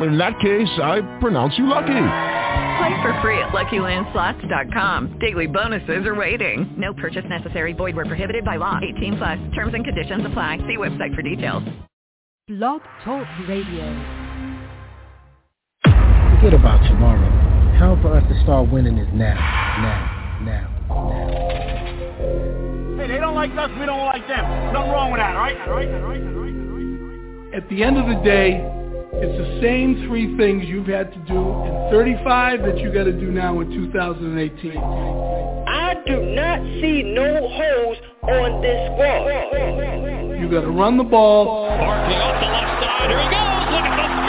In that case, I pronounce you lucky. Play for free at LuckyLandSlots.com. Daily bonuses are waiting. No purchase necessary. Void where prohibited by law. 18 plus. Terms and conditions apply. See website for details. Blog Talk Radio. Forget about tomorrow. Time for us to start winning is now. Now. Now. Now. Hey, they don't like us. We don't like them. Nothing wrong with that, all right? All right? All right? All right? At the end of the day, it's the same three things you've had to do in 35 that you got to do now in 2018. I do not see no holes on this squad. You got to run the ball. Barkley off the left side. Here he goes. Look at the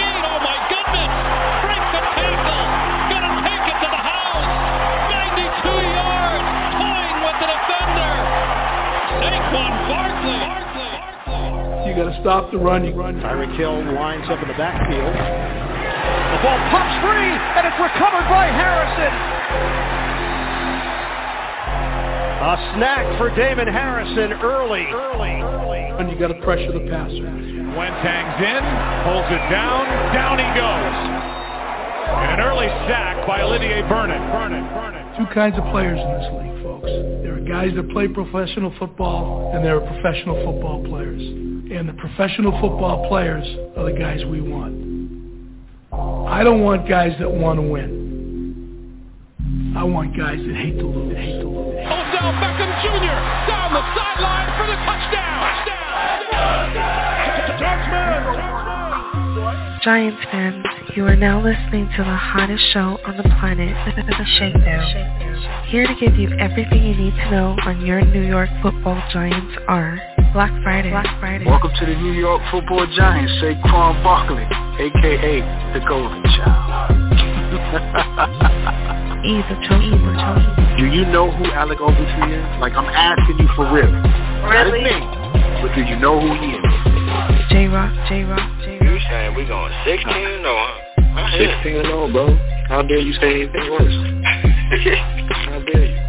You got to stop the run. You run. Tyreek Hill lines up in the backfield. The ball pops free, and it's recovered by Harrison. A snack for Damon Harrison early. Early. Early. And you got to pressure the passer. Wentang's in, pulls it down, down he goes. And an early sack by Olivier Vernon. Vernon. Vernon. Two kinds of players in this league, folks. There are guys that play professional football, and there are professional football players. And the professional football players are the guys we want. I don't want guys that want to win. I want guys that hate to lose. Hate to lose. Odell Beckham Jr. down the sideline for the touchdown. Giants fans, you are now listening to the hottest show on the planet, The Shakedown. Here to give you everything you need to know on your New York football Giants are Black Friday. Black Friday. Welcome to the New York football Giants, Saquon Barkley, aka the Golden Child. Either Cho, either Cho. Do you know who Alec Ogletree is? Like, I'm asking you for real. Really? Not his name, but do you know who he is? J-Rock, J-Rock, J-Rock. You saying we going 16 no, huh? 16 and 0, bro. How dare you say anything worse? How dare you?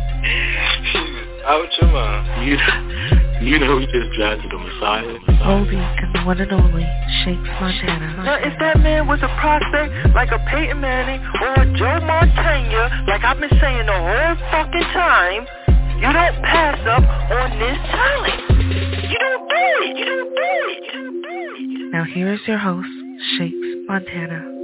Out your mind. You, you know we just drafted the Messiah. Obi and the one and only Shakes Montana. Now, if that man was a prospect like a Peyton Manning or a Joe Montana, like I've been saying the whole fucking time, you don't pass up on this talent. Now here is your host, Shakes Montana.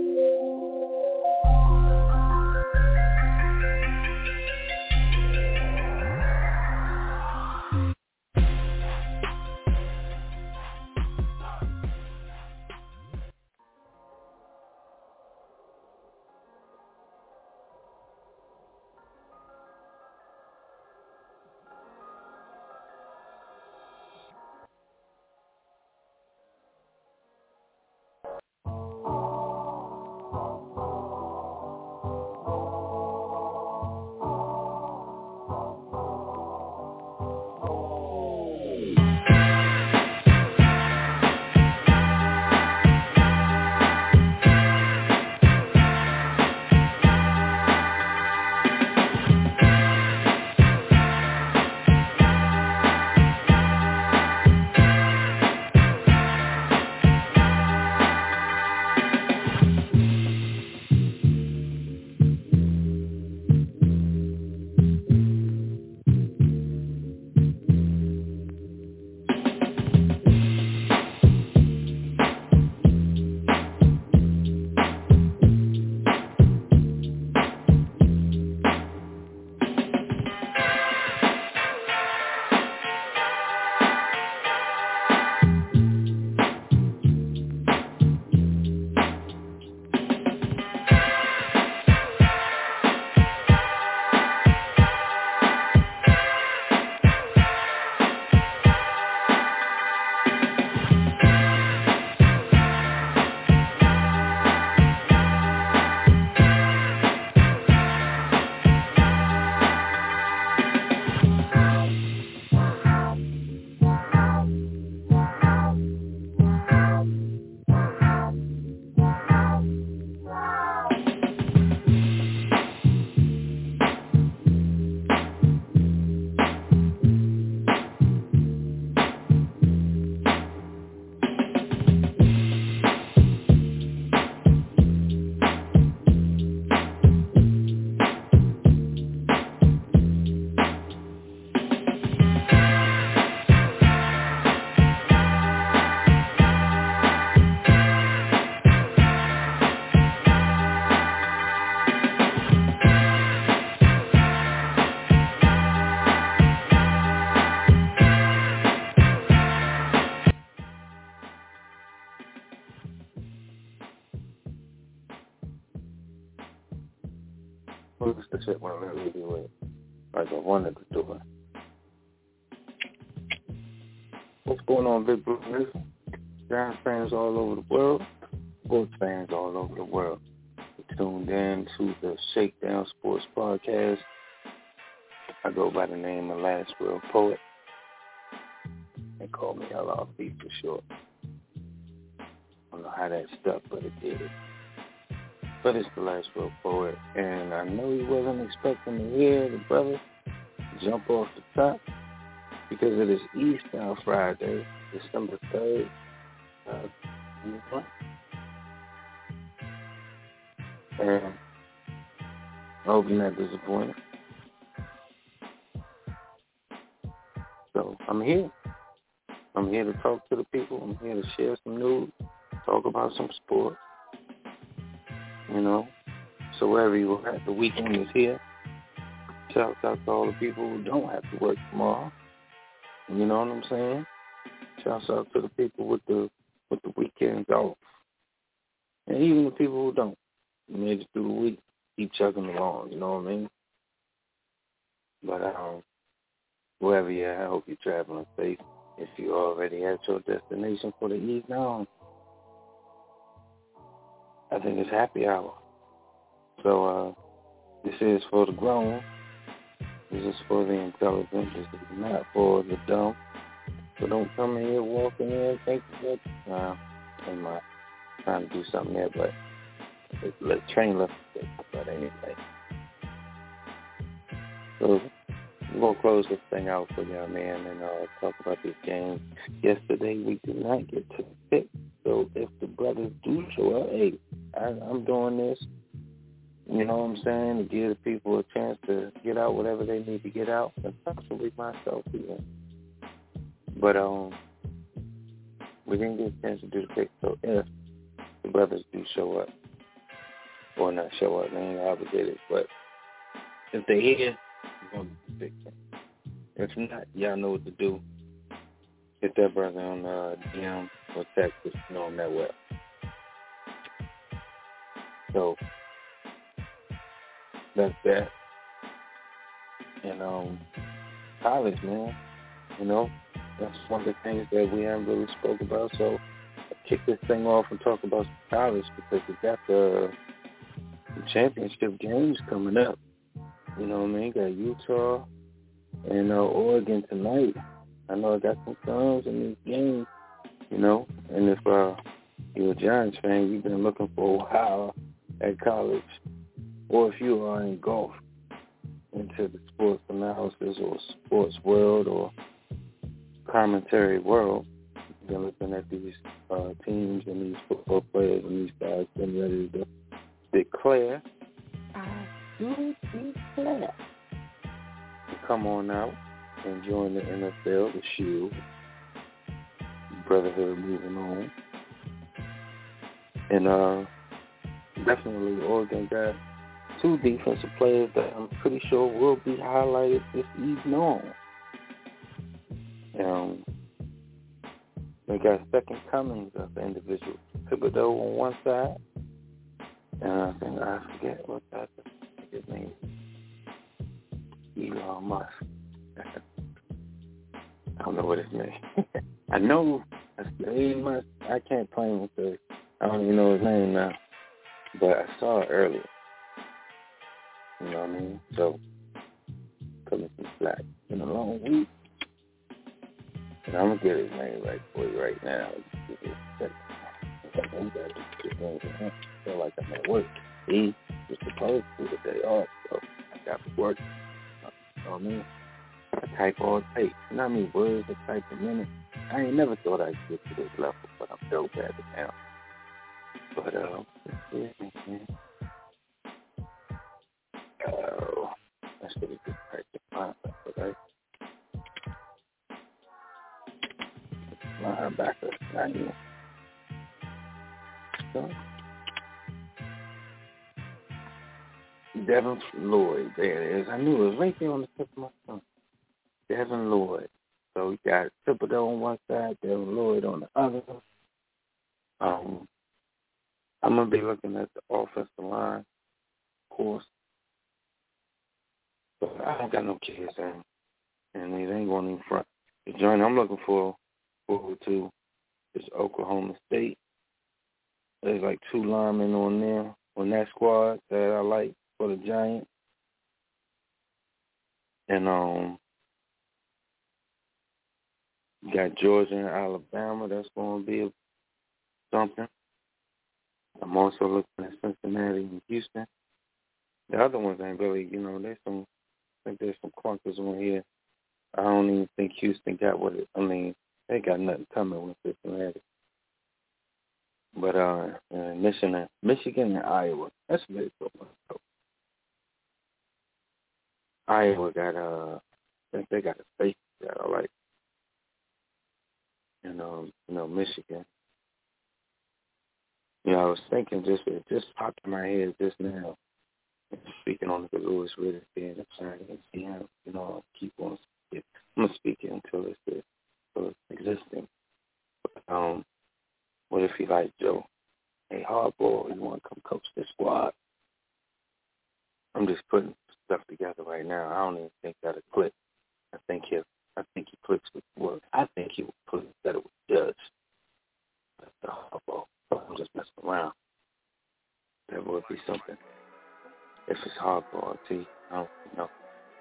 Shit when I really it? Like I wanted to do it. What's going on, Big Blue Nation? Giants fans all over the world, sports fans all over the world. Tuned in to the Shakedown Sports Podcast. I go by the name of Last Real Poet. They call me LRP for short. I don't know how that stuck, but it did. But it's the Last Real Poet, and I know he wasn't expecting to hear the brother jump off the top because it is E-Style Friday, December 3rd, uh, and I hope you're not disappointed. So I'm here. I'm here to talk to the people. I'm here to share some news, talk about some sports. You know, so wherever you are the weekend is here. Shout out to all the people who don't have to work tomorrow. You know what I'm saying? Shouts out to the people with the with the weekends off. And even the people who don't. Made it through the week. Keep chugging along, you know what I mean? But um wherever you're I hope you're traveling safe. If you already at your destination for the evening, I think it's happy hour. So uh this is for the grown. This is for the intelligent. This is not for the dumb. So don't come in here walking in thinking that uh, I'm not trying to do something there, but it's let train left but anyway. So we're gonna close this thing out for you, man, and uh, talk about this game. Yesterday we did not get to pick, so if the brothers do show up, hey, I, I'm doing this. You know what I'm saying? To give the people a chance to get out whatever they need to get out, and possibly myself even. But um, we didn't get a chance to do the pick. So if the brothers do show up, or not show up, they ain't obligated. But if they here, we're gonna pick them. If not, y'all know what to do. Hit that brother on uh, DM or text us, you know him that well. So that's that. And um, college, man. You know, that's one of the things that we haven't really spoke about. So I kick this thing off and talk about college because we got the, the championship games coming up. You know what I mean? Got Utah and uh, Oregon tonight. I know I got some thumbs in these games. You know, and if uh, you're a Giants fan, you've been looking for while at college, or if you are engulfed into the sports analysis or sports world or commentary world, you're looking at these uh, teams and these football players and these guys getting ready to declare, I do declare, come on out and join the NFL, the Shield, Brotherhood moving on. And uh, definitely Oregon got two defensive players that I'm pretty sure will be highlighted this evening on. Um, they got second comings of the individual. Thibodeaux on one side, and I think I forget what that his name. Elon Musk. I don't know what his name. I know Elon Musk. I can't claim because I don't even know his name now, but I saw it earlier. You know what I mean? So coming some slack. Been a long week. And I'm gonna get his name right for you right now. I feel like I'm at work. He was supposed to be the day off, so I got to work. Know what I? I type all day. You know how many words I type a minute? I ain't never thought I'd get to this level, but I'm bad at now. But uh, man. Oh, I should have just typed the font right? Linebacker, not you. So, Devin Lloyd, there it is. I knew it was right there on the tip of my tongue. Devin Lloyd. So we got Thibodeaux on one side, Devin Lloyd on the other. Um, I'm gonna be looking at the offensive line, of course. But I don't got no kids, and and it ain't going in front. The joint I'm looking for forward to is Oklahoma State. There's like two linemen on there on that squad that I like for the Giants. And um got Georgia and Alabama, that's gonna be something. I'm also looking at Cincinnati and Houston. The other ones ain't really, you know, there's some I think there's some clunkers on here. I don't even think Houston got what it I mean, they got nothing coming with Cincinnati. But uh, uh Michigan Michigan and Iowa. That's a good. Iowa got uh I think they got a safety that I like. And um, you know, Michigan. You know, I was thinking just it just popped in my head just now. Speaking on the Louis Riddick being a signing and see you know, I'll keep on speaking. I'm gonna speak it until it's until it's existing. But, um, what if he like Joe? Hey, hardball, you want to come coach this squad? I'm just putting stuff together right now. I don't even think that'll click. I think he, I think he clicks with well, I think he will click better with Judge. That's hardball. I'm just messing around. That would be something. If it's hardball, see, I don't know.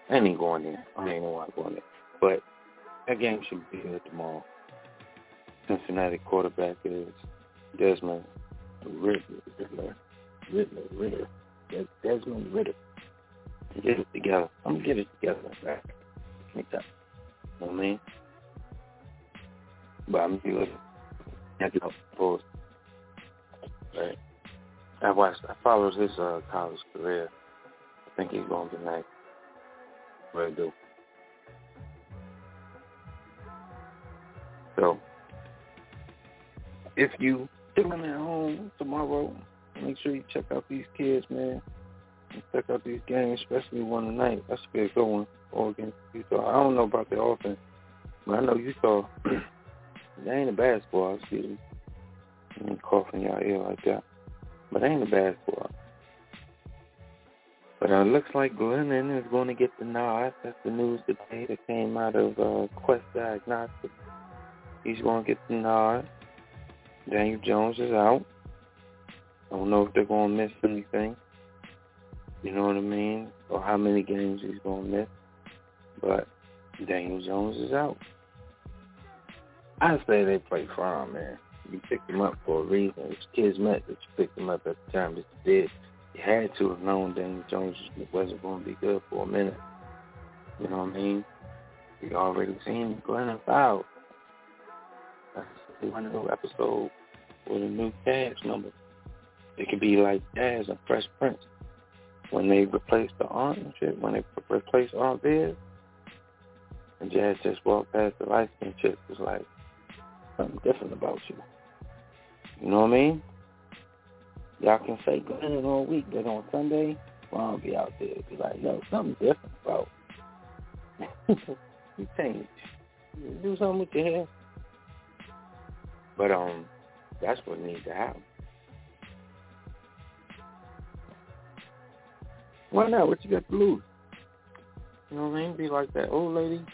I ain't going there. I ain't know why I'm going there. But that game should be good tomorrow. Cincinnati quarterback is Desmond Ridder. Ridder. Ridder. Ridder. Desmond Ridder. Get it together. I'm gonna get it together. Right? Make that. You know what I mean? But I'm gonna check it post. Right. I watched. I followed his uh, college career. I think he's gonna be. Really do. So if you chilling at home tomorrow, make sure you check out these kids, man. Check out these games, especially one tonight. That's a good one. Oregon, Utah. I don't know about the offense, but I know Utah. they ain't a bad squad. Excuse me. I ain't coughing y'all ear like that, but they ain't a bad squad. But uh, looks like Glennon is going to get the nod. That's the news today that came out of uh, Quest Diagnostics. He's going to get the nod. Daniel Jones is out. I don't know if they're going to miss anything. You know what I mean? Or how many games he's going to miss. But Daniel Jones is out. I say they play fine, man. You picked him up for a reason. It's kids meant that you picked him up at the time that you did. You had to have known Daniel Jones wasn't going to be good for a minute. You know what I mean? You already seen Glennon fouled. That's one new episode with a new cast number. It could be like Jazz and Fresh Prince. When they replaced the aunt and shit, when they replaced Aunt Viv, and Jazz just walked past the light skin chick was like, something different about you. You know what I mean? Y'all can say Glennon all week, but on Sunday, well, I'll be out there. Be like, yo, something different about you change. You do something with your hair. But um, that's what needs to happen. Why not? What you got to lose? You know what I mean? Be like that old lady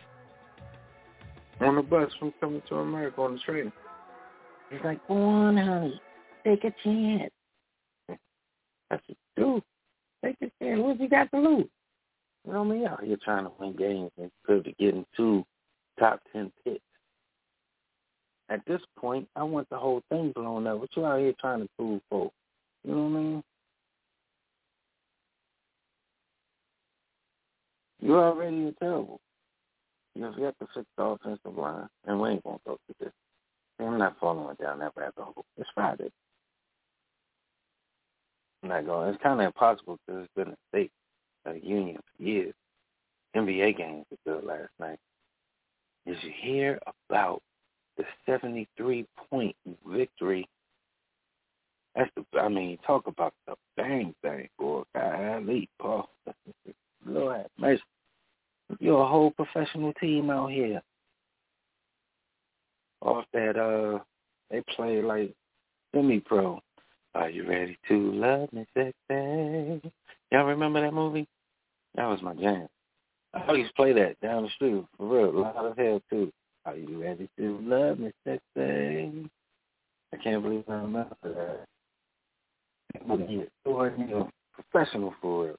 on the bus from coming to America on the train. He's like, go on, honey. Take a chance. I said, do. Take a chance. What you got to lose? You know what I mean? Out here trying to win games and could be getting two top ten picks. At this point, I want the whole thing blown up. What you out here trying to prove for? You know what I mean? You already terrible. You know, you have to fix the offensive line, and we ain't gonna go through this. I'm not following down that rabbit hole. It's Friday. I'm not going. It's kind of impossible because it's been a state a union for years. NBA games were good last night. Did you hear about the 73-point victory? That's the. I mean, talk about the bang bang, boy. Golly, Paul. Lord mercy. You're a whole professional team out here. Off that, uh, they play like semi-pro. Are you ready to love me, sexy? Y'all remember that movie? That was my jam. I to play that down the street for real, loud as hell too. Are you ready to love me, sexy? I can't believe I remember that. Professional for real.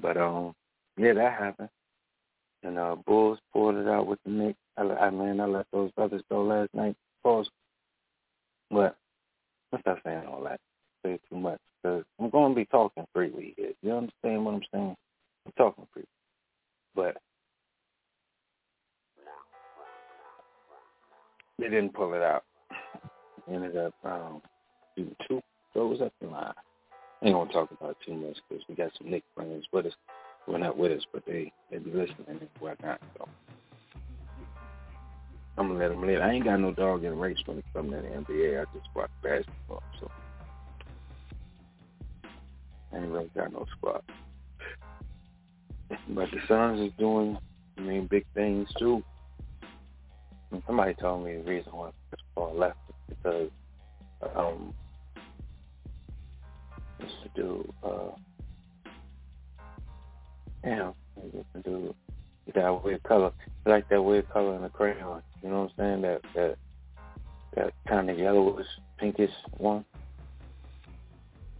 But um, yeah, that happened. And uh, Bulls pulled it out with the Knicks. I, I mean, I let those brothers go last night. Pause. But let's stop saying all that. Say too much because I'm going to be talking freely here. You understand what I'm saying? I'm talking freely. But they didn't pull it out. Ended up um, shooting two throws up the line. I ain't gonna talk about it too much because we got some Knick friends with us. Well, not with us, but they they be listening and whatnot. So I'm gonna let them live. I ain't got no dog in the race when it comes to the NBA. I just watch basketball, so I ain't really got no squad. But the Suns is doing, I mean, big things too. And somebody told me the reason why Chris left is because um, what's the dude? Uh, damn, what's the dude? That weird color, I like that weird color in the crayon. You know what I'm saying? That that that kind of yellowish, pinkish one.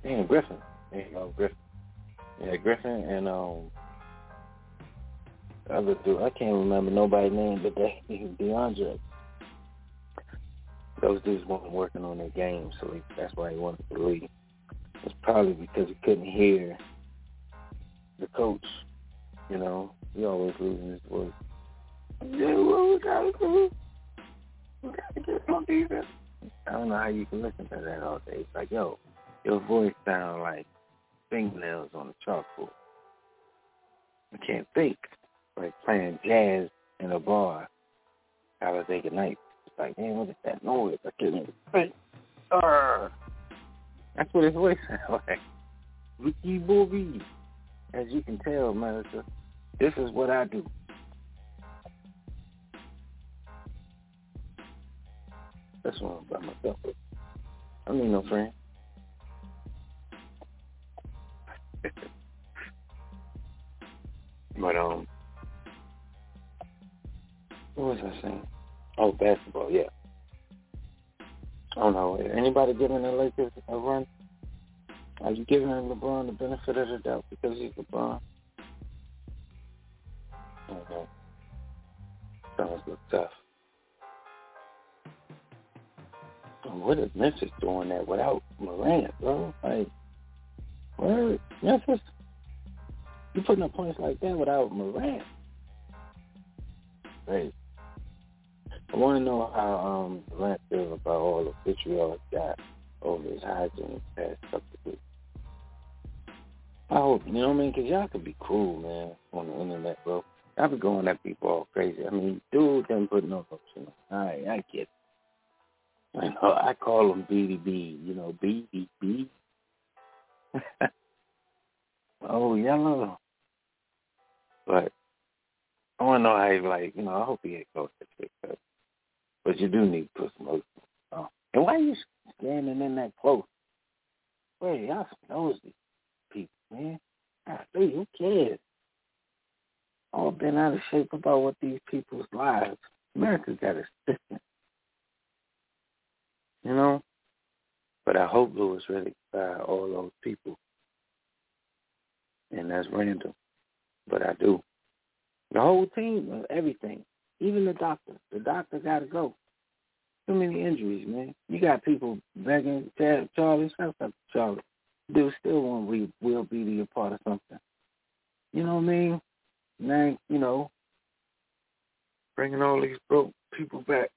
Damn, Griffin. There you go, Griffin. Yeah, Griffin and um other dude. I can't remember nobody's name, but they DeAndre. Those dudes weren't working on their game, so he, that's why he wanted to leave. It's probably because he couldn't hear the coach. You know, he always losing his voice. Yeah, what we gotta do? We gotta get on defense. I don't know how you can listen to that all day. It's like, yo, your voice sounds like fingernails on a chalkboard. I can't think. Like playing jazz in a bar out of a night. It's like, man, what is that noise? I can't even think. Uh, that's what his voice sounds like. Ricky Bobby. As you can tell, America, this is what I do. That's what I'm by myself. I need no friend. but um what was I saying? Oh, basketball, yeah. I don't know. Anybody giving the Lakers a run? Are you giving LeBron the benefit of the doubt because he's LeBron? Okay. Sounds look tough. What is Memphis doing that without Morant, bro? Like, where Memphis? You putting up points like that without Morant? Hey, I want to know how um Morant feels about all the vitriol he got over his hygiene past couple of weeks. I hope, you know what I mean? Because y'all could be cruel, man, on the internet, bro. Y'all be going at people all crazy. I mean, dude didn't put no hooks in All right, I get it. I know, I call them BDB, you know, BDB. oh, yellow. But I want to know how he, like, you know, I hope he ain't close to it. But you do need to put some. And why are you standing in that close? Wait, y'all some nosy people, man. Hey, who cares? All been out of shape about what these people's lives. America's got a system. You know? But I hope Lewis really fired all those people. And that's random. But I do. The whole team, of everything. Even the doctor. The doctor got to go. Too many injuries, man. You got people begging Charlie, shut up, Charlie. Dude still want we will be a part of something. You know what I mean? Man, you know, bringing all these broke people back.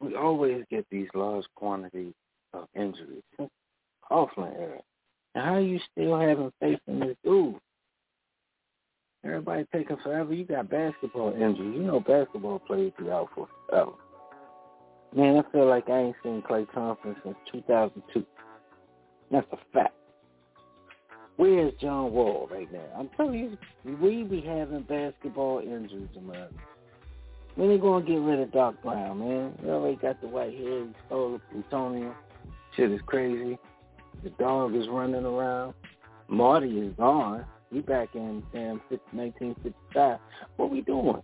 We always get these large quantities of injuries. Coughlin era. And how are you still having faith in this dude? Everybody taking forever. You got basketball injuries. You know basketball players be out for forever. Man, I feel like I ain't seen Klay Thompson since 2002. That's a fact. Where's John Wall right now? I'm telling you, we be having basketball injuries, man. When they gonna get rid of Doc Brown, man? We already got the white hair, he stole the plutonium. Shit is crazy. The dog is running around. Marty is gone. We back in damn 1955. What we doing?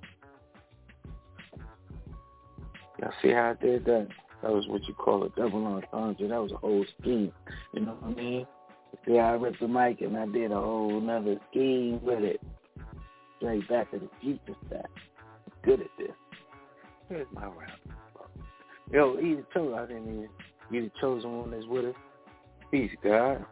Y'all see how I did that? That was what you call a double entendre. That was a whole scheme. You know what I mean? See how I ripped the mic and I did a whole another scheme with it. Straight back to the future stuff. Good at this. Here's my round. Yo, he's the chosen. I didn't even. You the chosen one that's with us. Peace, God.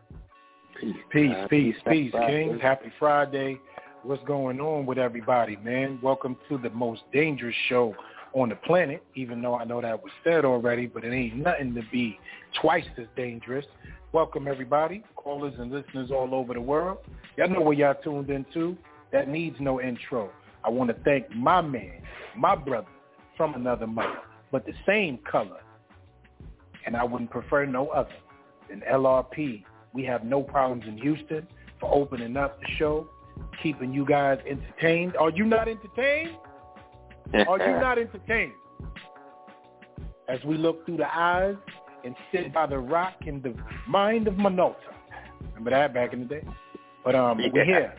Peace, peace, God. peace, peace, Friday. Kings. Happy Friday. What's going on with everybody, man? Welcome to the most dangerous show on the planet, even though I know that was said already, but it ain't nothing to be twice as dangerous. Welcome, everybody, callers and listeners all over the world. Y'all know where y'all tuned into. That needs no intro. I want to thank my man, my brother, from another mother, but the same color, and I wouldn't prefer no other than LRP. We have no problems in Houston for opening up the show, keeping you guys entertained. Are you not entertained? Are you not entertained? As we look through the eyes and sit by the rock in the mind of Minota. Remember that back in the day? But um, Yeah. we're here.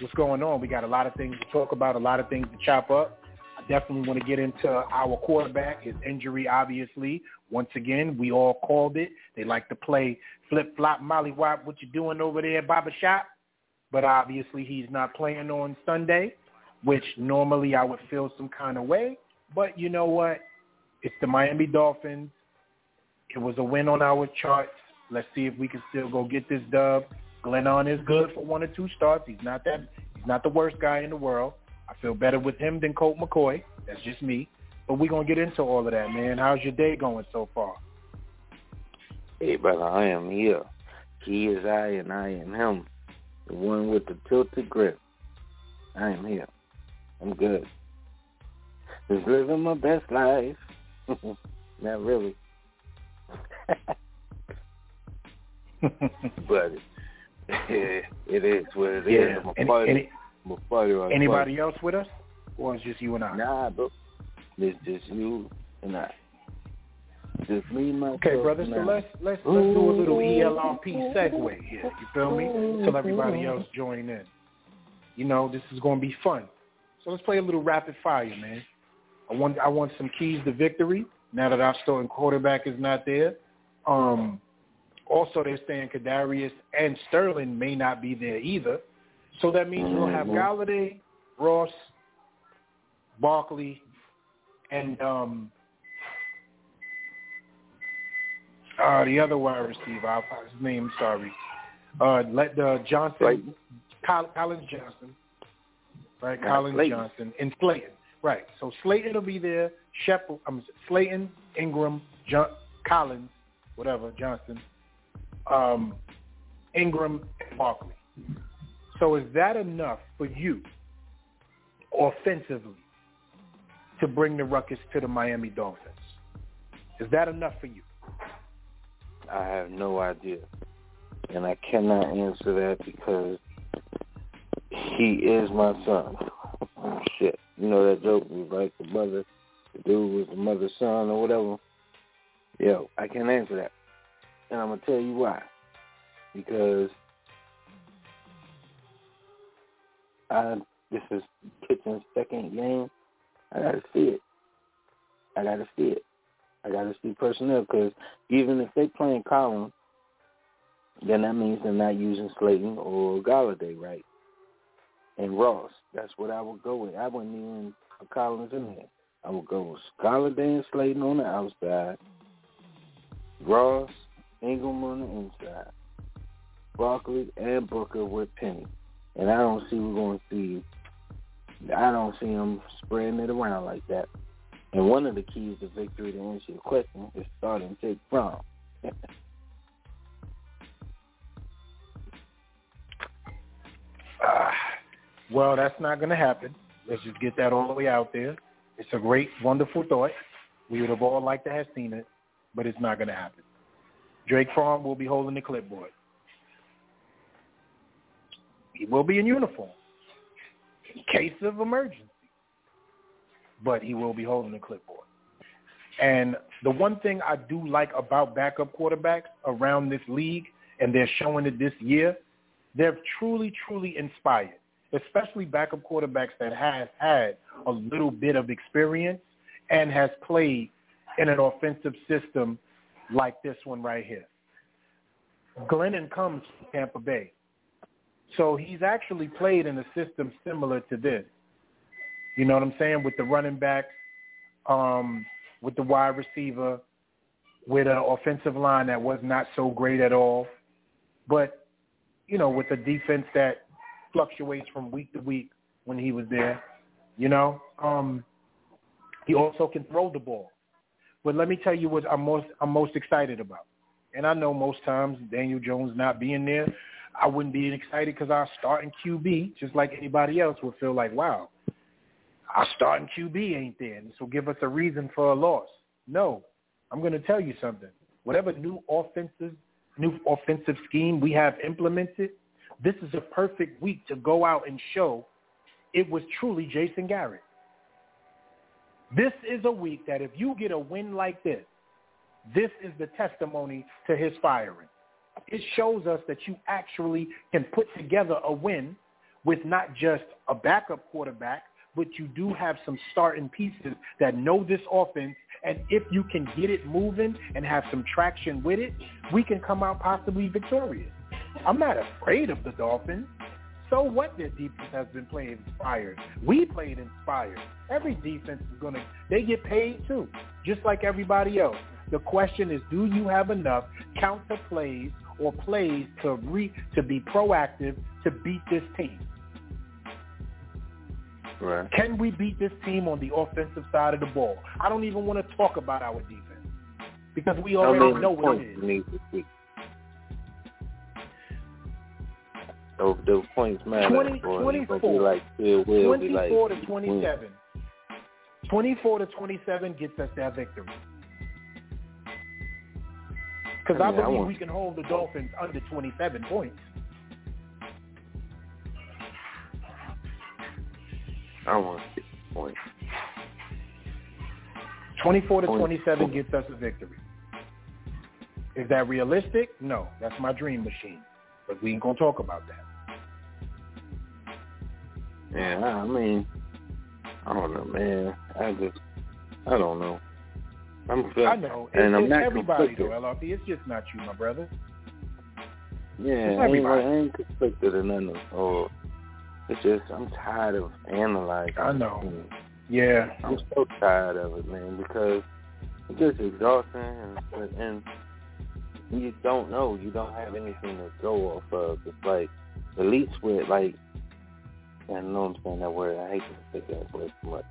What's going on? We got a lot of things to talk about, a lot of things to chop up. I definitely want to get into our quarterback, his injury, obviously. Once again, we all called it. They like to play flip-flop, mollywop, what you doing over there, Baba Shop? But obviously he's not playing on Sunday, which normally I would feel some kind of way. But you know what? It's the Miami Dolphins. It was a win on our charts. Let's see if we can still go get this dub. Glennon is good for one or two starts. He's not that. He's not the worst guy in the world. I feel better with him than Colt McCoy. That's just me. But we're gonna get into all of that, man. How's your day going so far? Hey, brother, I am here. He is I, and I am him. The one with the tilted grip. I am here. I'm good. Just living my best life. Not really. but it is what it is. Yeah. I'm a fighter. any- I'm a. I'm a Anybody else with us, or it's just you and I? Nah, bro. It's just you and I. Just me, and myself. Okay, brother. So let's let's let's do a little ELRP segue here. You feel me? Till everybody else join in. You know, this is going to be fun. So let's play a little rapid fire, man. I want I want some keys to victory. Now that our starting quarterback is not there. Um, also, they're saying Kadarius and Sterling may not be there either. So that means we'll have Mhm. Golladay, Ross, Barkley, and um, uh, the other wide receiver. I'll, his name, sorry. Uh, let the Johnson, Col- Collins Johnson, right? Right, Collins Slayton. Johnson and Slayton, right? So Slayton will be there. Shep, um, Slayton, Ingram, John, Collins, whatever Johnson, um, Ingram, and Barkley. So is that enough for you, offensively, to bring the ruckus to the Miami Dolphins? Is that enough for you? I have no idea. And I cannot answer that because he is my son. Shit. You know that joke was like the mother, the dude was the mother's son or whatever. Yo, I can't answer that. And I'm going to tell you why. Because I, this is Kitchen's second game. I got to see it. I got to see it. I got to see personnel because even if they playing Collins, then that means they're not using Slayton or Golladay, right? And Ross. That's what I would go with. I wouldn't even put Collins in there. I would go with Golladay and Slayton on the outside, Ross, Ingram on the inside, Barkley and Booker with Penny. And I don't see we're going to see. I don't see them spreading it around like that. And one of the keys to victory, to answer your question, is starting Jake Brown. Ah, well, that's not going to happen. Let's just get that all the way out there. It's a great, wonderful thought. We would have all liked to have seen it, but it's not going to happen. Jake Fromm will be holding the clipboard. He will be in uniform in case of emergency, but he will be holding the clipboard. And the one thing I do like about backup quarterbacks around this league, and they're showing it this year, They're truly, truly inspired, especially backup quarterbacks that has had a little bit of experience and has played in an offensive system like this one right here. Glennon comes from Tampa Bay. So he's actually played in a system similar to this. You know what I'm saying? With the running back, um, with the wide receiver, with an offensive line that was not so great at all. But, you know, with a defense that fluctuates from week to week when he was there, you know. Um, he also can throw the ball. But let me tell you what I'm most I'm most excited about. And I know most times Daniel Jones not being there, I wouldn't be excited because our starting QB, just like anybody else, would feel like, wow, our starting QB ain't there. And this will give us a reason for a loss. No, I'm going to tell you something. Whatever new offensive, new offensive scheme we have implemented, this is a perfect week to go out and show it was truly Jason Garrett. This is a week that if you get a win like this, this is the testimony to his firing. It shows us that you actually can put together a win with not just a backup quarterback, but you do have some starting pieces that know this offense. And if you can get it moving and have some traction with it, we can come out possibly victorious. I'm not afraid of the Dolphins. So what their defense has been playing inspired. We played inspired. Every defense is going to, they get paid too, just like everybody else. The question is, do you have enough counter plays or plays to re, to be proactive to beat this team? Right. Can we beat this team on the offensive side of the ball? I don't even want to talk about our defense because we already know what it is. Those, those points matter. 20, 24, like, will, 24 like, to 27. Win. 24 to 27 gets us that victory. Because I, mean, I, believe I we can hold the Dolphins under 27 points. I want six points. 24 to 27 gets us a victory. Is that realistic? No, that's my dream machine. But we ain't gonna talk about that. Yeah, I mean, I don't know, man. I just, I don't know. I'm feeling, I know, and it's, I'm it's not everybody conflicted. though, LRP. It's just not you, my brother. Yeah, I ain't. I ain't conflicted or nothing. Or it's just I'm tired of analyzing. I know. Yeah, I'm so tired of it, man, because it's just exhausting, and, and you don't know. You don't have anything to go off of. It's like at least with like, I know I'm saying that word. I hate to say that word too much,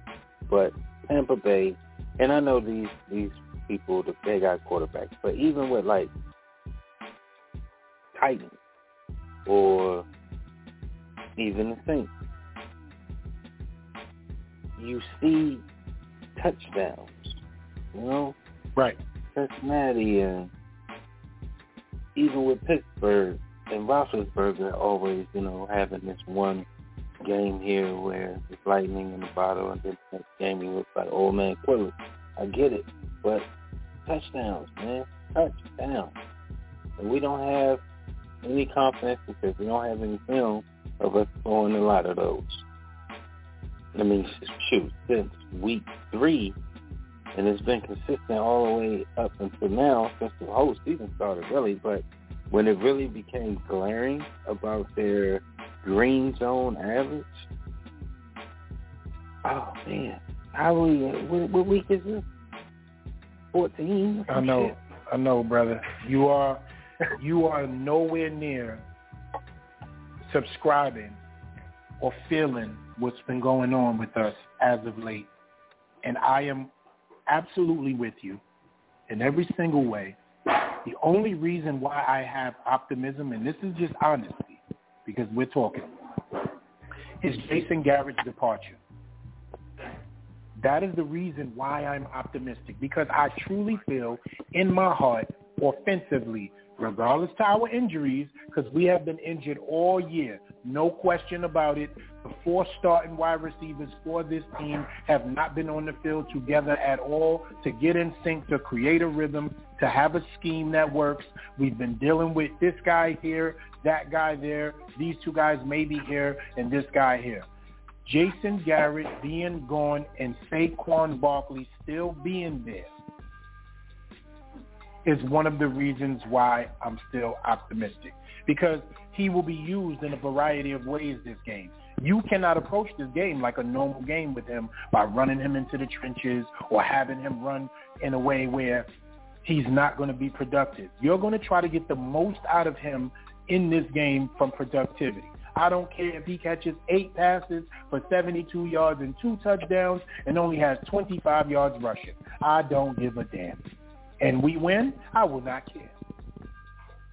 but Tampa Bay, and I know these these people, they got quarterbacks, but even with like Titans or even the Saints, you see touchdowns, you know, right? Cincinnati and even with Pittsburgh and Roethlisberger always, you know, having this one game here where it's lightning in the bottle and then the next game he looks like old man Quilly. I get it, but touchdowns, man, touchdowns. And we don't have any confidence because we don't have any film of us throwing a lot of those. I mean, shoot, since week three, and it's been consistent all the way up until now since the whole season started, really. But when it really became glaring about their green zone average, oh man, how are we? Uh, what, what week is this? Fourteen. I know, Shit. I know, brother. You are, you are nowhere near subscribing or feeling what's been going on with us as of late, and I am absolutely with you in every single way. The only reason why I have optimism, and this is just honesty, because we're talking, is Jason Garrett's departure. That is the reason why I'm optimistic, because I truly feel in my heart, offensively, regardless to our injuries, because we have been injured all year. No question about it. The four starting wide receivers for this team have not been on the field together at all to get in sync, to create a rhythm, to have a scheme that works. We've been dealing with this guy here, that guy there, these two guys maybe here, and this guy here. Jason Garrett being gone and Saquon Barkley still being there is one of the reasons why I'm still optimistic because he will be used in a variety of ways this game. You cannot approach this game like a normal game with him by running him into the trenches or having him run in a way where he's not going to be productive. You're going to try to get the most out of him in this game from productivity. I don't care if he catches eight passes for 72 yards and two touchdowns and only has 25 yards rushing. I don't give a damn. And we win, I will not care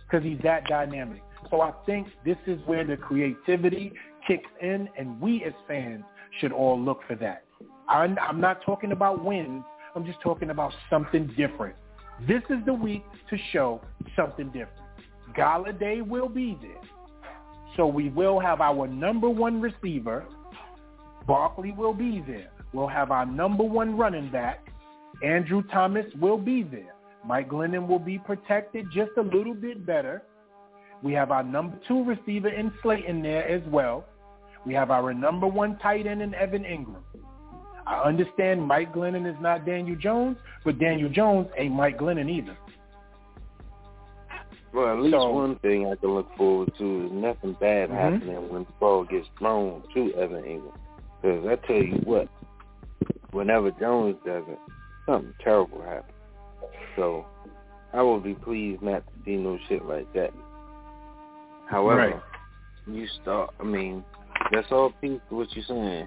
because he's that dynamic. So I think this is where the creativity kicks in, and we as fans should all look for that. I'm, I'm not talking about wins. I'm just talking about something different. This is the week to show something different. Golladay will be there. So we will have our number one receiver. Barkley will be there. We'll have our number one running back. Andrew Thomas will be there. Mike Glennon will be protected just a little bit better. We have our number two receiver in Slayton there as well. We have our number one tight end in Evan Engram. I understand Mike Glennon is not Daniel Jones, but Daniel Jones ain't Mike Glennon either. Well, at least So- one thing I can look forward to is nothing bad Mhm. happening when the ball gets thrown to Evan Engram. Because I tell you what, whenever Jones does it, something terrible happens. So I will be pleased not to see no shit like that. However, Right. you start, I mean, that's all piece to what you're saying.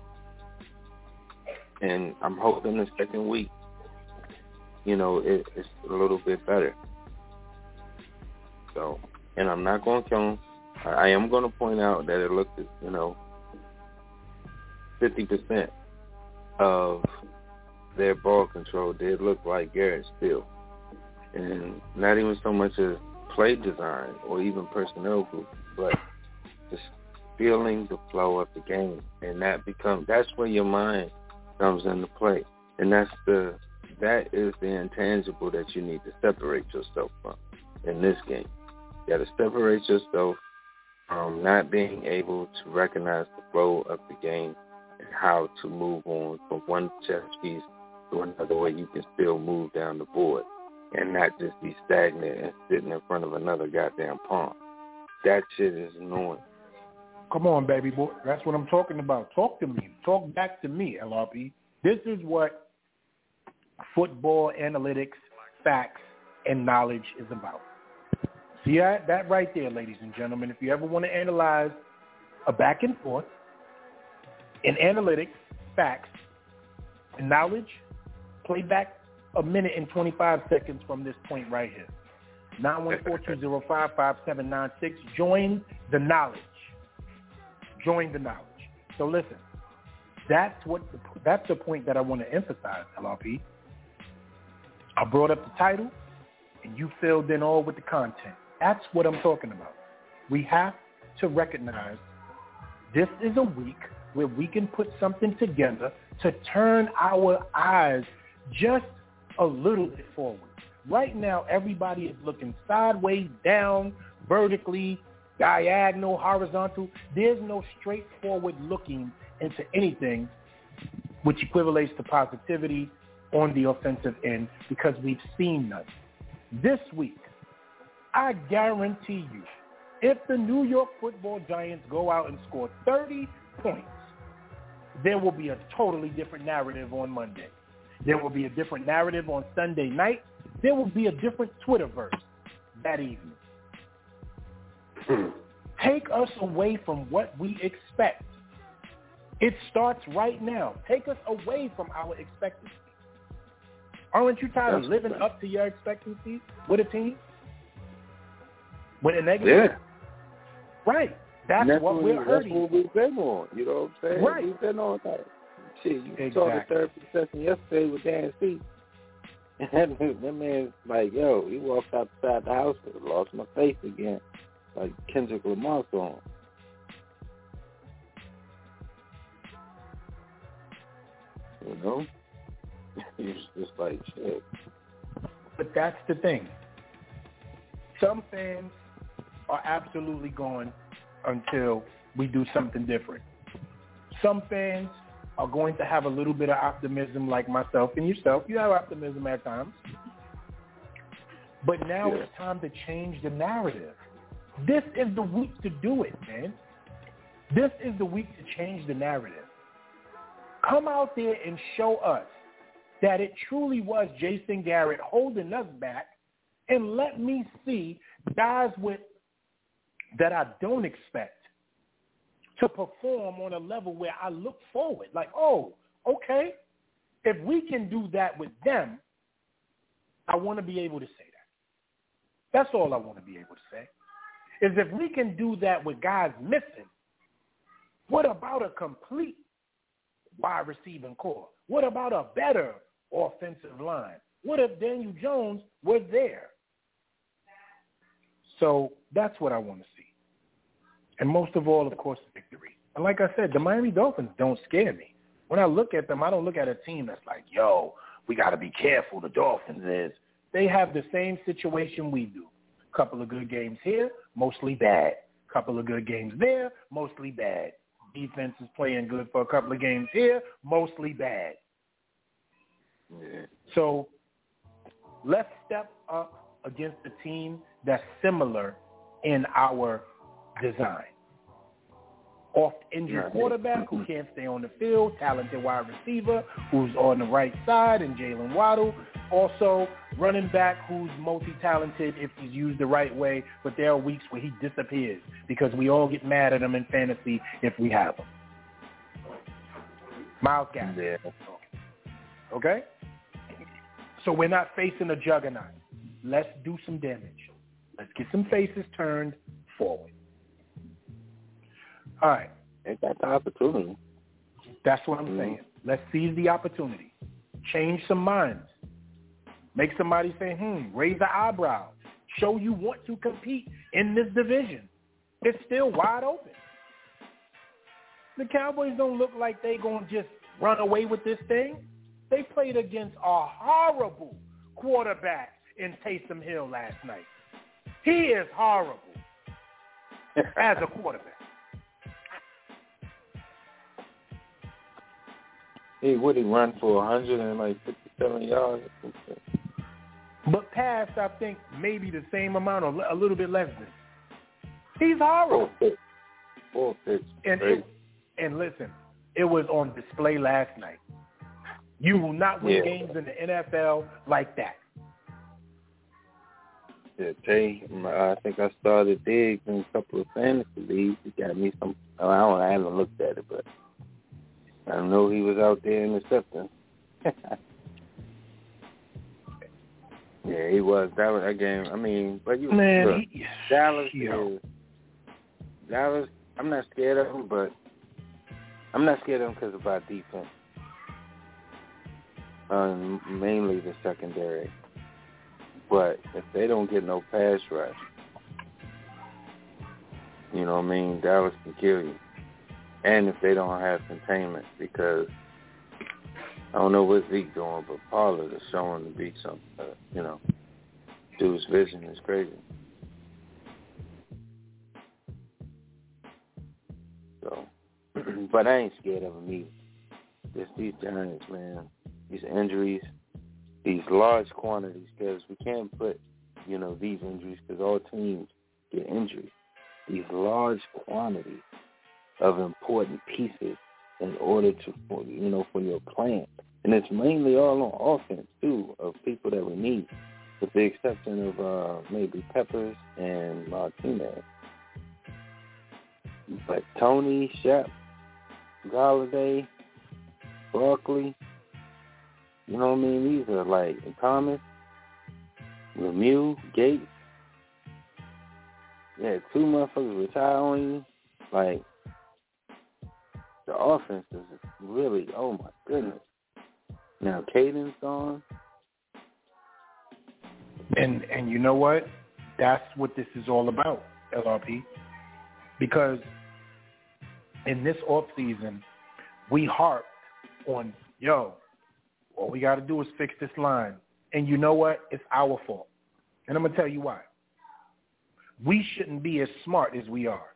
And I'm hoping the second week, you know, it, it's a little bit better. So, and I'm not going to I am going to point out that it looked, you know, 50% of their ball control did look like Garrett still. And not even so much as play design or even personnel group, but just feeling the flow of the game. And that becomes, that's where your mind comes into play. And that's the, that is the intangible that you need to separate yourself from in this game. You got to separate yourself from not being able to recognize the flow of the game and how to move on from one chess piece to another where you can still move down the board and not just be stagnant and sitting in front of another goddamn pawn. That shit is annoying. Come on, baby boy. That's what I'm talking about. Talk to me. Talk back to me, LRP. This is what football analytics, facts, and knowledge is about. See that, that right there, ladies and gentlemen. If you ever want to analyze a back and forth in analytics, facts, and knowledge, play back a minute and 25 seconds from this point right here. 914-205-5796. Join the knowledge. Join the knowledge. So listen, that's what the, that's the point that I want to emphasize, LRP. I brought up the title, and you filled in all with the content. That's what I'm talking about. We have to recognize this is a week where we can put something together to turn our eyes just a little bit forward. Right now, everybody is looking sideways, down, vertically, diagonal, horizontal. There's no straightforward looking into anything which equivalates to positivity on the offensive end because we've seen none. This week, I guarantee you, if the New York football Giants go out and score 30 points, there will be a totally different narrative on Monday. There will be a different narrative on Sunday night. There will be a different Twitterverse that evening. Take us away from what we expect. It starts right now. Take us away from our expectancy. Aren't you tired of living up to your expectancies with a team? With a negative? Yeah. Right. That's, that's what what we're we, that's what we've been on. You know what I'm saying? Right. We've been on that. Shit, you saw the Exactly. therapy session yesterday with Dan C. that, that man's like, yo, he walked outside the house and lost my face again, like Kendrick Lamar song. You know, he's just like shit. But that's the thing. Some fans are absolutely gone until we do something different. Some fans are going to have a little bit of optimism like myself and yourself. You have optimism at times. But now yeah. it's time to change the narrative. This is the week to do it, man. This is the week to change the narrative. Come out there and show us that it truly was Jason Garrett holding us back and let me see guys with that I don't expect to perform on a level where I look forward. Like, oh, okay, if we can do that with them, I want to be able to say that. That's all I want to be able to say. Is if we can do that with guys missing, what about a complete wide receiving core? What about a better offensive line? What if Daniel Jones was there? So that's what I want to. And most of all, of course, victory. And like I said, the Miami Dolphins don't scare me. When I look at them, I don't look at a team that's like, yo, we got to be careful. The Dolphins is. They have the same situation we do. Couple of good games here, mostly bad. Couple of good games there, mostly bad. Defense is playing good for a couple of games here, mostly bad. Yeah. So let's step up against a team that's similar in our design. Off injured quarterback who can't stay on the field, talented wide receiver who's on the right side, and Jaylen Waddle. Also, running back who's multi-talented if he's used the right way, but there are weeks where he disappears because we all get mad at him in fantasy if we have him. Myles Gaskin. Yeah. Okay? So we're not facing a juggernaut. Let's do some damage. Let's get some faces turned forward. All right. Ain't that the opportunity? That's what I'm mm-hmm. saying. Let's seize the opportunity. Change some minds. Make somebody say, hmm, raise the eyebrow. Show you want to compete in this division. It's still wide open. The Cowboys don't look like they're going to just run away with this thing. They played against a horrible quarterback in Taysom Hill last night. He is horrible as a quarterback. He would he run for 157 yards? But passed, I think, maybe the same amount or a little bit less than. He's horrible. Four picks. And, it, and listen, it was on display last night. You will not win yeah. games in the NFL like that. Yeah, Jay, um, I think I started Diggs in a couple of fantasy leagues. He got me some. I don't. I haven't looked at it, but I know he was out there intercepting. yeah, he was. That was that game. I mean, but you man, look, he, Dallas is Dallas. I'm not scared of him, but I'm not scared of him because of our defense. Um, mainly the secondary. But if they don't get no pass rush, you know what I mean, Dallas can kill you. And if they don't have containment, because I don't know what Zeke doing, but Pollard is showing to be some, uh, you know, dude's vision is crazy. So, but I ain't scared of them either. Just these Giants, man. These injuries, these large quantities because we can't put, you know, these injuries because all teams get injured. These large quantities of important pieces in order to, you know, for your plan. And it's mainly all on offense, too, of people that we need, with the exception of uh, maybe Peppers and Martinez. But Tony, Shep, Golladay, Barkley, you know what I mean? These are like Thomas, Lemieux, Gates. Yeah, two motherfuckers retire on you. Like the offense is really oh my goodness. Now Caden's gone. And and you know what? That's what this is all about, LRP. Because in this off season, we harped on, yo, all we got to do is fix this line. And you know what? It's our fault. And I'm going to tell you why. We shouldn't be as smart as we are.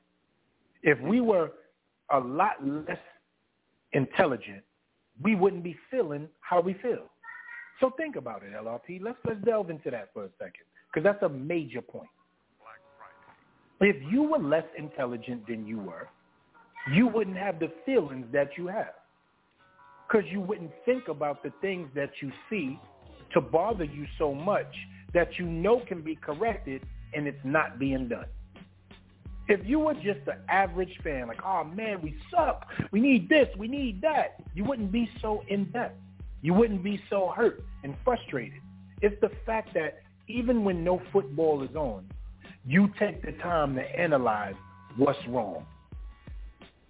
If we were a lot less intelligent, we wouldn't be feeling how we feel. So think about it, LRP. Let's let's delve into that for a second because that's a major point. If you were less intelligent than you were, you wouldn't have the feelings that you have because you wouldn't think about the things that you see to bother you so much that you know can be corrected and it's not being done. If you were just an average fan, like, oh man, we suck, we need this, we need that, you wouldn't be so in depth. You wouldn't be so hurt and frustrated. It's the fact that even when no football is on, you take the time to analyze what's wrong.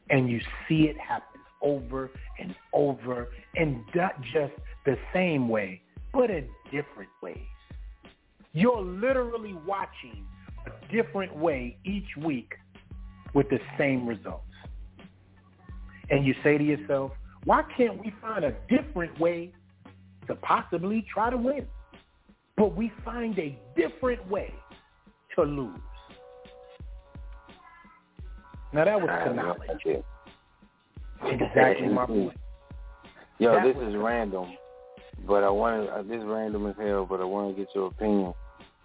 And you see it happen over and over and not just the same way, but in different ways. You're literally watching a different way each week with the same results. And you say to yourself, why can't we find a different way to possibly try to win? But we find a different way to lose. Now that was to knowledge. Exactly my point. Yo, That this is random, but I want to. Uh, this is random as hell, but I want to get your opinion.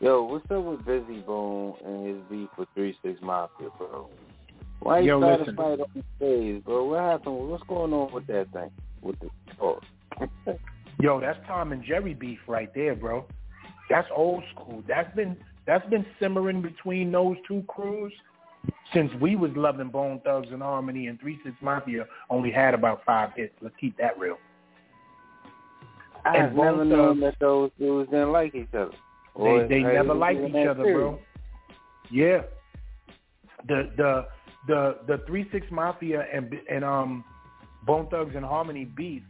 Yo, what's up with Bizzy Bone and his beef with Three Six Mafia, bro? Why you listen. to fight on stage, bro? What happened? What's going on with that thing? With the talk? Yo, that's Tom and Jerry beef right there, bro. That's old school. That's been that's been simmering between those two crews since we was loving Bone Thugs and Harmony and Three Six Mafia only had about five hits. Let's keep that real. I've never known that those dudes didn't like each other. They they are never liked each other, too? bro. Yeah. The the the the Three Six Mafia and and um Bone Thugs and Harmony beef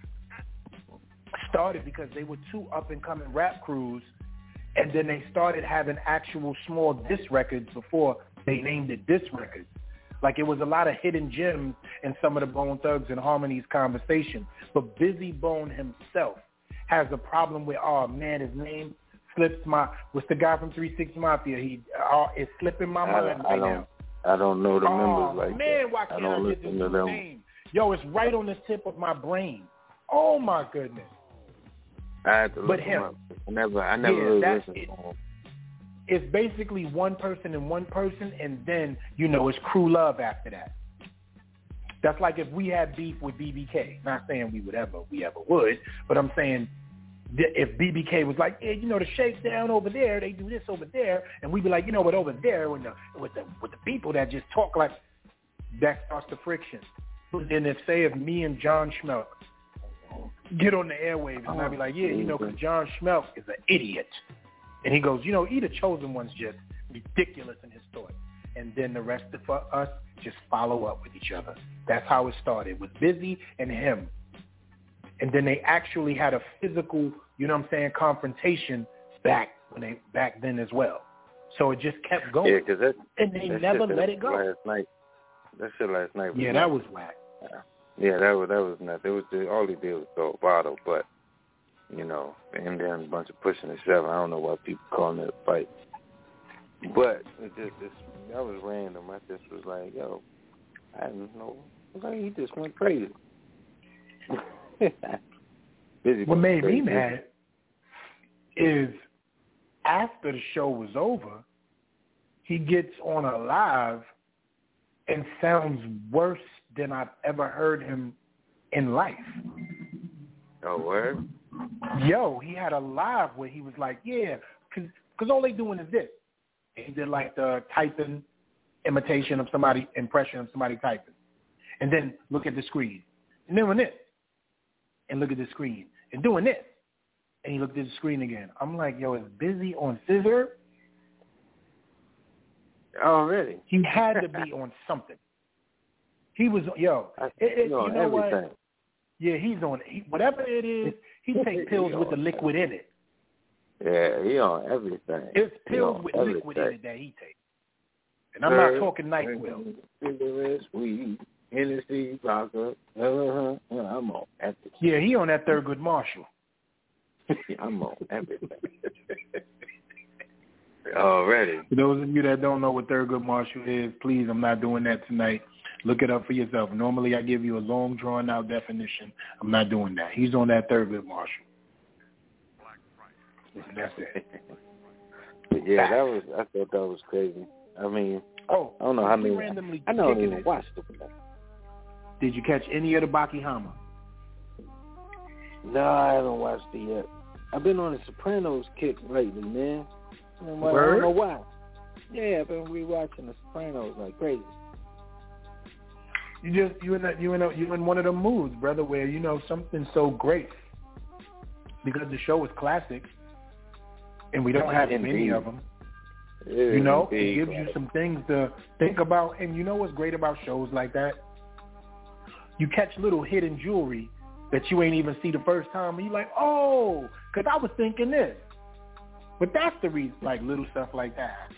started because they were two up and coming rap crews and then they started having actual small disc records before they named it disc records. Like it was a lot of hidden gems in some of the Bone Thugs and Harmony's conversation. But Bizzy Bone himself has a problem with, oh man, his name slips my, what's the guy from 360 Mafia? He, uh, it's slipping my I, mind I right don't. now. I don't know the oh, members like man, that. why can't don't I, get this listen to them. name? Yo, it's right on the tip of my brain. Oh my goodness. I had to But him. I never. I never Yeah, really listened to them. it's basically one person and one person, and then you know it's crew love after that. That's like if we had beef with BBK. Not saying we would ever, we ever would, but I'm saying if BBK was like, yeah, you know, the shakedown over there, they do this over there, and we'd be like, you know what, over there with the with the with the people that just talk like that starts the friction. But then if say if me and John Schmelk get on the airwaves and I'd be like, yeah, you know, because John Schmelk is an idiot. And he goes, you know, either chosen one's just ridiculous in his thought. And then the rest of us just follow up with each other. That's how it started with Bizzy and him. And then they actually had a physical, you know what I'm saying, confrontation back when they back then as well. So it just kept going. Yeah, 'cause that. and they that never let that it go. Last night. That shit last night. Was Yeah, nuts. that was whack. Yeah, that was that was nuts. It was just, all he did was throw a bottle, but you know, him down a bunch of pushing and shoving. I don't know why people calling it a fight, but it just it's, that was random. I just was like, yo, I didn't know. Like, he just went crazy. Bizzy What made me mad is after the show was over, he gets on a live and sounds worse than I've ever heard him in life. Oh, word? Yo, he had a live where he was like, yeah, because cause all they doing is this. He did like the typing imitation of somebody, impression of somebody typing. And then look at the screen. And doing this. And look at the screen. And doing this. And he looked at the screen again. I'm like, yo, it's busy on scissor. Already. He had to be on something. He was, yo, it, it, you know everything. what? Yeah, he's on he, whatever it is. He take pills with the liquid in it. Yeah, he on everything. It's pills with liquid in it that he takes. And I'm not talking NyQuil. Hennessy, vodka. Uh-huh. Yeah, I'm on everything. Yeah, he on that Thurgood Marshall. I'm on everything. Already. For those of you that don't know what Thurgood Marshall is, please, I'm not doing that tonight. Look it up for yourself. Normally, I give you a long, drawn-out definition. I'm not doing that. He's on that Thurgood Marshall. And that's it. But yeah, that was. I thought that was crazy. I mean, Oh, I don't know how many. I don't even watch the. Did you catch any of the Baki Hama? No, I haven't watched it yet. I've been on the Sopranos kick lately, man. I don't know why. Yeah, I've been rewatching the Sopranos like crazy. You just you in a, you in a, you in one of the moods, brother, where you know something so great because the show is classic, and we don't have many of them. Yeah, You know, it indeed, gives you some things to think about. And you know what's great about shows like that? You catch little hidden jewelry that you ain't even see the first time, and you're like, oh, because I was thinking this. But that's the reason, like little stuff like that.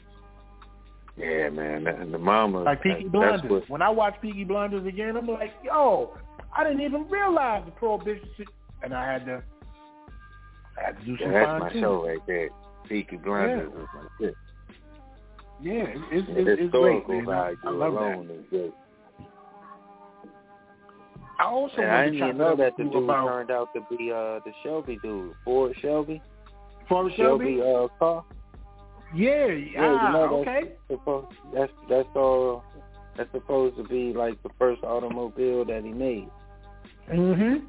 Yeah, man. And the mama. Like Peaky Blinders. What, When I watch Peaky Blinders again, I'm like, yo, I didn't even realize the prohibition. And I had to, I had to do yeah, some that's my tuning. show right there. Peaky Blinders Yeah. is my shit. Yeah, it's, it's, it's, it's historical great, man. I, value I love that. is. I also I didn't even know that the dude about turned out to be uh the Shelby dude, Ford Shelby. Ford Shelby. uh car. Yeah, Yeah, ah, you know that's okay. supposed that's that's all that's supposed to be like the first automobile that he made. Mm-hmm.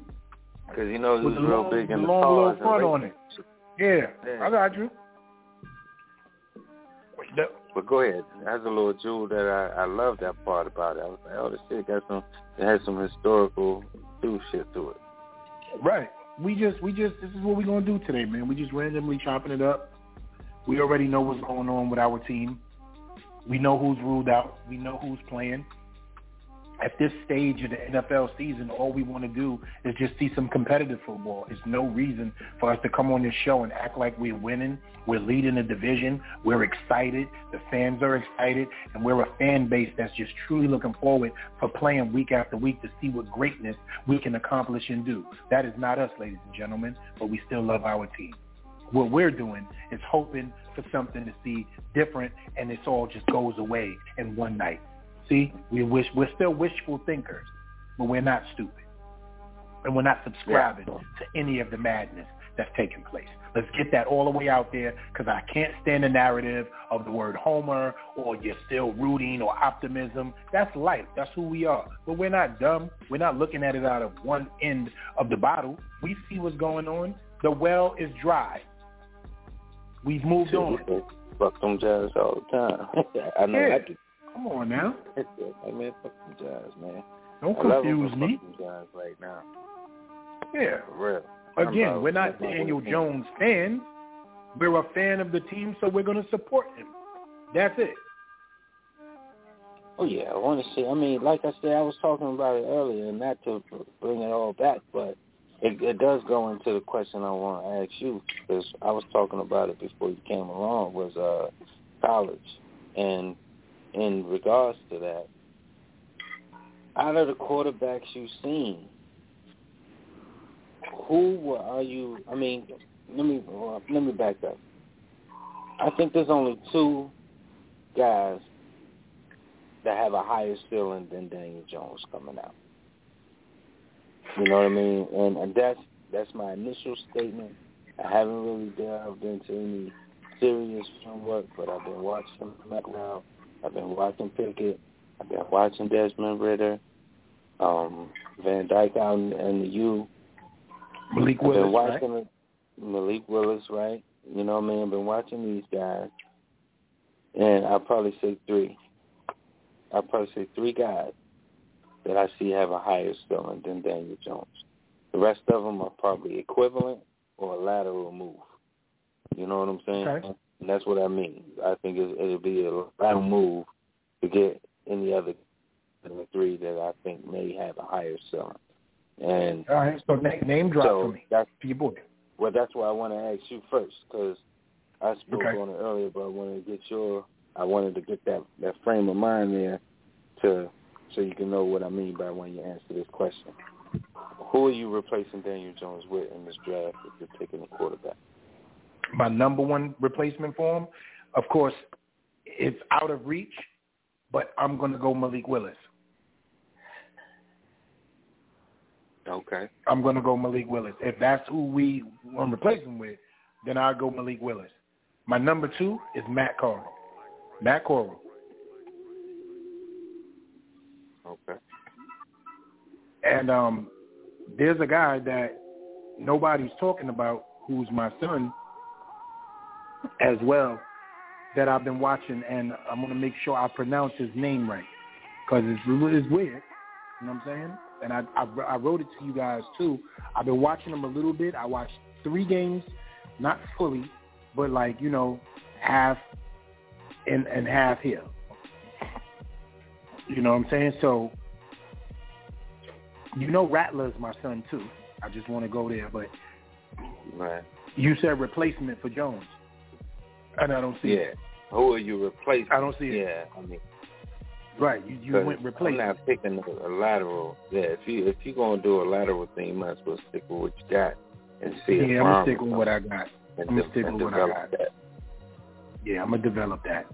Because you know he was real long, big the in the long cars front on it. Yeah, Yeah. I got you. But go ahead. That's a little jewel that I I love that part about it. I was like, oh, this shit got some. It has some historical do shit to it. Right. We just, we just, this is what we're gonna do today, man. We just randomly chopping it up. We already know what's going on with our team. We know who's ruled out. We know who's playing. At this stage of the NFL season, all we want to do is just see some competitive football. There's no reason for us to come on this show and act like we're winning. We're leading the division. We're excited. The fans are excited. And we're a fan base that's just truly looking forward for playing week after week to see what greatness we can accomplish and do. That is not us, ladies and gentlemen, but we still love our team. What we're doing is hoping for something to see different and this all just goes away in one night. See, we wish we're still wishful thinkers, but we're not stupid. And we're not subscribing to any of the madness that's taking place. Let's get that all the way out there because I can't stand the narrative of the word Homer or you're still rooting or optimism. That's life. That's who we are. But we're not dumb. We're not looking at it out of one end of the bottle. We see what's going on. The well is dry. We've moved on. Fuck them jazz all the time. I know Yeah. I do. Come on now. I mean, fuck them jazz, man. Don't I love 'em, confuse me. Jazz right now. Yeah. For real. Again, about- we're not Daniel. Jones fans. We're a fan of the team, so we're going to support him. That's it. Oh yeah, I want to see. I mean, like I said, I was talking about it earlier, and not to bring it all back, but it, it does go into the question I want to ask you because I was talking about it before you came along. Was uh, college, and in regards to that, out of the quarterbacks you've seen, who are you? I mean, let me let me back up. I think there's only two guys that have a higher ceiling than Daniel Jones coming out. You know what I mean? And, and that's that's my initial statement. I haven't really delved into any serious film work, but I've been watching McLeod. I've been watching Pickett. I've been watching Desmond Ridder, um, Van Dyke out in, in the U. Malik I've been Willis, right? watching it- Malik Willis, right? You know what I mean? I've been watching these guys, and I'll probably say three. I'll probably say three guys that I see have a higher ceiling than Daniel Jones. The rest of them are probably equivalent or a lateral move. You know what I'm saying? Okay. And that's what I mean. I think it, it'll be a lateral move to get any other than three that I think may have a higher ceiling. And All right, so name, name drop so for me. that's boy. Well, that's why I want to ask you first because I spoke Okay. on it earlier, but I wanted to get your. I wanted to get that that frame of mind there to so you can know what I mean by when you answer this question. Who are you replacing Daniel Jones with in this draft if you're taking a quarterback? My number one replacement for him, of course, it's out of reach, but I'm going to go Malik Willis. Okay. I'm going to go Malik Willis. If that's who we want to replace him with, then I'll go Malik Willis. My number two is Matt Corral. Matt Corral. Okay. And um, there's a guy that nobody's talking about who's my son as well that I've been watching, and I'm going to make sure I pronounce his name right because it's, it's weird. You know what I'm saying? And I, I I wrote it to you guys too. I've been watching him a little bit. I watched three games, not fully, but like you know, half and and half here. You know what I'm saying? So you know Rattler's my son too. I just want to go there, but Right. you said replacement for Jones, and I don't see Yeah. it. Who are you replacing? I don't see it. Yeah, I mean, Right, you you went I'm replace. not picking a, lateral. Yeah, if you if you're gonna do a lateral thing, you might as well stick with what you got and see Yeah, I'm gonna stick with what I got. I'm gonna stick with what I develop got. that. Yeah, I'm gonna develop that.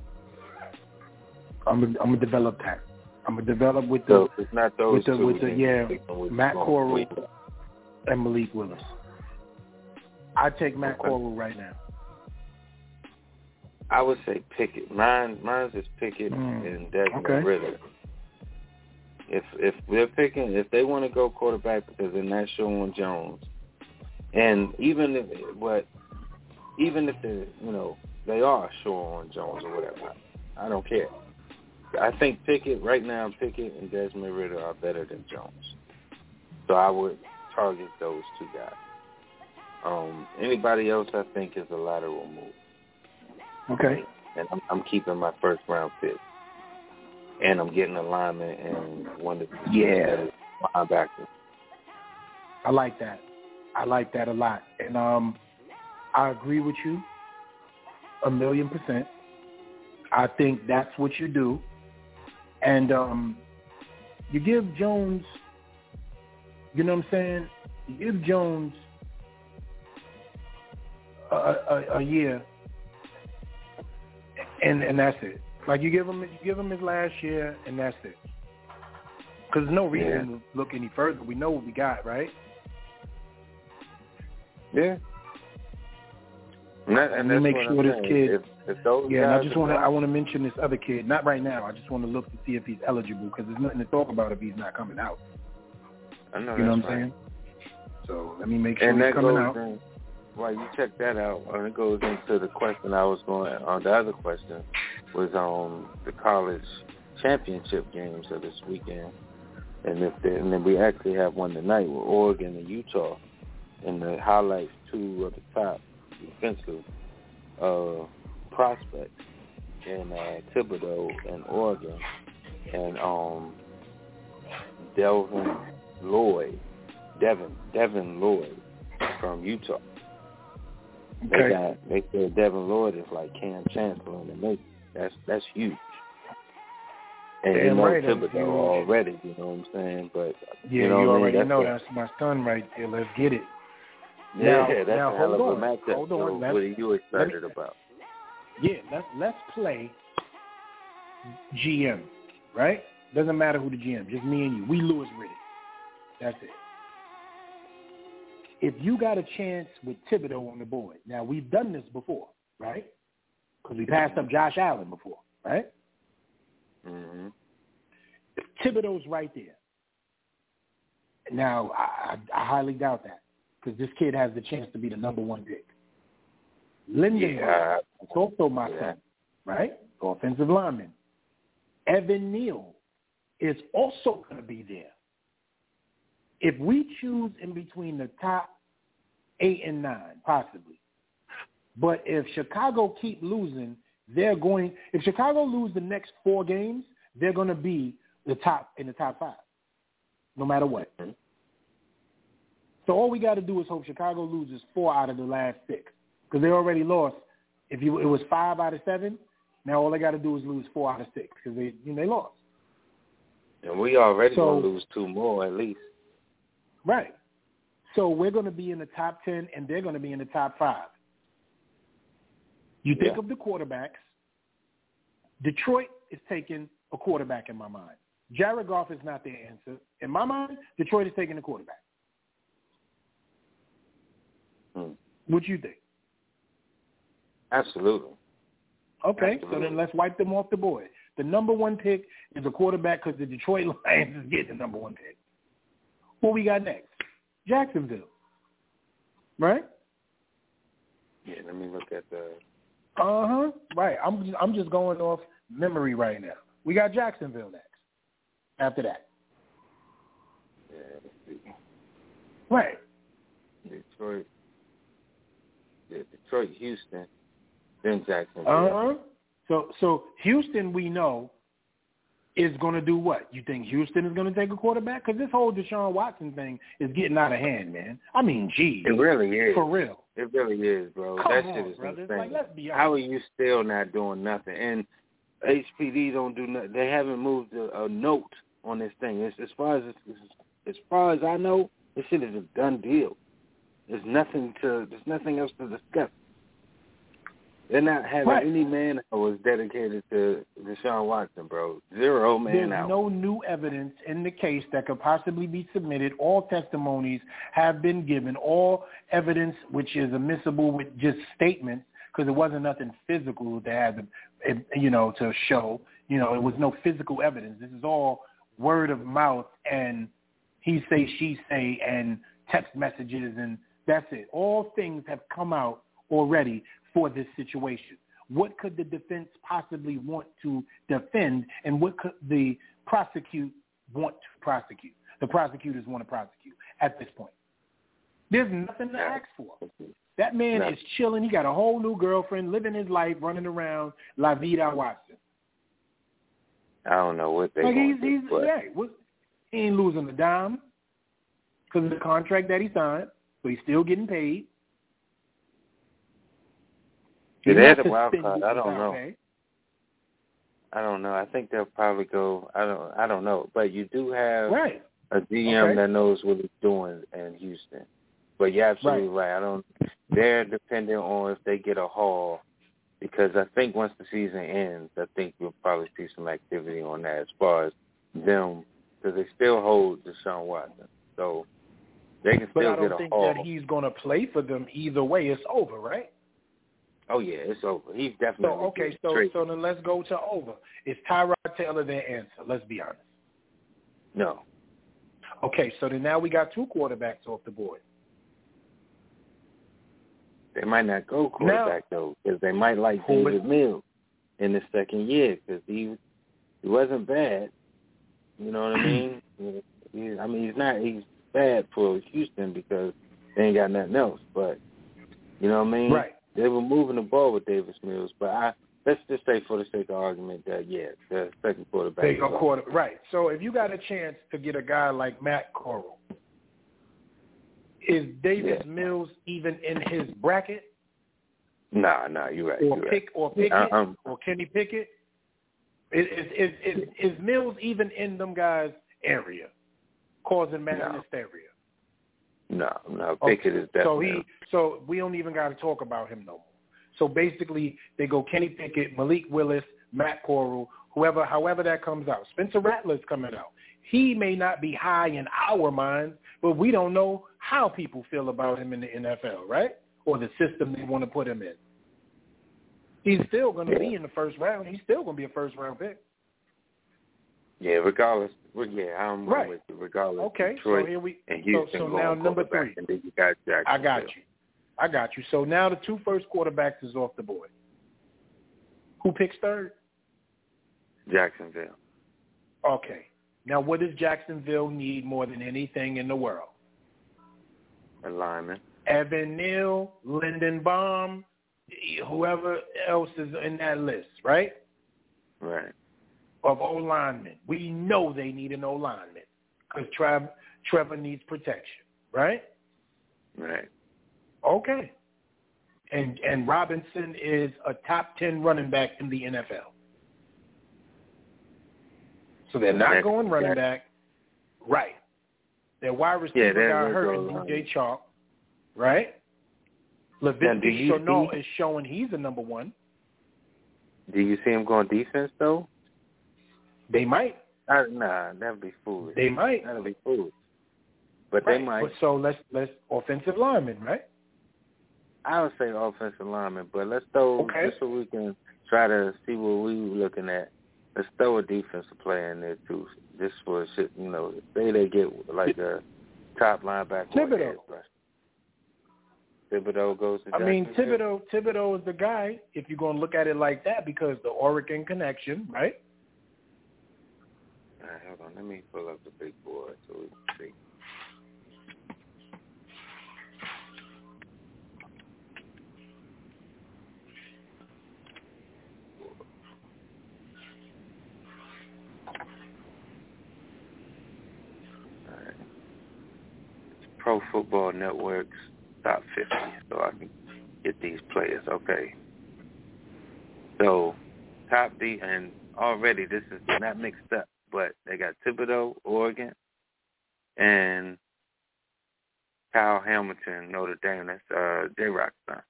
I'm gonna, I'm gonna develop that. I'm gonna develop with the So it's not those with the two, with the yeah Matt Corral and Malik Willis. I take Matt Okay. Corral right now. I would say Pickett. Mine, mine's is Pickett Mm, and Desmond okay. Ridder. If if they're picking, if they want to go quarterback because they're not sure on Jones, and even if but even if they you know they are sure on Jones or whatever, I don't care. I think Pickett right now, Pickett and Desmond Ridder are better than Jones, so I would target those two guys. Um, anybody else, I think, is a lateral move Okay. and I'm, I'm keeping my first round pick, and I'm getting alignment and one of the Yeah. linebacker. I like that. I like that a lot. And um I agree with you a million percent. I think that's what you do. And um you give Jones you know what I'm saying? You give Jones a, a, a year and and that's it. Like you give him you give him his last year and that's it. Because there's no reason to look any further. We know what we got, right? Yeah. And, that, and that's make sure I'm this saying. kid. If, if those yeah, and I just want to. I want to mention this other kid. Not right now. I just want to look to see if he's eligible because there's nothing to talk about if he's not coming out. I know you know what I'm right. saying? So let me make sure And he's that coming goes out. While you check that out, and it goes into the question I was going. On the other question was on the college championship games of this weekend, and if they, and then we actually have one tonight with Oregon and Utah, and the highlights two of the top defensive uh, prospects in uh, Thibodeaux and Oregon, and um, Delvin Lloyd, Devin Devin Lloyd from Utah. They Okay. got they said Devin Lloyd is like Kam Chancellor in the making. That's that's huge. And you Damn know right, Thibodeaux already, you know what I'm saying? But Yeah, you you, know I mean? already That's know that's my son right there. Let's get it. Yeah, now, that's now a hell hold of a on. matchup. Hold on. So what are you let me- excited about? Yeah, let's let's play GM, right? Doesn't matter who the GM, just me and you. We Louis Riddick. That's it. If you got a chance with Thibodeaux on the board, now we've done this before, right? Because we passed up Josh Allen before, right? hmm If Thibodeaux's right there, now I, I, I highly doubt that because this kid has the chance to be the number one pick. Linden, Yeah. it's also my Yeah. son, right? Offensive lineman. Evan Neal is also going to be there. If we choose in between the top eight and nine, possibly. But if Chicago keep losing, they're going. If Chicago lose the next four games, they're going to be the top in the top five, no matter what. Mm-hmm. So all we got to do is hope Chicago loses four out of the last six because they already lost. If you it was five out of seven, now all they got to do is lose four out of six because they you know, they lost. And we already So- gonna lose two more at least. Right. So we're going to be in the top ten, and they're going to be in the top five. You think Yeah. of the quarterbacks. Detroit is taking a quarterback in my mind. Jared Goff is not their answer. In my mind, Detroit is taking a quarterback. Hmm. What you think? Absolutely. Okay, so then let's wipe them off the board. The number one pick is a quarterback because the Detroit Lions is getting the number one pick. What we got next? Jacksonville. Right? Yeah, let me look at the Uh huh. Right. I'm just, I'm just going off memory right now. We got Jacksonville next. After that. yeah, let's see. Right. Detroit. Yeah, Detroit, Houston, then Jacksonville. Uh huh. So so Houston we know is going to do what? You think Houston is going to take a quarterback? Because this whole Deshaun Watson thing is getting out of hand, man. I mean, geez. It really is. For real. It really is, bro. Come that on, shit is brother. Insane. like, let's be How are you still not doing nothing? And HPD don't do nothing. They haven't moved a, a note on this thing. It's, as far as as far as I know, this shit is a done deal. There's nothing to. There's nothing else to discuss. They're not having Right. any man hours dedicated to Deshaun Watson, bro. Zero man There's hours. no new evidence in the case that could possibly be submitted. All testimonies have been given. All evidence which is admissible with just statements because it wasn't nothing physical to have, you know, to show. You know, it was no physical evidence. This is all word of mouth and he say, she say, and text messages, and that's it. All things have come out already for this situation. What could the defense possibly want to defend, and what could the prosecute want to prosecute? The prosecutors want to prosecute at this point. There's nothing to ask for. That man No. is chilling. He got a whole new girlfriend, living his life, running around La Vida Watson. I don't know what they Like he's, do. he's yeah, what, he ain't losing a dime because of the contract that he signed, but he's still getting paid. Yeah, He's they're not the wild card. I don't know. I don't know. I think they'll probably go. I don't. I don't know. But you do have Right. a GM Okay. that knows what he's doing in Houston. But you're absolutely right. I don't. They're dependent on if they get a haul, because I think once the season ends, I think we'll probably see some activity on that as far as them, because they still hold Deshaun Watson, so they can still get a haul. But I don't think haul. that he's going to play for them either way. It's over, right? Oh yeah, it's over. He's So definitely okay, so so then let's go to over. Is Tyrod Taylor their answer? Let's be honest. no. Okay, so then now we got two quarterbacks off the board. They might not go quarterback though, because they might like Davis Mills in the second year because he he wasn't bad. You know what I mean? He, I mean he's not he's bad for Houston because they ain't got nothing else. But you know what I mean? Right. They were moving the ball with Davis Mills, but I let's just say for the sake of argument that yeah, the second quarterback. Go up. quarter right. So if you got a chance to get a guy like Matt Corral, is Davis Yeah. Mills even in his bracket, Nah, nah, you're right. or you're right. pick uh-uh. or Pickett, I- I'm- or Kenny Pickett? Is is, is is is Mills even in them guys' area, causing mass No. hysteria? No, no, Okay, Pickett is So he, so we don't even got to talk about him no more. So basically, they go Kenny Pickett, Malik Willis, Matt Corral, whoever, however that comes out. Spencer Rattler's coming out. He may not be high in our minds, but we don't know how people feel about him in the NFL, right? Or the system they want to put him in. He's still going to be in the first round. He's still going to be a first round pick. Yeah, regardless. Well, yeah, I'm Right. with you. Regardless, Okay, Detroit so here we. and So, Houston so going now number three. and then you got. I got you. I got you. So now the two first quarterbacks is off the board. Who picks third? Jacksonville. Okay. Now what does Jacksonville need more than anything in the world? Alignment. Evan Neal, Lyndon Baum, whoever else is in that list, right? Right. Of O linemen. We know they need an O lineman because Trev, Trevor needs protection, right? Right. Okay. And and Robinson is a top ten running back in the NFL. So they're not going running back. Right. Their wide receiver they're got hurt in. DJ Chark. Right? Laviska is showing he's a number one. Do you see him going defense though? They might. Uh, nah, that'd be foolish. They might. That'd be foolish. But Right. they might. But so let's let's offensive lineman, right? I would say offensive lineman, but let's throw Okay. just so we can try to see what we looking at. Let's throw a defensive player in there too, just for shit. You know, say they get like a top linebacker. Thibodeaux. Thibodeaux goes to. I mean? Thibodeaux Thibodeaux is the guy if you're going to look at it like that because the Oregon connection, right? Hold on. Let me pull up the big board so we can see. Pro Football Network's top 50, so I can get these players. Okay. So, top D, and already this is not mixed up, but they got Thibodeaux, Oregon, and Kyle Hamilton, Notre Dame. That's uh, J Rock's son.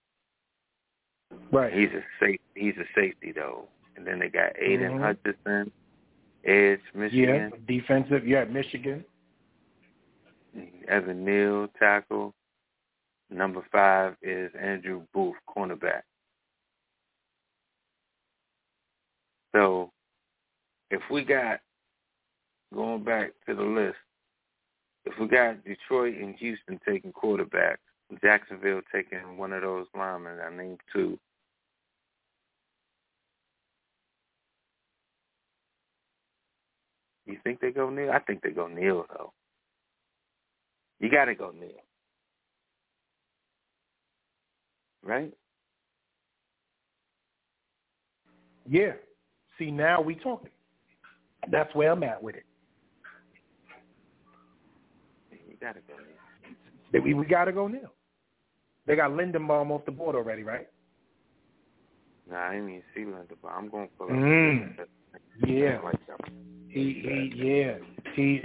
Right. He's a safe. He's a safety though. And then they got Aidan Mhm. Hutchinson, Edge, Yeah, Michigan. defensive. Yeah, Michigan. Evan Neal, tackle. Number five is Andrew Booth, cornerback. So, if we got going back to the list, if we got Detroit and Houston taking quarterbacks, Jacksonville taking one of those linemen, I named two. You think they go Neal? I think they go Neal though. You got to go Neal, right? Yeah. See, now we talking. That's where I'm at with it. You got to go Neal. We, we got to go now. They got Linderbaum off the board already, right? Nah, I didn't even see Linda, but I'm going up. Mm. Yeah. Like that. He, he, yeah. He,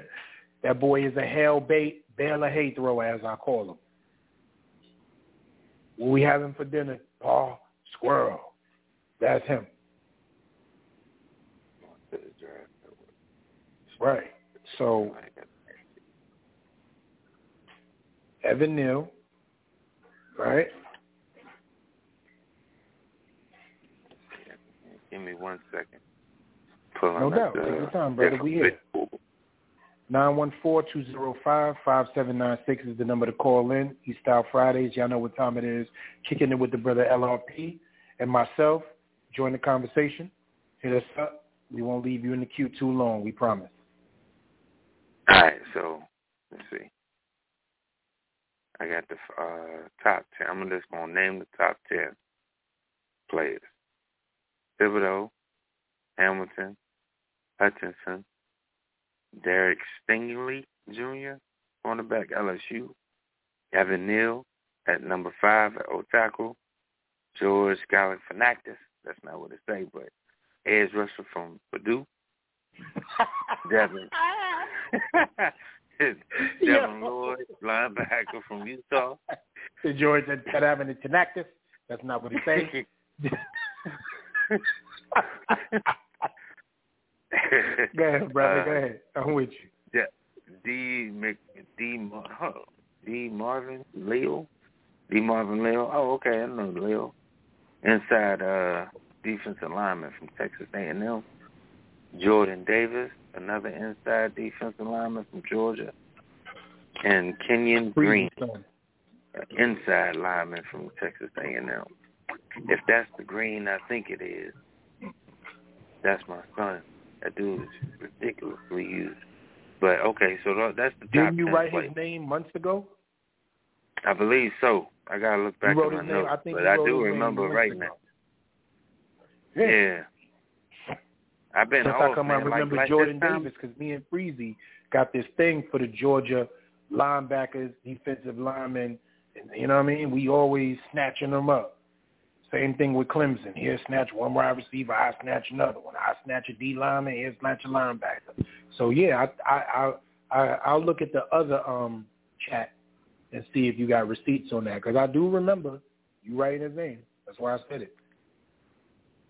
that boy is a hell bait, bail hay thrower, as I call him. What we having for dinner? Paul Squirrel. That's him. To the draft. Right. So Evan Neal, right? Give me one second. Pulling No doubt. Take your uh, time, brother. We here. Nine one four two zero five five seven nine six is the number to call in. E-Style Fridays. Y'all know what time it is. Kicking it with the brother LRP and myself. Join the conversation. Hit us up. We won't leave you in the queue too long. We promise. All right, so let's see. I got the uh, top ten. I'm just gonna name the top ten players: Thibodeaux, Hamilton, Hutchinson, Derek Stingley Jr., cornerback LSU, Evan Neal at number five at O tackle, George Galifianakis. That's not what it say, but edge rusher from Purdue, Devin. Devin. Lloyd, linebacker from Utah. The George that having the Tanactus. That's not what it say. Go ahead, brother. Go Uh, ahead. I'm with you. Yeah, D Mc D Mar- huh, D Marvin Leo, D Marvin Leo. Oh, okay, I know Leo. Inside uh, defensive lineman from Texas A&M. Jordan Davis, another inside defensive lineman from Georgia, and Kenyon Green, inside lineman from Texas A&M. If that's the Green, I think it is. That's my son. That dude is ridiculously used. But okay, so that's the top Didn't you 10 write his name months ago? I believe so. I gotta look back at my notes, but I do remember right now. Yeah. Yeah. I've been Since off, I come, man. I remember like, like Jordan time, Davis because me and Freezy got this thing for the Georgia linebackers, defensive linemen. You know what I mean? We always snatching them up. Same thing with Clemson. Here snatch one wide receiver, I snatch another one. I snatch a D lineman, here snatch a linebacker. So yeah, I I I, I I'll look at the other um chat and see if you got receipts on that because I do remember you writing his name. That's why I said it.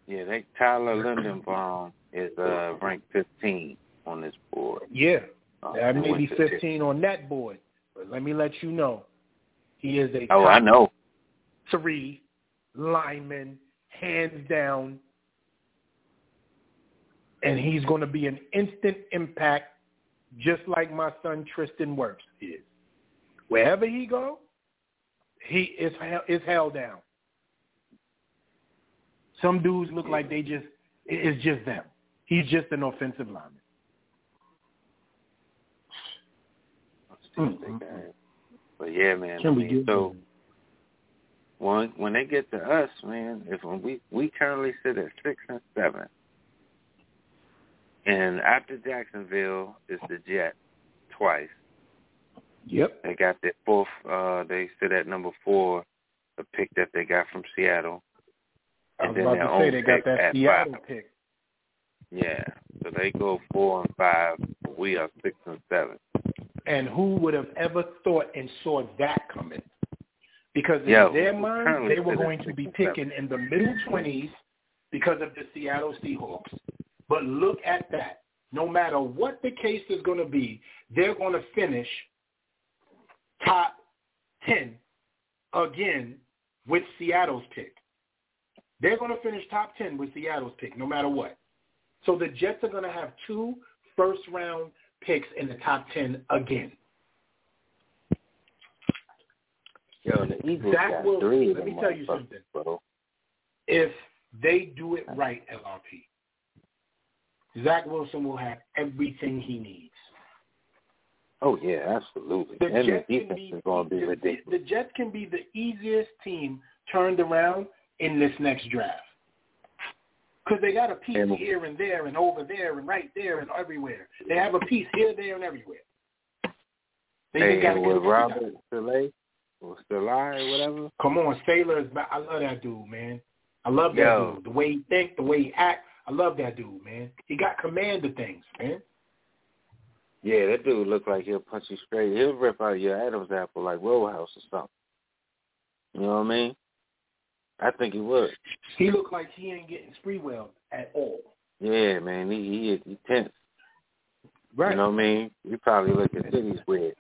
Yeah, they Tyler Linderbaum is uh ranked 15 on this board. Yeah, Uh, that may be 15 on that board, but let me let you know, he is a Oh, top I know. three lineman, hands down, and he's going to be an instant impact, just like my son Tristan Wirfs is. Wherever he go, he is is held down. Some dudes look like they just it's just them. He's just an offensive lineman. Mm-hmm. But yeah, man. I Can we mean, get so when when they get to us, man, if when we we currently sit at six and seven, and after Jacksonville is the Jet twice. Yep. They got their fourth. Uh, they sit at number four, the pick that they got from Seattle, I and was then about to say they got that at Seattle five. pick. Yeah, so they go four and five. We are six and seven. And who would have ever thought and saw that coming? Because in Yo, their mind, they were going to be picking in the middle 20s because of the Seattle Seahawks. But look at that. No matter what the case is going to be, they're going to finish top 10 again with Seattle's pick. They're going to finish top 10 with Seattle's pick, no matter what. So the Jets are going to have two first-round picks in the top 10 again. Yo, the Eagles Zach got Wilson, three let me tell you something. bro. If they do it right, LRP, Zach Wilson will have everything he needs. Oh yeah, absolutely. The and Jets can defense be is going to be the, ridiculous. the Jets can be the easiest team turned around in this next draft. Because they got a piece And- here and there and over there and right there and everywhere. They have a piece here, there, and everywhere. They Hey, got to and get with it Robert. Saleh or Saleh, whatever. Come on, Sailor is. I love that dude, man. I love that Yo. dude. The way he think, the way he act. I love that dude, man. He got command of things, man. Yeah, that dude look like he'll punch you straight. He'll rip out your Adam's apple like Roadhouse or something. You know what I mean? I think he would. He look like he ain't getting spree well at all. Yeah, man, he he he tense. Right. You know what I mean? You probably look at cities weird.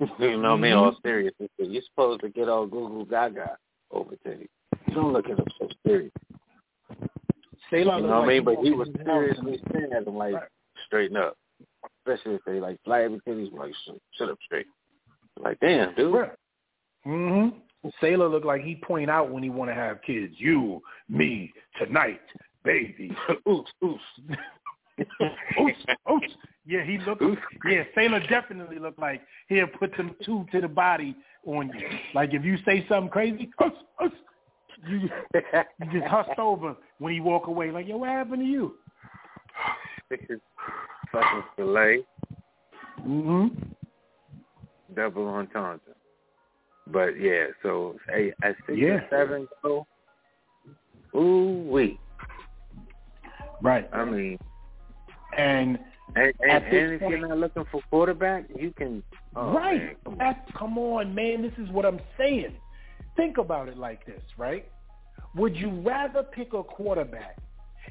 you know what I mean? All serious. You're supposed to get all goo goo gaga over titties. Don't look at him so serious. Sailor You know what I mean? But he was in his house. seriously staring at him like straighten up. Especially if they like flabby titties, like sit, sit up straight. Like damn, dude. Right. Mhm. Sailor looked like he point out when he want to have kids. You, me, tonight, baby. oops, oops. oops, oops. Yeah, he look. Yeah, Sailor definitely looked like he'll put them two to the body on you. Like if you say something crazy, oops, oops, you you just hussed over when he walk away. Like, yo, what happened to you? Fucking fillet, Mhm. double entendre. But yeah, so hey, at six Yeah. seven go. Ooh wee. Right. I mean, And and, and, and if point- you're not looking for quarterback, you can. Oh, right. man, come on. Come on, man. This is what I'm saying. Think about it like this, right? Would you rather pick a quarterback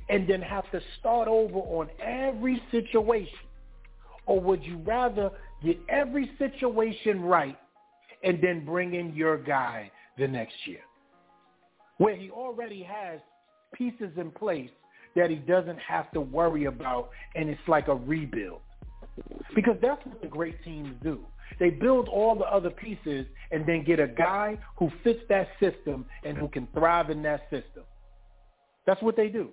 and then have to start over on every situation? Or would you rather get every situation right and then bring in your guy the next year? Where he already has pieces in place that he doesn't have to worry about and it's like a rebuild. Because that's what the great teams do. They build all the other pieces and then get a guy who fits that system and who can thrive in that system. That's what they do.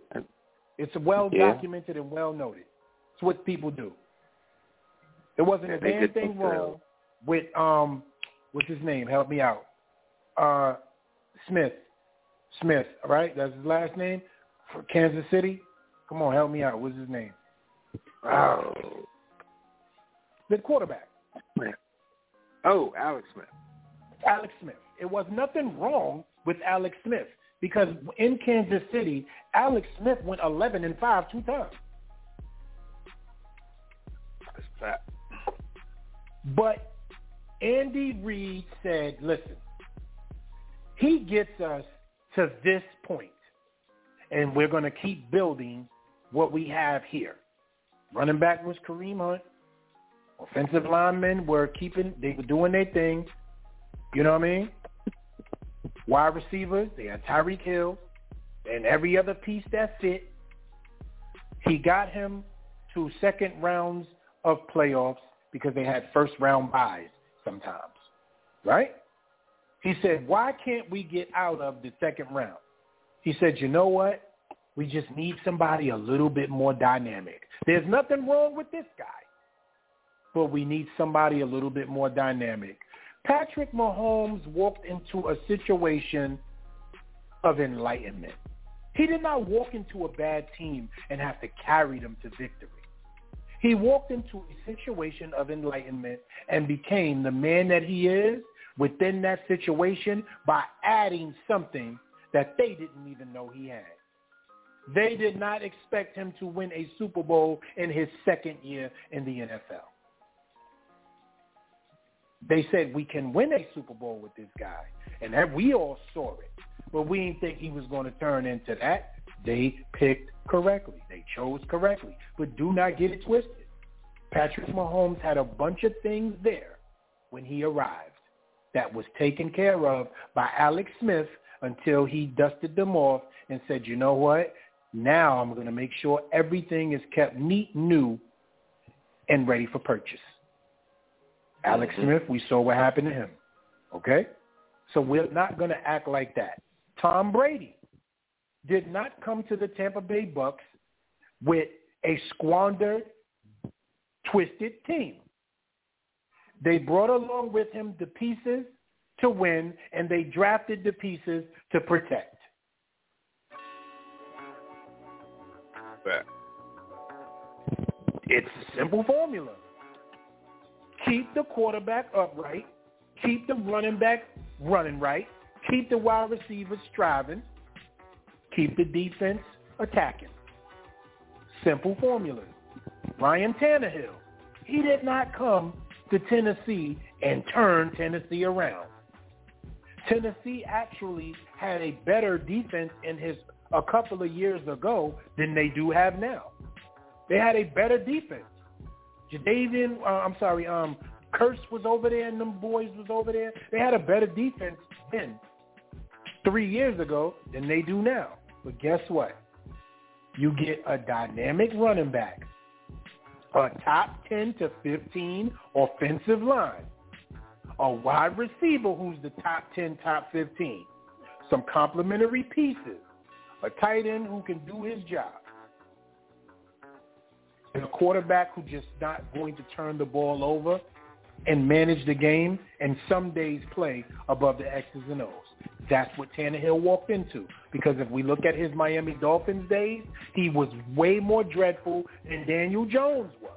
It's well Yeah. documented and well noted. It's what people do. There wasn't Yeah, a damn thing wrong with um what's his name? Help me out. Uh Smith. Smith, right? That's his last name? For Kansas City? Come on, help me out. What's his name? Oh, The quarterback. Oh, Alex Smith. Alex Smith. It was nothing wrong with Alex Smith because in Kansas City, Alex Smith went 11 and 5 two times. That's fat. But Andy Reid said, listen, he gets us to this point, and we're going to keep building what we have here. Running back was Kareem Hunt. Offensive linemen were keeping, they were doing their thing. You know what I mean? Wide receivers, they had Tyreek Hill and every other piece that fit. He got him to second rounds of playoffs because they had first round buys sometimes, right? He said, why can't we get out of the second round? He said, you know what? We just need somebody a little bit more dynamic. There's nothing wrong with this guy, but we need somebody a little bit more dynamic. Patrick Mahomes walked into a situation of enlightenment. He did not walk into a bad team and have to carry them to victory. He walked into a situation of enlightenment and became the man that he is within that situation by adding something that they didn't even know he had. They did not expect him to win a Super Bowl in his second year in the NFL. They said we can win a Super Bowl with this guy, and that we all saw it, but we didn't think he was going to turn into that. They picked correctly. They chose correctly, but do not get it twisted. Patrick Mahomes had a bunch of things there when he arrived that was taken care of by Alex Smith until he dusted them off and said, you know what? Now I'm going to make sure everything is kept neat, new, and ready for purchase. Alex Mm-hmm. Smith, we saw what happened to him. Okay? So we're not going to act like that. Tom Brady did not come to the Tampa Bay Bucks with a squandered, twisted team. They brought along with him the pieces to win, and they drafted the pieces to protect. It's a simple formula. Keep the quarterback upright. Keep the running back running right. Keep the wide receivers striving. Keep the defense attacking. Simple formula. Ryan Tannehill, he did not come to Tennessee and turn Tennessee around. Tennessee actually had a better defense in his a couple of years ago than they do have now. They had a better defense. Jadeveon, uh, I'm sorry, um, Curse was over there and them boys was over there. They had a better defense then, three years ago, than they do now. But guess what? You get a dynamic running back, a top 10 to 15 offensive line, a wide receiver who's the top 10, top 15, some complementary pieces, a tight end who can do his job, and a quarterback who's just not going to turn the ball over and manage the game and some days play above the X's and O's. That's what Tannehill walked into. Because if we look at his Miami Dolphins days, he was way more dreadful than Daniel Jones was.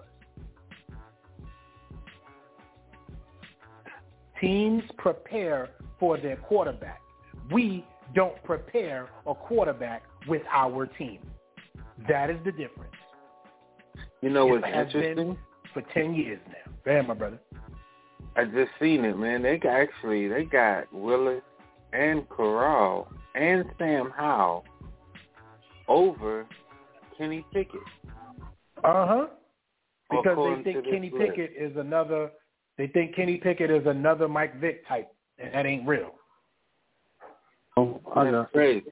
Teams prepare for their quarterback. We don't prepare a quarterback with our team. That is the difference. You know what's interesting? for 10 years now. Ahead, my brother. I just seen it, man. They got actually they got Willis and Corral and Sam Howell over Kenny Pickett. Uh-huh. Because they think this Kenny list. Pickett is another they think Kenny Pickett is another Mike Vick type, and that ain't real. Oh, That's crazy.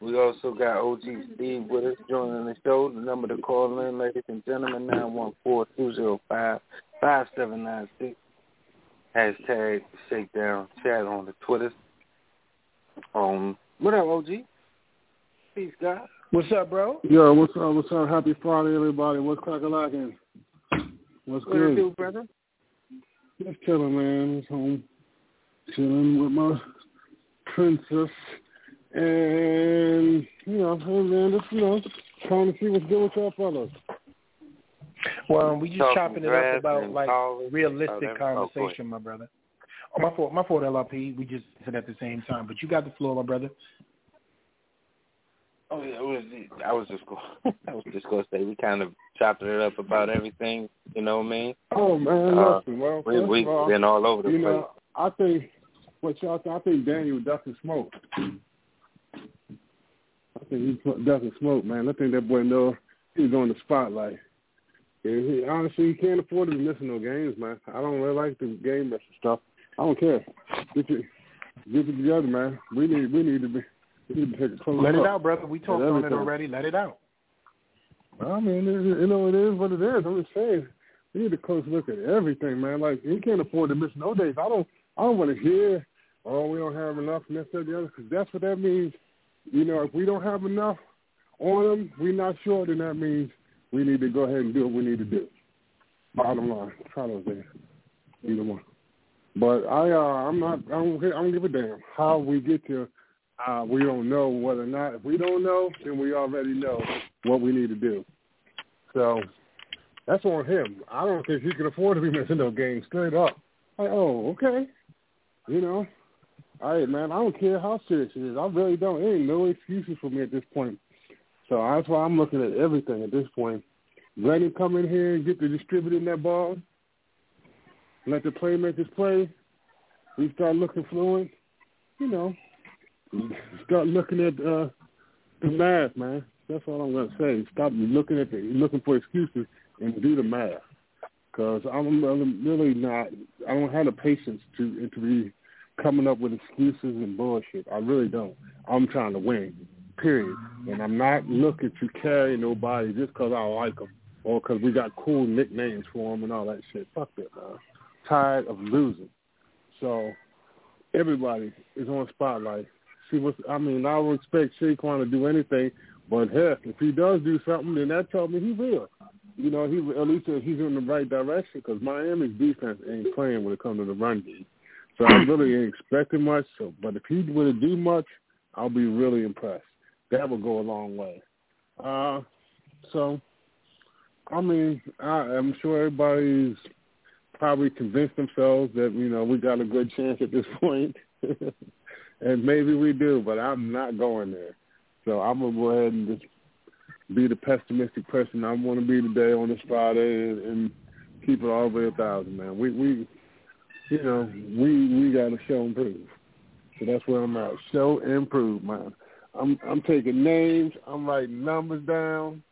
We also got OG Steve with us joining the show. The number to call in, ladies and gentlemen, nine one four two zero five five seven nine six. Hashtag Shakedown Chat on the Twitter. Um, what up, OG? Peace, guys. What's up, bro? Yo, what's up? What's up? Happy Friday, everybody. What's cracking lacking? What's What it good? do, brother? Just chilling, man. Just home, chilling with my princess, and you know, hey, man, just you know, trying to see what's good with y'all fellas. Well, we just chopping it up about like college. Oh, realistic oh, conversation, my brother. Oh, my fault, my fault, LRP. We just said at the same time, but you got the floor, my brother. Oh yeah, it was. I was just going. I was just going to say we kind of chopped it up about everything. You know what I mean? Oh man, Uh, listen. Well, we first we of all, been all over the you place. know, I think what y'all. think- I think Daniel ducking smoke. I think he's ducking smoke, man. I think that boy know he's on the spotlight. He, honestly, he can't afford to be missing no games, man. I don't really like the game missing stuff. I don't care. Get your get it together, man. We need we need to be we need to take a close Let it out, brother. We talked on it already. Let it out. I mean, it, you know, it is what it is. I'm just saying, we need a close look at everything, man. Like he can't afford to miss no days. I don't, I don't want to hear, oh, we don't have enough, and this, that, the other, because that's what that means. You know, if we don't have enough on them, we're not sure, then that means we need to go ahead and do what we need to do. Bottom line, those there, either one. But I, uh, I'm not, I don't, I don't give a damn how we get to. Uh, we don't know whether or not. If we don't know, then we already know what we need to do. So that's on him. I don't think he can afford to be missing no games straight up. Like, oh, okay. You know, all right, man. I don't care how serious it is. I really don't. There ain't no excuses for me at this point. So that's why I'm looking at everything at this point. Let him come in here and get the distributing that ball. Let the playmakers play. We start looking fluent. You know, start looking at uh, the math, man. That's all I'm gonna say. Stop looking at the looking for excuses and do the math. Because I'm, I'm really not. I don't have the patience to to be coming up with excuses and bullshit. I really don't. I'm trying to win. Period. And I'm not looking to carry nobody just because I like them or because we got cool nicknames for them and all that shit. Fuck that, man. Tired of losing. So everybody is on spotlight. See what's. I mean, I would expect Saquon to do anything, but heck, if he does do something, then that tells me he will. You know, he at least he's in the right direction because Miami's defense ain't playing when it comes to the run game. So I really ain't expecting much. So, but if he were to do much, I'll be really impressed. That would go a long way. Uh, so, I mean, I, I'm sure everybody's probably convinced themselves that you know we got a good chance at this point, and maybe we do, but I'm not going there. So I'm gonna go ahead and just be the pessimistic person I want to be today on this Friday and, and keep it all the way a thousand, man. We we you know we we got to show and prove. So that's where I'm at. Show and prove, man. I'm I'm taking names. I'm writing numbers down,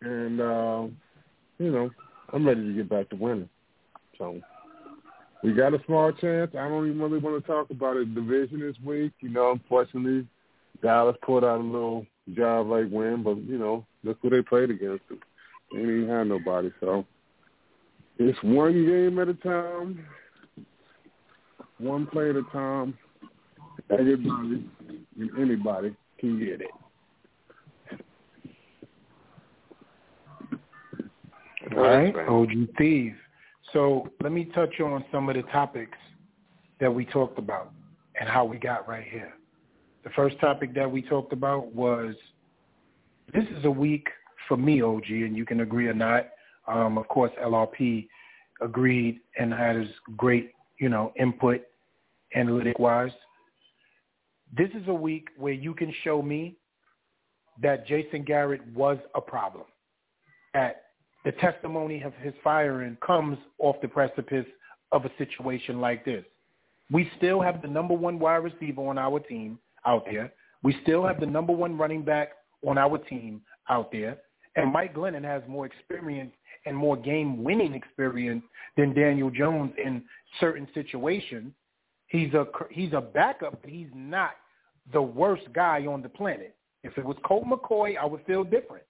and uh, you know I'm ready to get back to winning. So we got a small chance. I don't even really want to talk about a division this week. You know, unfortunately, Dallas pulled out a little job like win, but you know, look who they played against. Them. They didn't have nobody. So it's one game at a time, one play at a time. Everybody and anybody can get it. All right, OG Thief. So let me touch on some of the topics that we talked about and how we got right here. The first topic that we talked about was this is a week for me, OG, and you can agree or not. Um, of course, LRP agreed and had his great, you know, input analytic-wise. This is a week where you can show me that Jason Garrett was a problem, that the testimony of his firing comes off the precipice of a situation like this. We still have the number one wide receiver on our team out there. We still have the number one running back on our team out there. And Mike Glennon has more experience and more game-winning experience than Daniel Jones in certain situations. He's a he's a backup, but he's not the worst guy on the planet. If it was Colt McCoy, I would feel different.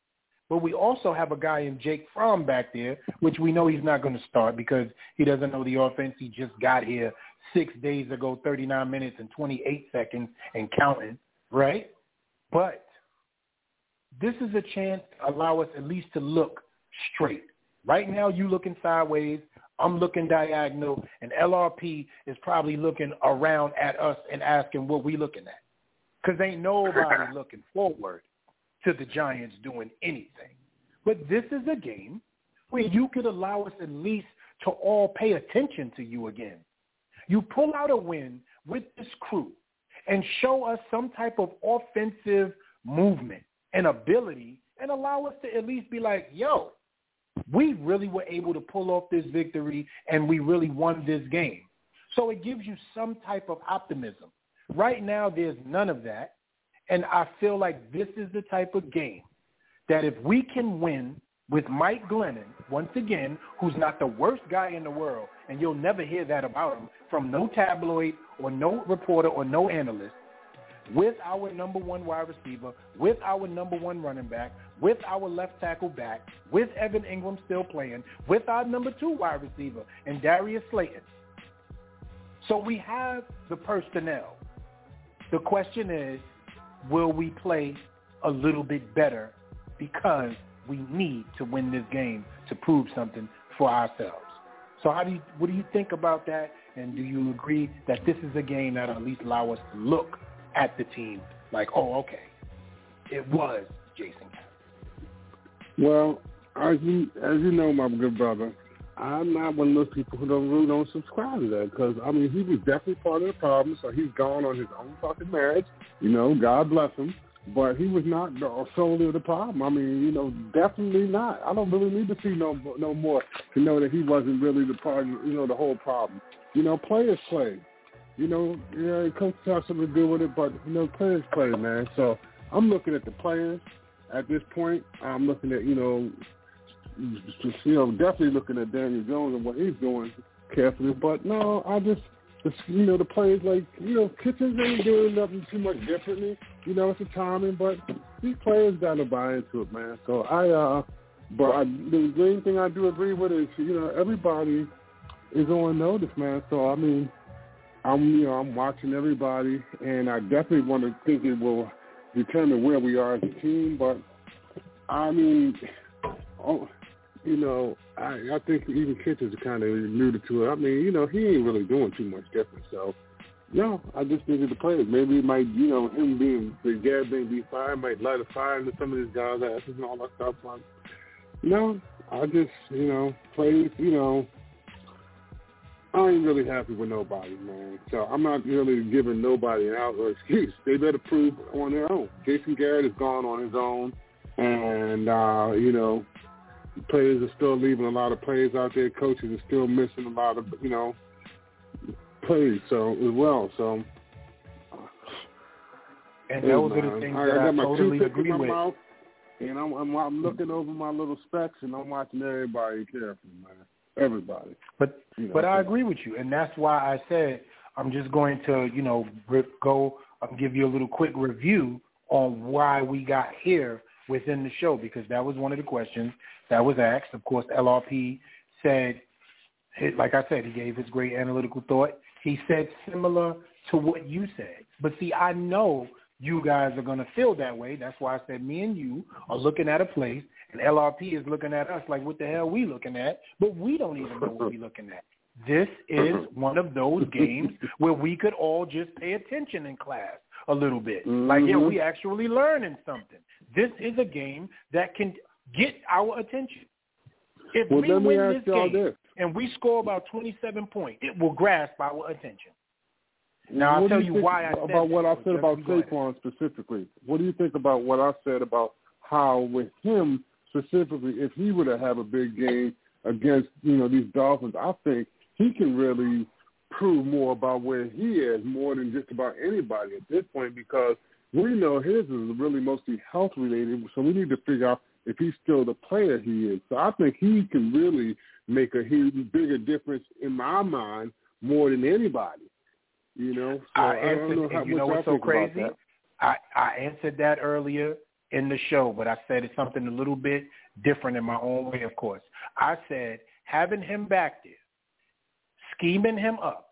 But we also have a guy in Jake Fromm back there, which we know he's not going to start because he doesn't know the offense. He just got here six days ago, 39 minutes and 28 seconds and counting, right? But this is a chance to allow us at least to look straight. Right now, you looking sideways. I'm looking diagonal, and LRP is probably looking around at us and asking what we looking at. Because ain't nobody looking forward to the Giants doing anything. But this is a game where you could allow us at least to all pay attention to you again. You pull out a win with this crew and show us some type of offensive movement and ability and allow us to at least be like, yo, we really were able to pull off this victory and we really won this game. So it gives you some type of optimism. Right now, there's none of that. And I feel like this is the type of game that if we can win with Mike Glennon, once again, who's not the worst guy in the world, and you'll never hear that about him from no tabloid or no reporter or no analyst, with our number one wide receiver, with our number one running back, with our left tackle back, with Evan Engram still playing, with our number two wide receiver, and Darius Slayton. So we have the personnel. The question is, will we play a little bit better because we need to win this game to prove something for ourselves. So how do you, what do you think about that? And do you agree that this is a game that at least allow us to look at the team like, oh, okay, it was Jason. Well, as you as you know, my good brother, I'm not one of those people who don't really don't subscribe to that because I mean he was definitely part of the problem. So he's gone on his own fucking marriage. You know, God bless him. But he was not the solely the problem. I mean, you know, definitely not. I don't really need to see no no more to know that he wasn't really the part, you know, the whole problem. You know, players play. You know, yeah, coach has something to do with it, but you know, players play, man. So I'm looking at the players at this point. I'm looking at, you know, you know, definitely looking at Daniel Jones and what he's doing carefully. But no, I just you know, the players like, you know, Kitchens ain't doing nothing too much differently. You know, it's a timing, but these players got to buy into it, man. So I, uh, but I, the main thing I do agree with is, you know, everybody is on notice, man. So I mean, I'm, you know, I'm watching everybody, and I definitely want to think it will determine where we are as a team. But I mean, oh, you know, I, I think even Kitchens kind of alluded to it. I mean, you know, he ain't really doing too much different. So, no, I just needed the players. Maybe it might, you know, him being the Gab being be fired might light a fire into some of these guys' asses and all that stuff. But no, I just, you know, plays, you know, I ain't really happy with nobody, man. So I'm not really giving nobody an out or excuse. They better prove on their own. Jason Garrett is gone on his own, and uh, you know, players are still leaving a lot of players out there. Coaches are still missing a lot of, you know, plays so as well. So, and those are the things I, that I, got I totally agree with. Mouth, and I'm, I'm I'm looking over my little specs and I'm watching everybody carefully, man. Everybody. But you know, but I agree with you, and that's why I said I'm just going to you know go and give you a little quick review on why we got here within the show because that was one of the questions that was asked. Of course, LRP said, like I said, he gave his great analytical thought. He said similar to what you said. But see, I know you guys are going to feel that way. That's why I said me and you are looking at a place, and LRP is looking at us like, what the hell we looking at? But we don't even know what we're looking at. This is one of those games where we could all just pay attention in class a little bit. Mm-hmm. Like, yeah, we actually learning something. This is a game that can get our attention. If well, we win this game this. and we score about 27 points, it will grasp our attention. Now, I'll tell you, why I said about what I said about Saquon specifically. What do you think about what I said about how with him specifically, if he were to have a big game against you know these Dolphins, I think he can really prove more about where he is more than just about anybody at this point because we know his is really mostly health related. So we need to figure out if he's still the player he is. So I think he can really make a huge, bigger difference in my mind more than anybody. You know, so I answered. Know how, you know what's so crazy? I I answered that earlier in the show, but I said it's something a little bit different in my own way. Of course, I said having him back there, scheming him up,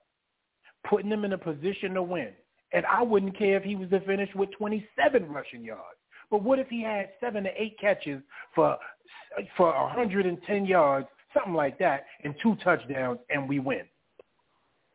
putting him in a position to win. And I wouldn't care if he was to finish with 27 rushing yards. But what if he had seven to eight catches for for 110 yards, something like that, and two touchdowns, and we win?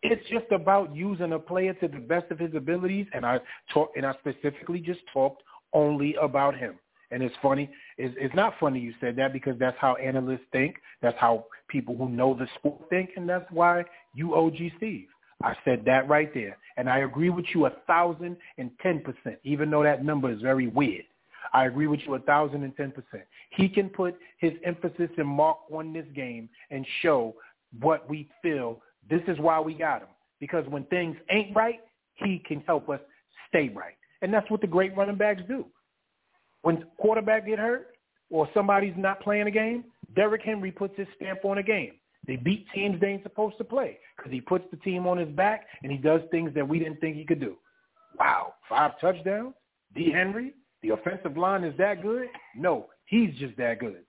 It's just about using a player to the best of his abilities, and I talk and I specifically just talked only about him. And it's funny. It's, it's not funny you said that because that's how analysts think. That's how people who know the sport think, and that's why you OG Steve. I said that right there. And I agree with you a thousand and ten percent, even though that number is very weird. I agree with you a thousand and ten percent. He can put his emphasis and mark on this game and show what we feel. This is why we got him. Because when things ain't right, he can help us stay right. And that's what the great running backs do. When quarterback get hurt or somebody's not playing a game, Derrick Henry puts his stamp on a game. They beat teams they ain't supposed to play because he puts the team on his back and he does things that we didn't think he could do. Wow, five touchdowns? D. Henry? The offensive line is that good? No, he's just that good.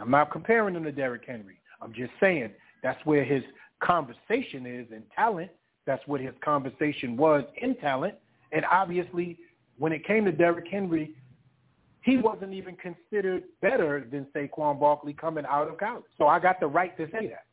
I'm not comparing him to Derrick Henry. I'm just saying that's where his conversation is in talent. That's what his conversation was in talent. And obviously, when it came to Derrick Henry, he wasn't even considered better than Saquon Barkley coming out of college. So I got the right to say that.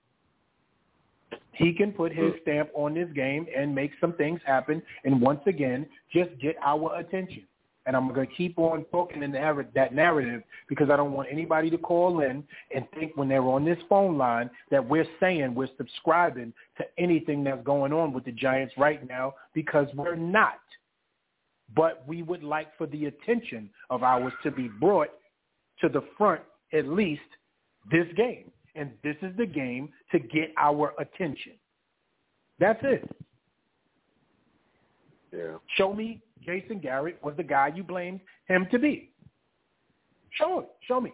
He can put his stamp on this game and make some things happen, and once again, just get our attention. And I'm going to keep on talking in that narrative because I don't want anybody to call in and think when they're on this phone line that we're saying we're subscribing to anything that's going on with the Giants right now because we're not but we would like for the attention of ours to be brought to the front at least this game. And this is the game to get our attention. That's it. Yeah. Show me Jason Garrett was the guy you blamed him to be. Show it. Show me.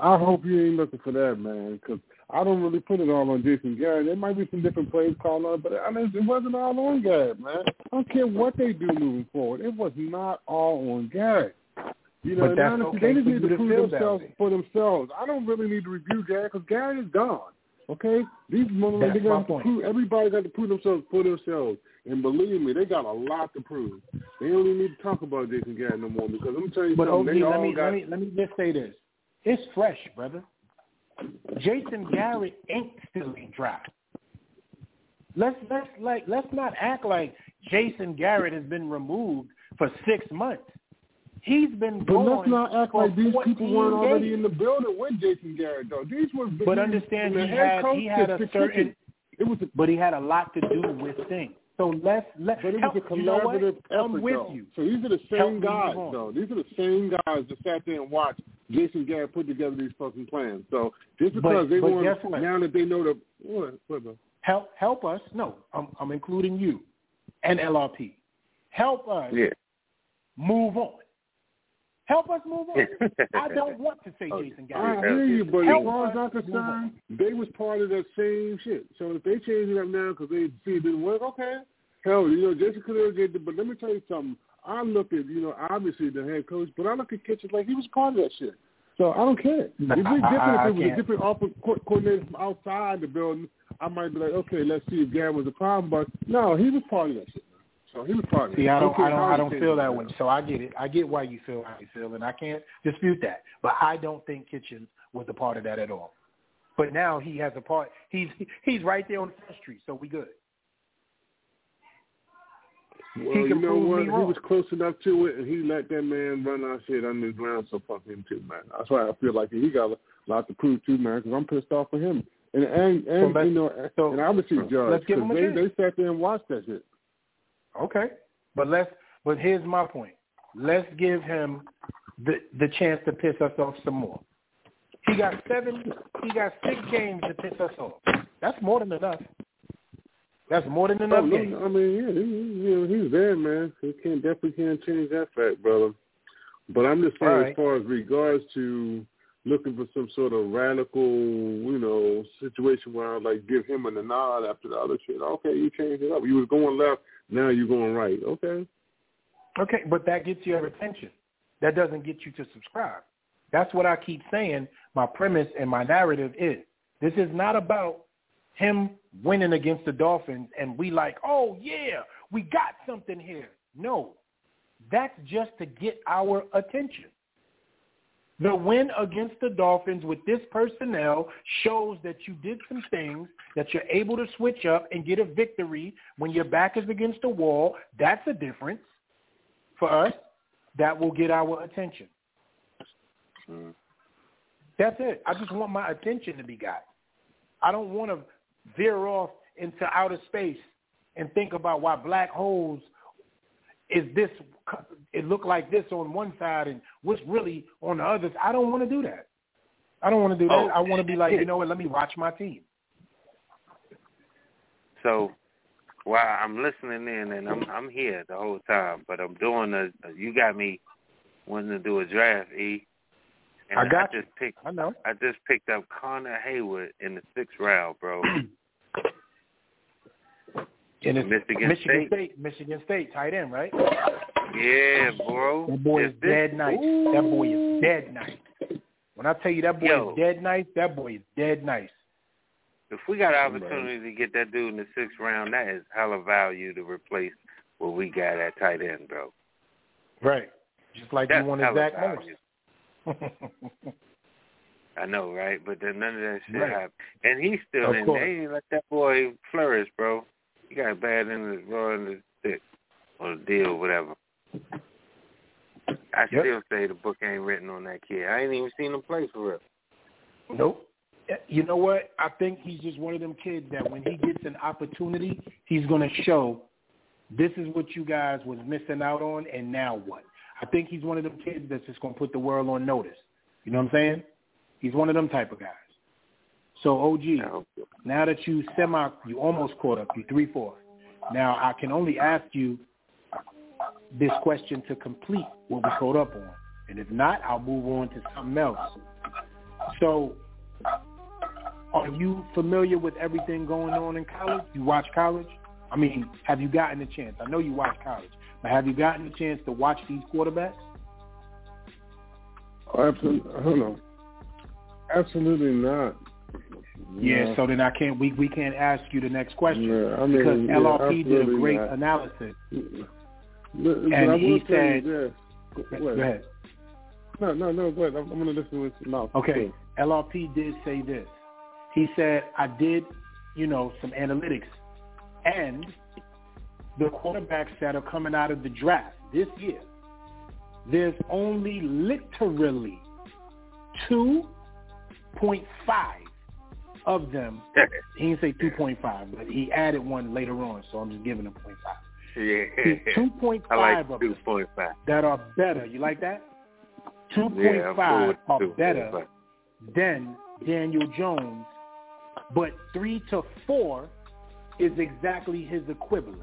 I hope you ain't looking for that, man, because I don't really put it all on Jason Garrett. There might be some different plays called on, but I mean, it wasn't all on Garrett, man. I don't care what they do moving forward. It was not all on Garrett. You know, but that's honestly, okay they just need to to prove themselves for themselves. I don't really need to review Garrett because Garrett is gone. Okay, these motherfuckers, they got to prove. Everybody got to prove themselves for themselves. And believe me, they got a lot to prove. They don't even need to talk about Jason Garrett no more because let me tell you But something. OG, they let all me got let me let me just say this: it's fresh, brother. Jason Garrett ink still ain't dry. Let's let's like let's not act like Jason Garrett has been removed for six months. He's been But gone let's not act like these people weren't already days. in the building with Jason Garrett, though. These were. But these- understand he had he had a certain. It was, a, but he had a lot to do with things. So let's let. but it help, was a you know effort, I'm with though. you. So these are the same me guys, though. These are the same guys that sat there and watched Jason Garrett put together these fucking plans. So just But- because they but want guess now that they know the what, what, bro? Help help us. No, I'm I'm including you and LRP. Help us Yeah. move on. Help us move on. I don't want to say oh, Jason Garrett. I hear you, but as Help far as us I'm move concerned, on. they was part of that same shit. So if they change it up now because they see it didn't work, okay. Hell, you know, Jason Khalil did, but let me tell you something. I look at, you know, obviously the head coach, but I look at Kitchens like he was part of that shit. So I don't care. Nah, It'd be different I- I if it was can't. a different offensive coordinator from outside the building. I might be like, okay, let's see if Garrett was a problem, but no, he was part of that shit. So he was part of See. I don't, I don't, I don't feel that way. So I get it. I get why you feel how you feel, and I can't dispute that. But I don't think Kitchens was a part of that at all. But now he has a part. He's he's right there on Front Street, so we good. Well, you know what? He was close enough to it, and he let that man run our shit underground so fuck him too, man. That's why I feel like he got a lot to prove too, man, because I'm pissed off for him. And and, and let's- you know, so and obviously Judge, let's give him because a they they sat there and watched that shit. Okay, but let's. But here's my point. Let's give him the the chance to piss us off some more. He got seven. He got six games to piss us off. That's more than enough. That's more than enough Oh, no, games. I mean, yeah, he, know, he's there, man. He can't definitely can't change that fact, brother. But I'm just saying, right. as far as regards to looking for some sort of radical, you know, situation where I like give him a nod after the other shit. Okay, you changed it up. You was going left, now you're going right. Okay. Okay, but that gets your attention. That doesn't get you to subscribe. That's what I keep saying. My premise and my narrative is this is not about him winning against the Dolphins and we like, oh yeah, we got something here. No, that's just to get our attention. The win against the Dolphins with this personnel shows that you did some things, that you're able to switch up and get a victory when your back is against the wall. That's a difference for us. That will get our attention. Mm-hmm. That's it. I just want my attention to be got. I don't want to veer off into outer space and think about why black holes is this it look like this on one side and what's really on the other. I don't want to do that. I don't want to do that. Oh. I want to be like, you know what? Let me watch my team. So while I'm listening in and I'm I'm here the whole time, but I'm doing a you got me wanting to do a draft, E. And I got just picked I know. I just picked up Connor Heyward in the sixth round, bro. And it's Michigan Michigan State. State, Michigan State, tight end, right? Yeah, bro. That boy is Is dead nice. That boy is dead nice. When I tell you that boy Yo. is dead nice, that boy is dead nice. If we got an opportunity to get that dude in the sixth round, that is hella value to replace what we got at tight end, bro. Right. Just like That's you wanted Zach. Morris. I know, right? But then none of that shit Right. happened. And he's still Of in. course. They ain't let that boy flourish, bro. He got a bad of the raw in the stick or the deal, whatever. I Yep. still say the book ain't written on that kid. I ain't even seen him play for real. Nope. You know what? I think he's just one of them kids that when he gets an opportunity, he's going to show this is what you guys was missing out on, and now what? I think he's one of them kids that's just going to put the world on notice. You know what I'm saying? He's one of them type of guys. So OG, now that you semi, you almost caught up. You three four. Now I can only ask you this question to complete what we caught up on, and if not, I'll move on to something else. So, are you familiar with everything going on in college? You watch college? I mean, have you gotten a chance? I know you watch college, but have you gotten a chance to watch these quarterbacks? Oh, absolutely. I don't know. Absolutely not. Yeah, so then I can't. We we can't ask you the next question Yeah, I mean, because yeah, LRP did a great not. analysis. But, but And will he said- you this. Go, Go ahead. No, no, no. Go ahead. I'm, I'm going to listen with your mouth. Okay, LRP did say this. He said, I did, you know, some analytics, and the quarterbacks that are coming out of the draft this year, there's only literally 2.5 of them. He didn't say 2.5, but he added one later on, so I'm just giving him 0.5. Yeah. Two point I like of two them point five. that are better. You like that? Yeah, I'm 2.5 cool are 2.5. better than Daniel Jones, but three to four is exactly his equivalent.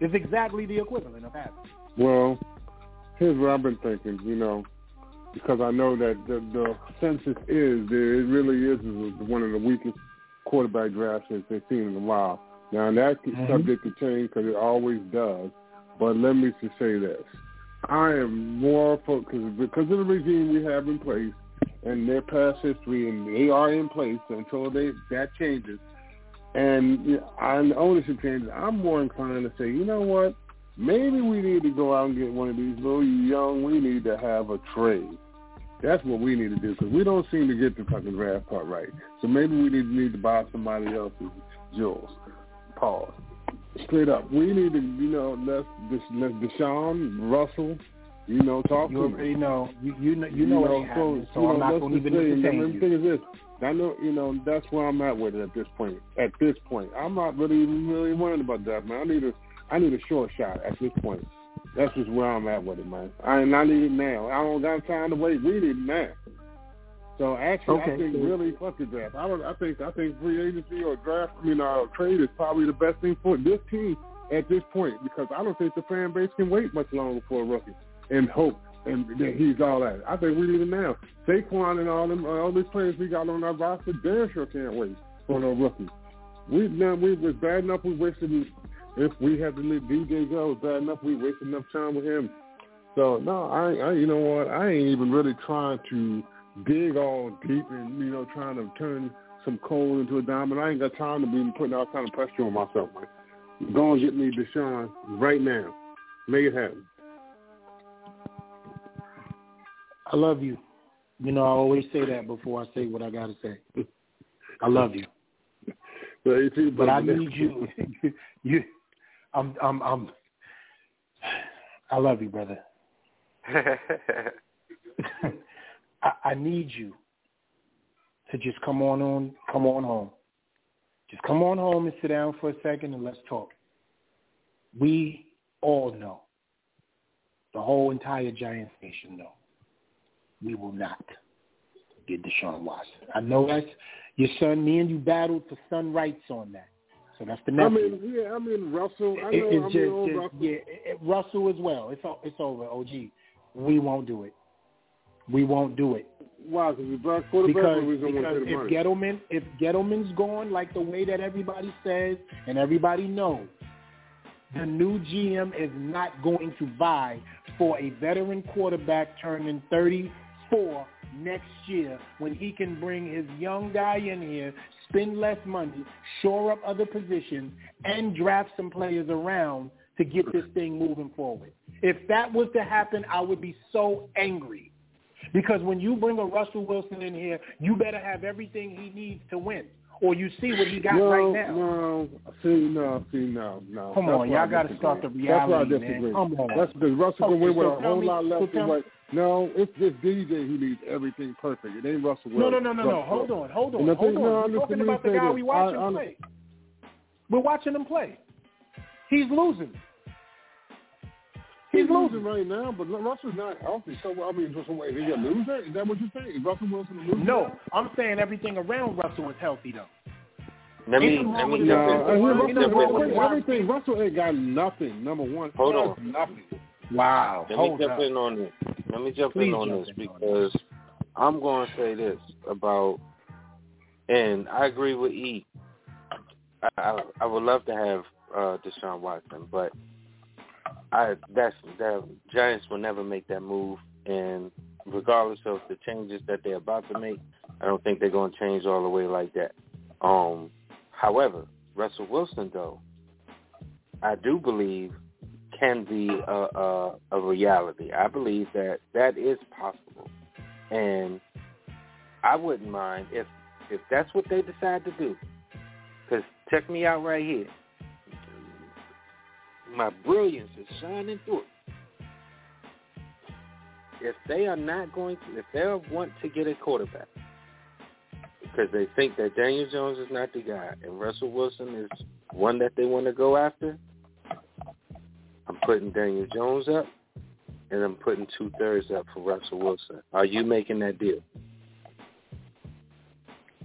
It's exactly the equivalent of having. Well, here's what I've been thinking, you know, because I know that the, the census is, there it really is, is one of the weakest quarterback drafts that they've seen in a while. Now, that Mhm. subject to change because it always does. But let me just say this. I am more focused, because of the regime we have in place and their past history, and they are in place until they that changes, and you know, and the ownership changes, I'm more inclined to say, you know what? Maybe we need to go out and get one of these little young. We need to have a trade. That's what we need to do because we don't seem to get the fucking draft part right. So maybe we need, need to buy somebody else's jewels. Pause. Straight up, we need to, you know, let's let Deshaun Russell, you know, talk You to already know. You you know you know what ain't happening, so you I'm know, not let's going to even entertain the you. thing is this. I know, you know, that's where I'm at with it at this point. At this point, I'm not really really worried about that, man. I need a, I need a short shot at this point. That's just where I'm at with it, man. I and I need it now. I don't got time to wait. We need it now. So actually, I think really fuck the draft. I don't. I think I think free agency or draft, I mean, uh, trade is probably the best thing for this team at this point because I don't think the fan base can wait much longer for a rookie and hope and that he's all that. I think we need it now. Saquon and all them, uh, all these players we got on our roster, damn sure can't wait for no rookie. We now we was bad enough. We wasted if we have to let DJ go. is Bad enough. We wasted enough time with him. So no, I, I you know what? I ain't even really trying to dig all deep and you know trying to turn some coal into a diamond. I ain't got time to be putting all kind of pressure on myself, man. Go and get me Deshaun right now. Make it happen. I love you. You know, I always say that before I say what I got to say. I love you. But, But I need you. you, I'm, I'm, I'm. I love you, brother. I, I need you to just come on on come on home. Just come on home and sit down for a second and let's talk. We all know, the whole entire Giants nation know, we will not get Deshaun Watson. I know that's your son. Me and you battled for son rights on that. So that's the I nephew. mean, yeah, I mean Russell. I It- know. it's I mean, just, Russell. yeah, it- it- Russell as well. It's it's over. OG, we won't do it. We won't do it Why? Because he's black quarterback, because, or we don't want because to pay the if money. Gettleman if Gettleman's gone like the way that everybody says and everybody knows, the new GM is not going to buy for a veteran quarterback turning 34 next year when he can bring his young guy in here, spend less money, shore up other positions, and draft some players around to get this thing moving forward. If that was to happen, I would be so angry. Because when you bring a Russell Wilson in here, you better have everything he needs to win. Or you see what he got no, right now. No, see, no, see, no, no. Come That's on, y'all gotta disagree. start the reality, That's why I reality, man. disagree. Come on. That's because Russell Okay, can win with so a whole me- lot less tell than what. No, it's just DJ who needs everything perfect. It ain't Russell Wilson. no, no, no, no. no. Hold on, hold on, And the hold thing- on. no, We're listen talking to me about the guy this. we watching I- I- play. We're watching him play. He's losing. He's losing right now, but Russell's not healthy. So I mean, so wait, is he a loser? Is that what you're saying? Is Russell Wilson a loser? No, I'm saying everything around Russell is healthy though. Let me let me No, wrong jump with in. I it. hear Let me Ain't nothing jump wrong in with on it. this. everything. Russell ain't got nothing. Number one, Hold on. nothing. Wow. Let Hold me jump up. in on this. Let me jump Please in on jump this in on because I'm going to say this about, and I agree with E. I, I, I would love to have uh, Deshaun Watson, but I that's the Giants will never make that move, and regardless of the changes that they're about to make, I don't think they're going to change all the way like that. Um, however, Russell Wilson though, I do believe can be a, a, a reality. I believe that that is possible, and I wouldn't mind if if that's what they decide to do. Because check me out right here. My brilliance is shining through. If they are not going to, if they want to get a quarterback, because they think that Daniel Jones is not the guy and Russell Wilson is one that they want to go after, putting Daniel Jones up, and I'm putting two thirds up for Russell Wilson. Are you making that deal?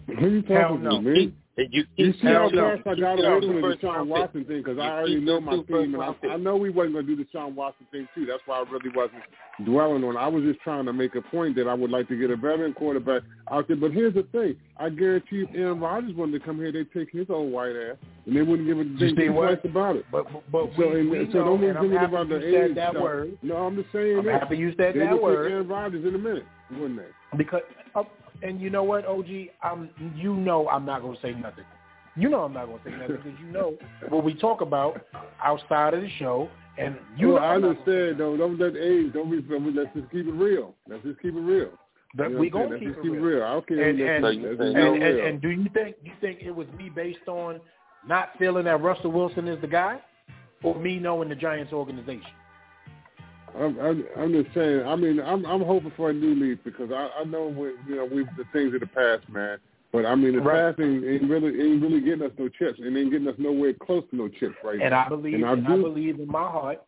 Who are you Hell talking no. to, man? You, You see how keep- fast I keep got your away two from the first Deshaun Watson thing because I already keep know my team, and I, I know we wasn't going to do the Deshaun Watson thing too. That's why I really wasn't dwelling on. it. I was just trying to make a point that I would like to get a veteran quarterback out there. But here's the thing: I guarantee if Aaron Rodgers wanted to come here, they'd take his old white ass, and they wouldn't give a You think see what? twice about it. But but So, we, and, we so know, don't and I'm give about the said age that stuff. word. No, I'm just saying I'm this. happy you said they that would word. take Aaron Rodgers in a minute, wouldn't they? Because uh, and you know what, OG, I'm you know I'm not gonna say nothing. You know I'm not gonna say nothing because you know what we talk about outside of the show, and you well, know I understand though. Don't let age. Don't be. Let's just keep it real. Let's just keep it real. But You know we gonna saying? keep it keep real. I don't care. And and, and, and, keep it and, and do you think you think it was me based on not feeling that Russell Wilson is the guy, or me knowing the Giants organization? I'm, I'm, I'm just saying. I mean, I'm, I'm hoping for a new leaf because I, I know we, you know, we the things of the past, man. But I mean, the Right. past ain't, ain't really ain't really getting us no chips, and ain't getting us nowhere close to no chips right And now. I believe, and I and I do. believe in my heart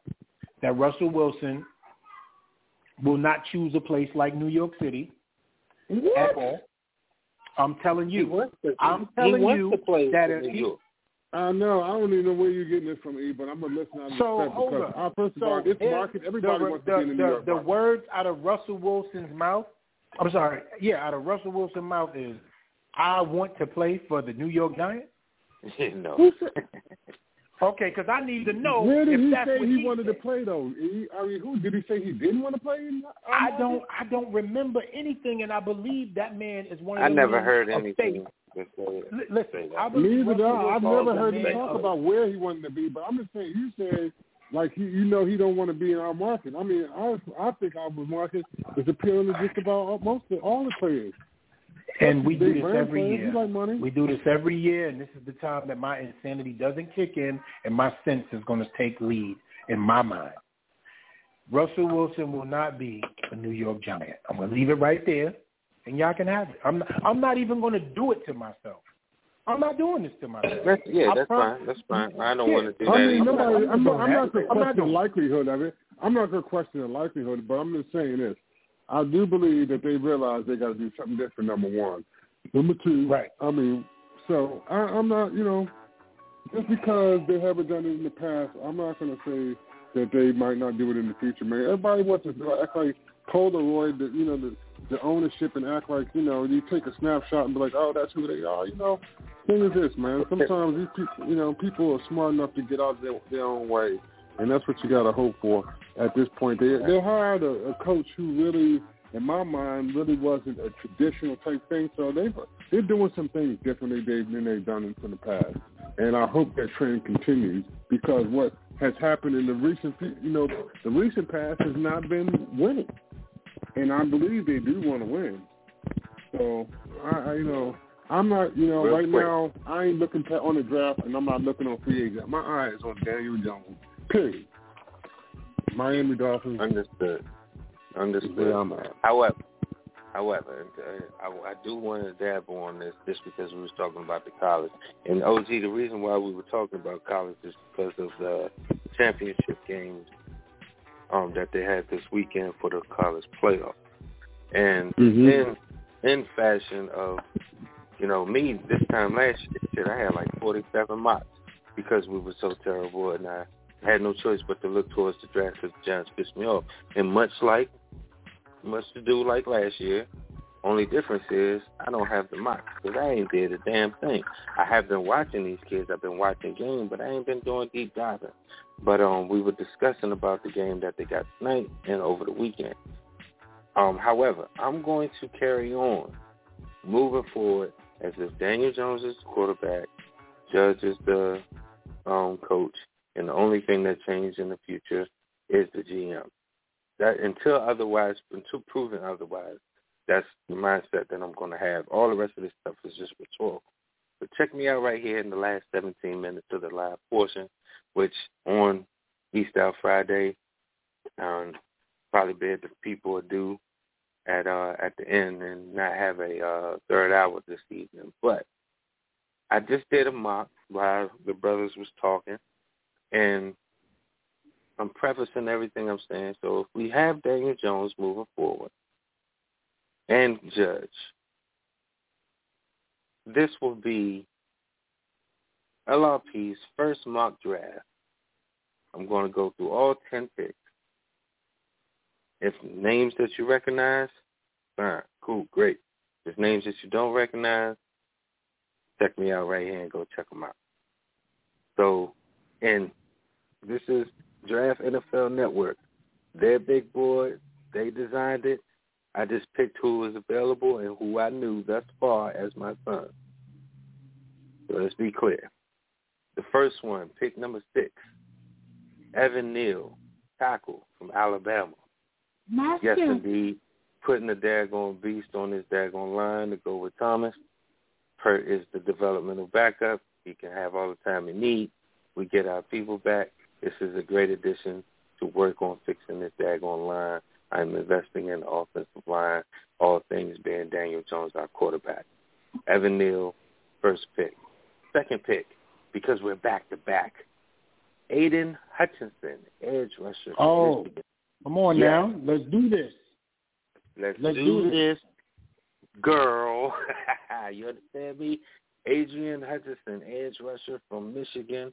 that Russell Wilson will not choose a place like New York City at all. I'm telling you. I'm telling you to play that in if he, York. I know. I don't even know where you're getting this from, E, but I'm gonna listen out of So, hold because up. I, first of So, all, this market, everybody the, wants the, to be in the New the, York the market. words out of Russell Wilson's mouth. I'm sorry. Yeah, out of Russell Wilson's mouth is, "I want to play for the New York Giants." no. Who said, Okay, because I need to know where did if he that's say what he he wanted said. to play though? E? I mean, who did he say he didn't want to play? In uh, I don't. I don't remember anything, and I believe that man is one of I never heard anything. faith. That say- L- Listen, say I that. believe Neither do Russell I. I've never heard him talk about where he wanted to be, but I'm just saying, you said like he, you know, he don't want to be in our market. I mean, I I think our market is appealing to just about all- most of all the players. And we do this every players, year. Like money? We do this every year, and this is the time that my insanity doesn't kick in, and my sense is going to take lead in my mind. Russell Wilson will not be a New York Giant. I'm going to leave it right there. And y'all can have it. I'm not, I'm not even going to do it to myself. I'm not doing this to myself. That's, yeah, I that's prom- fine. That's fine. I don't Yeah. want to do I that. mean, either. nobody. I'm not. I'm not going to I'm not question the likelihood of it. I'm not going to question the likelihood, but I'm just saying this. I do believe that they realize they got to do something different. Number one. Number two. Right. I mean, so I, I'm not. You know, just because they haven't done it in the past, I'm not going to say that they might not do it in the future. Man, everybody wants to act like Polaroid. The, you know, the the ownership and act like you know you take a snapshot and be like, oh, that's who they are. You know, thing is this, man. Sometimes these people, you know, people are smart enough to get out of their, their own way, and that's what you got to hope for at this point. They they hired a, a coach who really, in my mind, really wasn't a traditional type thing. So they they're doing some things differently than they've done in from the past, and I hope that trend continues because what has happened in the recent, you know, the recent past has not been winning, and I believe they do want to win. So I, I you know. I'm not, you know, Real right quick. now I ain't looking on the draft, and I'm not looking on free agent. My eye is on Daniel Jones. Period. Miami Dolphins. Understood. Understood. I'm at. However, however, uh, I, I do want to dabble on this just because we was talking about the college. And OG, the reason why we were talking about college is because of the championship games um, that they had this weekend for the college playoff. And Mhm. in in fashion of, you know, me this time last year, shit, I had like 47 mocks because we were so terrible, and I had no choice but to look towards the draft because the Giants pissed me off. And much like, much to do like last year, only difference is I don't have the mocks because I ain't did a damn thing. I have been watching these kids. I've been watching games, but I ain't been doing deep diving. But um, we were discussing about the game that they got tonight and over the weekend. Um, however, I'm going to carry on moving forward as if Daniel Jones is the quarterback, Judge is the um, coach, and the only thing that changed in the future is the GM. That until otherwise, until proven otherwise, that's the mindset that I'm going to have. All the rest of this stuff is just rhetorical. But check me out right here in the last 17 minutes of the live portion, which on E-Style Friday, um, probably bid the people due at uh at the end and not have a uh third hour this evening. But I just did a mock while the brothers was talking and I'm prefacing everything I'm saying. So if we have Daniel Jones moving forward and Judge, this will be LRP's first mock draft. I'm going to go through all 10 picks. If names that you recognize, fine, cool, great. If names that you don't recognize, check me out right here and go check them out. So, and this is Draft NFL Network. They're big board, they designed it. I just picked who was available and who I knew thus far as my son. So let's be clear. The first one, pick number six, Evan Neal, tackle from Alabama. Yes, indeed. Putting the daggone beast on his daggone line to go with Thomas. Peart is the developmental backup. He can have all the time he needs. We get our people back. This is a great addition to work on fixing this daggone line. I'm investing in the offensive line, all things being Daniel Jones, our quarterback. Evan Neal, first pick. Second pick, because we're back-to-back. Aidan Hutchinson, edge rusher. Oh, come on Yeah. now. Let's do this. Let's, Let's do, do this, girl. you understand me? Adrian Hutchinson, edge rusher from Michigan,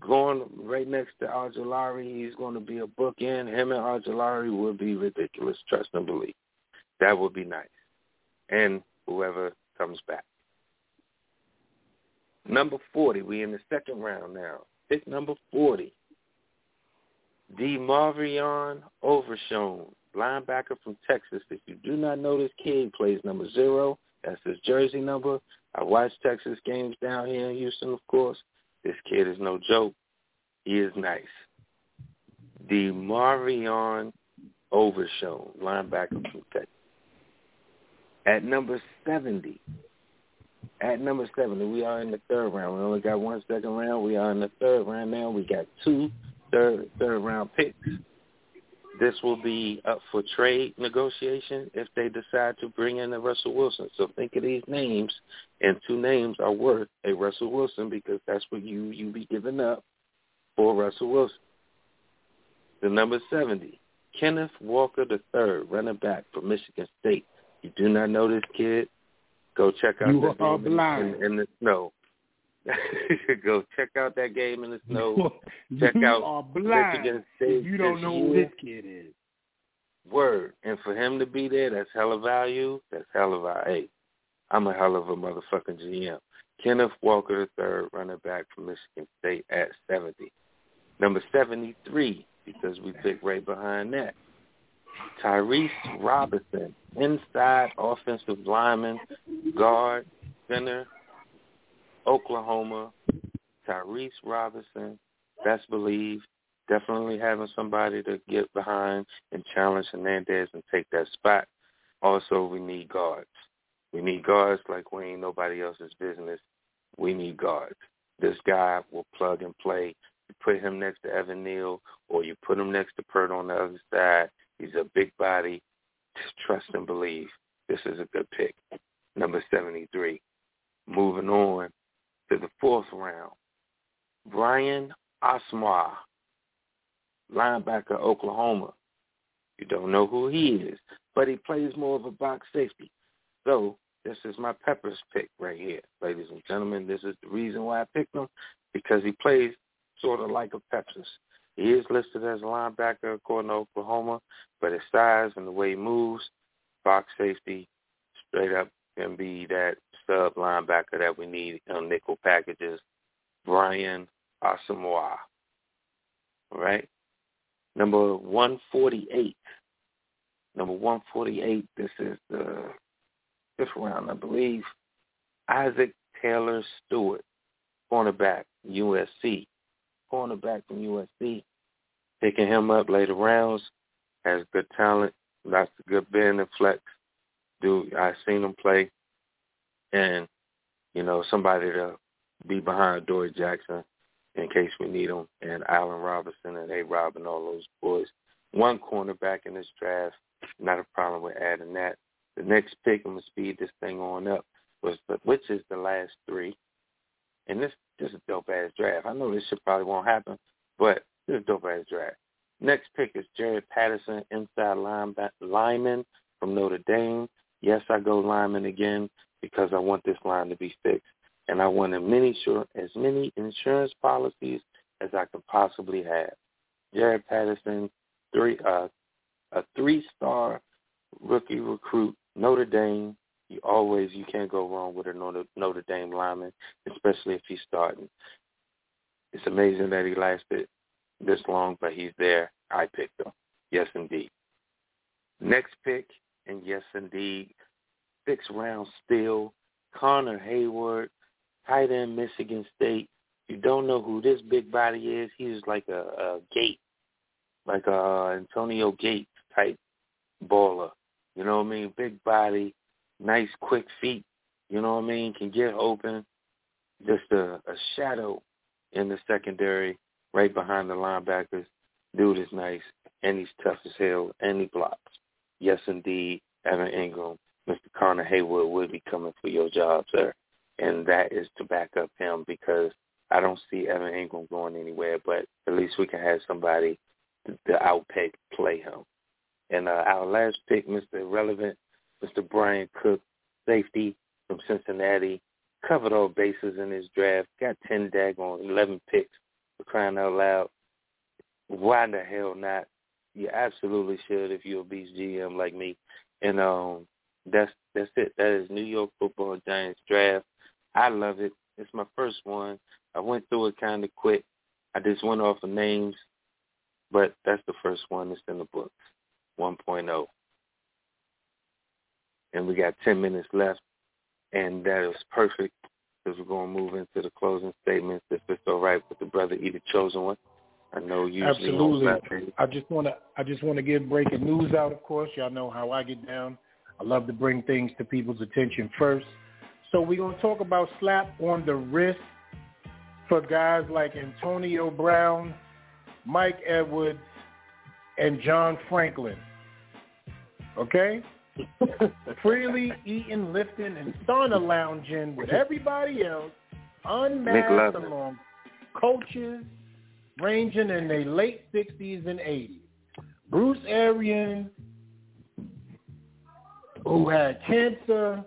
going right next to Ojulari. He's going to be a bookend. Him and Ojulari will be ridiculous. Trust and believe. That would be nice. And whoever comes back. Number 40. We're in the second round now. Pick number 40. DeMarvion Overshown, linebacker from Texas. If you do not know this kid, plays number zero. That's his jersey number. I watch Texas games down here in Houston, of course. This kid is no joke. He is nice. DeMarvion Overshown, linebacker from Texas. At number 70, at number 70, we are in the third round. We only got one second round. We are in the third round now. We got two third third round picks. This will be up for trade negotiation if they decide to bring in a Russell Wilson. So think of these names, and two names are worth a Russell Wilson because that's what you you be giving up for Russell Wilson. The number 70, Kenneth Walker III, running back for Michigan State. You do not know this kid? Go check out you are blind. in, in the snow. Go check out that game in the snow. check you out are blind. Michigan State. You don't know who this kid is. Word. And for him to be there, that's hell of value. That's hell of a hey. I'm a hell of a motherfucking GM. Kenneth Walker III, running back from Michigan State at 70. Number 73, because we picked right behind that. Tyrese Robinson, inside offensive lineman, guard, center, Oklahoma. Tyrese Robinson, best believe, definitely having somebody to get behind and challenge Hernandez and take that spot. Also, we need guards. We need guards like we ain't nobody else's business. We need guards. This guy will plug and play. You put him next to Evan Neal or you put him next to Peart on the other side. He's a big body. Just trust and believe. This is a good pick. Number 73. Moving on to the fourth round. Brian Asamoah, linebacker, Oklahoma. You don't know who he is, but he plays more of a box safety. So this is my Peppers pick right here, ladies and gentlemen. This is the reason why I picked him, because he plays sort of like a Peppers. He is listed as a linebacker according to Oklahoma, but his size and the way he moves, box safety, straight up can be that sub linebacker that we need on nickel packages. Brian Asamoah. All right. Number 148. Number 148, this is the fifth round, I believe. Isaac Taylor Stewart, cornerback, USC. Cornerback from USC. Picking him up later rounds. Has good talent. Lots of good bend and flex. Dude, I've seen him play. And, you know, somebody to be behind Dory Jackson in case we need him, and Allen Robinson and A-Rob and all those boys. One cornerback in this draft, not a problem with adding that. The next pick, I'm to speed this thing on up, was the, which is the last three. And this, this is a dope-ass draft. I know this shit probably won't happen, but this is a dope-ass draft. Next pick is Jarrett Patterson, inside lineman from Notre Dame. Yes, I go lineman again because I want this line to be fixed and I want as many, as many insurance policies as I could possibly have. Jarrett Patterson, three, uh, a three-star rookie recruit, Notre Dame. You always you can't go wrong with a Notre, Notre Dame lineman, especially if he's starting. It's amazing that he lasted this long, but he's there. I picked him. Yes, indeed. Next pick, and yes, indeed, sixth round still, Connor Heyward, tight end, Michigan State. You don't know who this big body is. He's like a, a gate, like a Antonio Gates type baller. You know what I mean? Big body, nice quick feet. You know what I mean? Can get open. Just a, a shadow in the secondary, right behind the linebackers. Dude is nice, and he's tough as hell, and he blocks. Yes, indeed, Evan Engram, Mr. Connor Heyward will be coming for your job, sir and that is to back up him because I don't see Evan Engram going anywhere, but at least we can have somebody to, outpick play him. And uh, our last pick, Mr. Irrelevant, Mr. Bryan Cook, safety from Cincinnati, covered all bases in his draft, got 10 daggone 11 picks for crying out loud. Why the hell not? You absolutely should if you're a Beast GM like me. And um, that's that's it. That is New York Football Giants draft. I love it. It's my first one. I went through it kind of quick. I just went off of names, but that's the first one that's in the books, 1.0. And we got 10 minutes left, and that is perfect because we're going to move into the closing statements if it's all right with the brother, either chosen one. I know you Absolutely. I just want to I just want to give breaking news out. Of course, y'all know how I get down. I love to bring things to people's attention first. So we're going to talk about slap on the wrist for guys like Antonio Brown, Mike Edwards, and John Franklin. Okay? Freely eating, lifting, and sauna lounging with everybody else, unmasked among coaches ranging in their late 60s and 80s. Bruce Arians, who had cancer,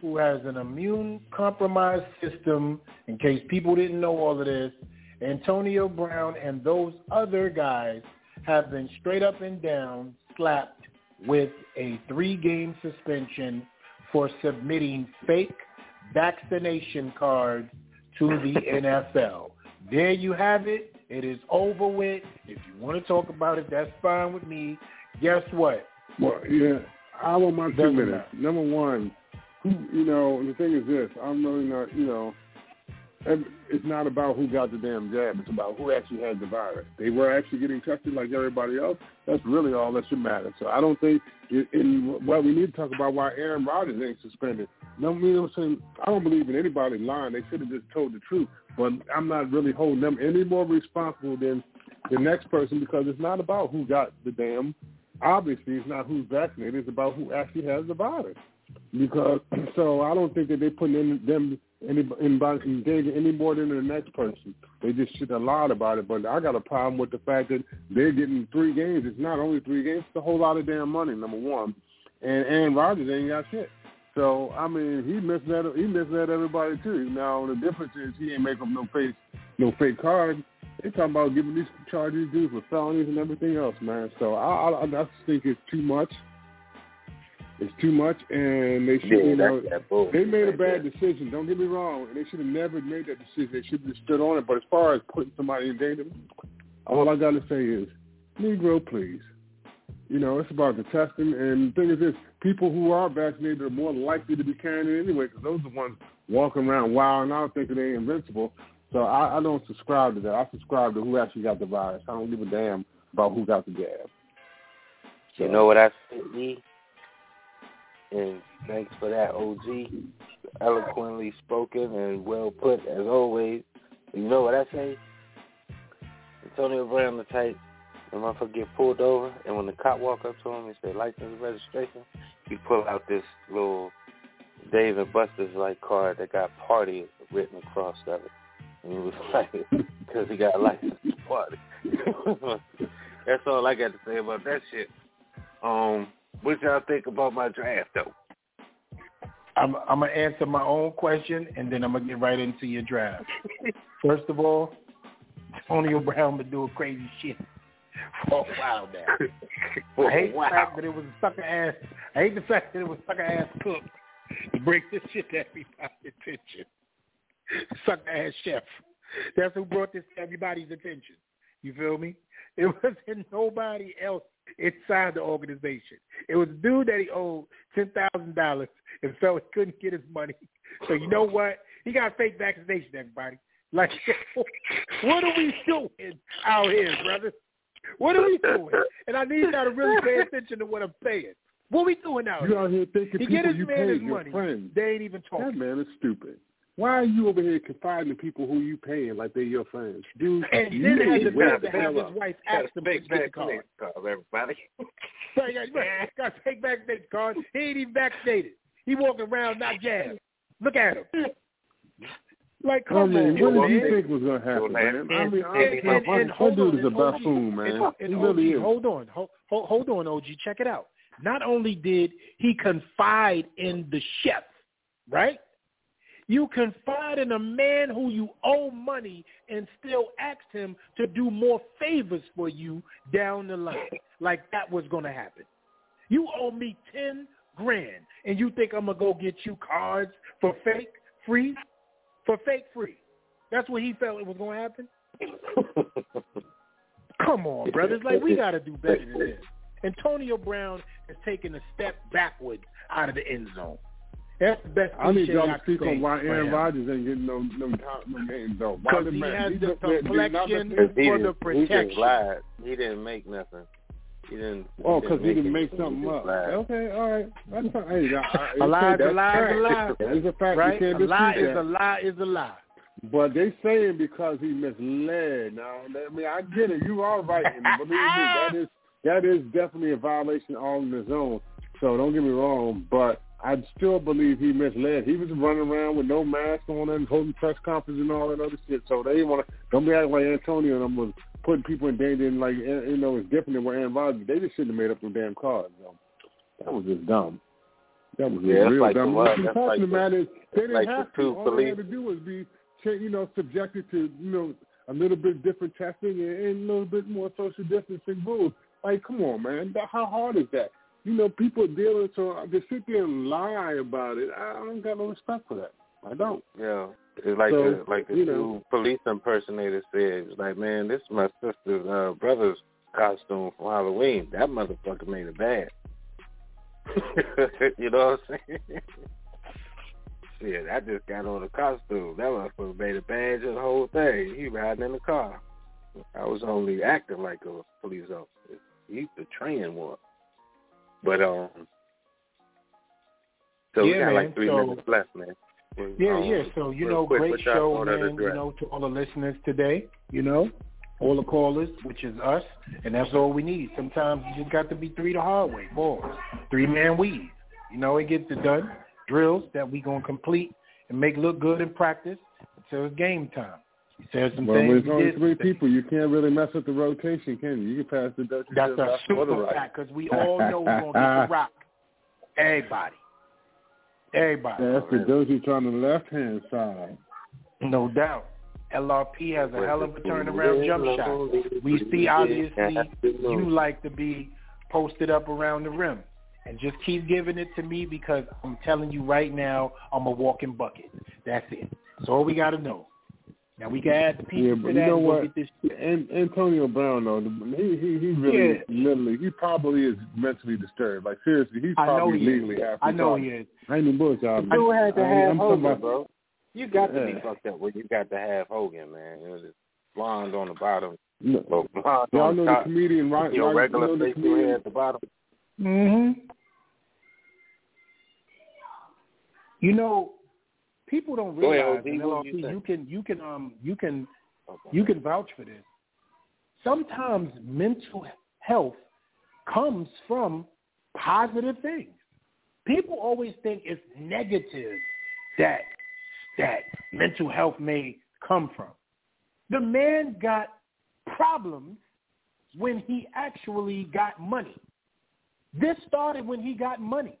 who has an immune compromised system, in case people didn't know all of this, Antonio Brown and those other guys have been straight up and down slapped with a three-game suspension for submitting fake vaccination cards to the NFL. There you have it. It is over with. If you want to talk about it, that's fine with me. Guess what? Well, yeah, I want my two minutes. Number one, you know, the thing is this: I'm really not, you know, it's not about who got the damn jab. It's about who actually had the virus. They were actually getting tested like everybody else. That's really all that should matter. So I don't think, in, well, we need to talk about why Aaron Rodgers ain't suspended. No, you know what I'm saying? I don't believe in anybody lying. They should have just told the truth. But I'm not really holding them any more responsible than the next person because it's not about who got the damn. Obviously, it's not who's vaccinated. It's about who actually has the virus. Because so I don't think that they're putting in them any anybody in danger any more than the next person. They just should a lot about it. But I got a problem with the fact that they're getting three games. It's not only three games; it's a whole lot of damn money. Number one, and Aaron Rodgers ain't got shit. So I mean, he misled he misled everybody too. Now the difference is he ain't make up no fake no fake cards. They talking about giving these charges dudes with felonies and everything else, man. So I I, I just think it's too much. It's too much, and they should, Yeah, you know, that they made a bad decision. Don't get me wrong, and they should have never made that decision. They should have stood on it. But as far as putting somebody in danger, all I got to say is, Negro, please. You know, it's about the testing, and the thing is this: people who are vaccinated are more likely to be carrying it anyway, because those are the ones walking around wilding out thinking they're invincible. So I, I don't subscribe to that. I subscribe to who actually got the virus. I don't give a damn about who got the jab. You know what I say, E? And thanks for that, OG. Eloquently spoken and well put as always. You know what I say? Antonio Brown the type, the motherfucker get pulled over, and when the cop walk up to him and say license registration, he pull out this little Dave and Buster's like card that got party written across of it. He was like, because he got a license to party. That's all I got to say about that shit. Um, what y'all think about my draft though? I'm, I'm gonna answer my own question, and then I'm gonna get right into your draft. First of all, Antonio Brown been doing crazy shit for a while now. I hate Wow. the fact that it was a sucker ass. I hate the fact that it was sucker ass cook to bring this shit to everybody's attention. Sucker ass chef. That's who brought this to everybody's attention. You feel me? It wasn't nobody else inside the organization. It was a dude that he owed ten thousand dollars and felt he couldn't get his money. So you know what? He got fake vaccination, everybody. Like, what are we doing out here, brother? What are we doing? And I need y'all to really pay attention to what I'm saying. What are we doing out You here? out here thinking He people get his you man his your money. friends. They ain't even talking. That man is stupid. Why are you over here confiding in people who you paying like they're your friends? Dude, And you then need had to the nerve to have his wife ask him to Big get the card. card, everybody. So you got, right, got to take vaccination card. He ain't even vaccinated. He walking around not jabbed. Look at him. Like, I come mean, on, what did you think was going to happen, man? I mean, honestly, and, and, and that hold dude on, is a buffoon, man. And, and he OG, really is. hold on, hold, hold, hold on, OG. Check it out. Not only did he confide in the chef, right? You confide in a man who you owe money and still asked him to do more favors for you down the line. Like that was going to happen. You owe me 10 grand and you think I'm going to go get you cards for fake free? For fake free. That's what he felt it was going to happen? Come on, brothers. Like, we got to do better than this. Antonio Brown has taken a step backwards out of the end zone. That's the best I need cliche y'all to speak on why oh, Aaron him. Rodgers ain't getting no no, time- no games though. Why 'Cause the he man- has he the just- did- did not complexion He for the didn't- He just protection. lied. He didn't make nothing. He didn't. Oh, because he didn't make anything. something He just up. lied. Okay, all right. That's fine. Hey, I, I, A lie is a lie is a fact. lie. That is a fact. Right? You can't A lie dispute is that. a lie is a lie. But they saying because he misled. Now, I mean, I get it. You are right. Believe me, that is that is definitely a violation all on his own. So don't get me wrong, but I still believe he misled. He was running around with no mask on and holding press conferences and all that other shit. So they want to don't be acting like Antonio and them was putting people in danger and like you know it's different than what Aaron Rodgers. They just shouldn't have made up them damn cards. Though. That was just dumb. That was Yeah, real like dumb. What I'm talking like the- is they didn't like the have to. two All they had to do was be, you know, subjected to you know a little bit different testing and, and a little bit more social distancing rules. Like, come on, man, how hard is that? You know, people dealing so to sit there and lie about it. I don't got no respect for that. I don't. Yeah, it's like So, the like the two know. police impersonators said. It was like, man, this is my sister's uh, brother's costume for Halloween. That motherfucker made it bad. you know what I'm saying? Shit, I just got on the costume. That motherfucker made it bad just the whole thing. He riding in the car. I was only acting like a police officer. He's the training one. But um, so we got man, like three so- minutes left, man. Yeah, Um, yeah. So you know, quick, great show, man. You know, to all the listeners today. You know, all the callers, which is us, and that's all we need. Sometimes you just got to be three the hard way, boys. Three man weave. You know, it gets it done. Drills that we gonna complete and make look good in practice until it's game time. He said some Well, things. it's he only three people, you can't really mess with the rotation, can you? You can pass the Dutch. That's a super fact because we all know we're gonna get the rock. Everybody. Everybody. That's the Doji on the left hand side. No doubt. LRP has a hell of a turnaround jump shot. We see obviously you like to be posted up around the rim. And just keep giving it to me because I'm telling you right now, I'm a walking bucket. That's it. That's all we got to know. Now we can add the pieces Yeah, to that you know and we'll what? get this An- Antonio Brown, though, he he he really, Yeah. literally, he probably is mentally disturbed. Like seriously, he's I know probably he is. legally half. I know he is. I ain't even bullshit. You still had to I- have I'm Hogan, about- bro. You got to be fucked up. Well, you got to have Hogan, man. It was blonde on the bottom, No. blonde Y'all on know the the comedian, right? Your right regular you know the facial comedian- at the bottom. Mm-hmm. You know, people don't ahead, realize what do you you can you can um you can you can vouch for this. Sometimes mental health comes from positive things. People always think it's negative that that mental health may come from. The man got problems when he actually got money. This started when he got money.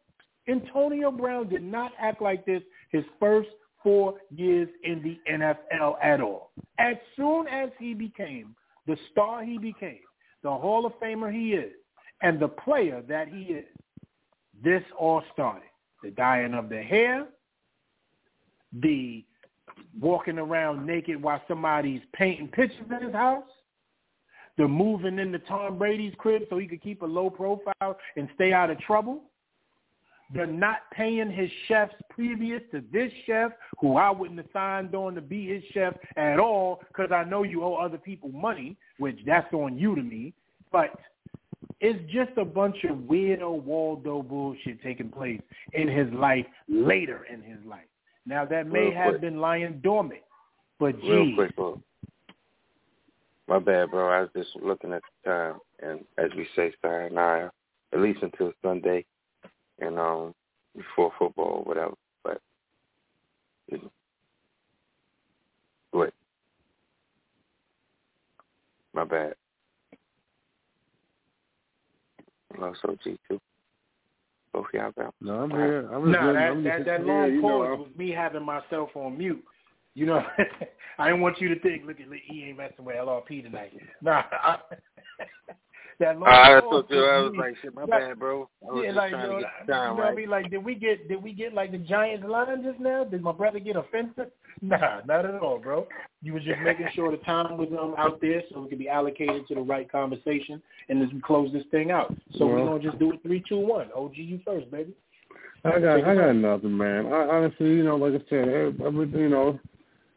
Antonio Brown did not act like this his first four years in the NFL at all. As soon as he became the star he became, the Hall of Famer he is, and the player that he is, this all started. The dyeing of the hair, the walking around naked while somebody's painting pictures in his house, the moving into Tom Brady's crib so he could keep a low profile and stay out of trouble, the not paying his chefs previous to this chef, who I wouldn't have signed on to be his chef at all because I know you owe other people money, which that's on you to me. But it's just a bunch of weirdo Waldo bullshit taking place in his life later in his life. Now that may Real have quick. been lying dormant, but Real quick, bro. My bad, bro. I was just looking at the time, and as we say, sayonara, at least until Sunday, and um before football or whatever. But you know, but my bad. Lost OG too. Both y'all got. No, I'm here. I'm just no, letting- that I'm that, that long you know, pause I'm- was me having myself on mute. You know, I didn't want you to think, look at he ain't messing with LRP tonight. Nah, I, that long I pause told you I was was like, shit, my Like, bad, bro. I was yeah, just like trying you know, to get the you know time what I right. mean? Like, did we get did we get like the Giants line just now? Did my brother get offensive? Nah, not at all, bro. You was just making sure the time was um out there so it could be allocated to the right conversation and as we close this thing out. So we're gonna just do it three, two, one. OG, you first, baby. I got I got nothing, man. I honestly, you know, like I said, every, you know,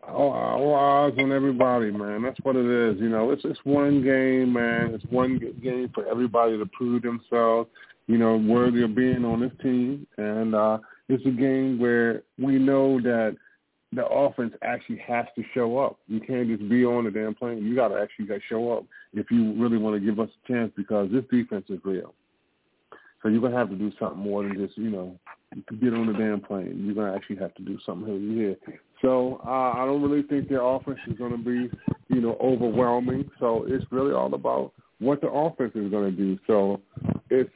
all, all eyes on everybody, man. That's what it is. You know, it's it's one game, man. It's one game for everybody to prove themselves, you know, worthy of being on this team. And uh it's a game where we know that the offense actually has to show up. You can't just be on the damn plane. You got to actually got show up. if you really want to give us a chance because this defense is real. So you're gonna have to do something more than just you know get on the damn plane. You're gonna actually have to do something here. So uh, I don't really think their offense is gonna be you know overwhelming. So it's really all about what the offense is gonna do. So it's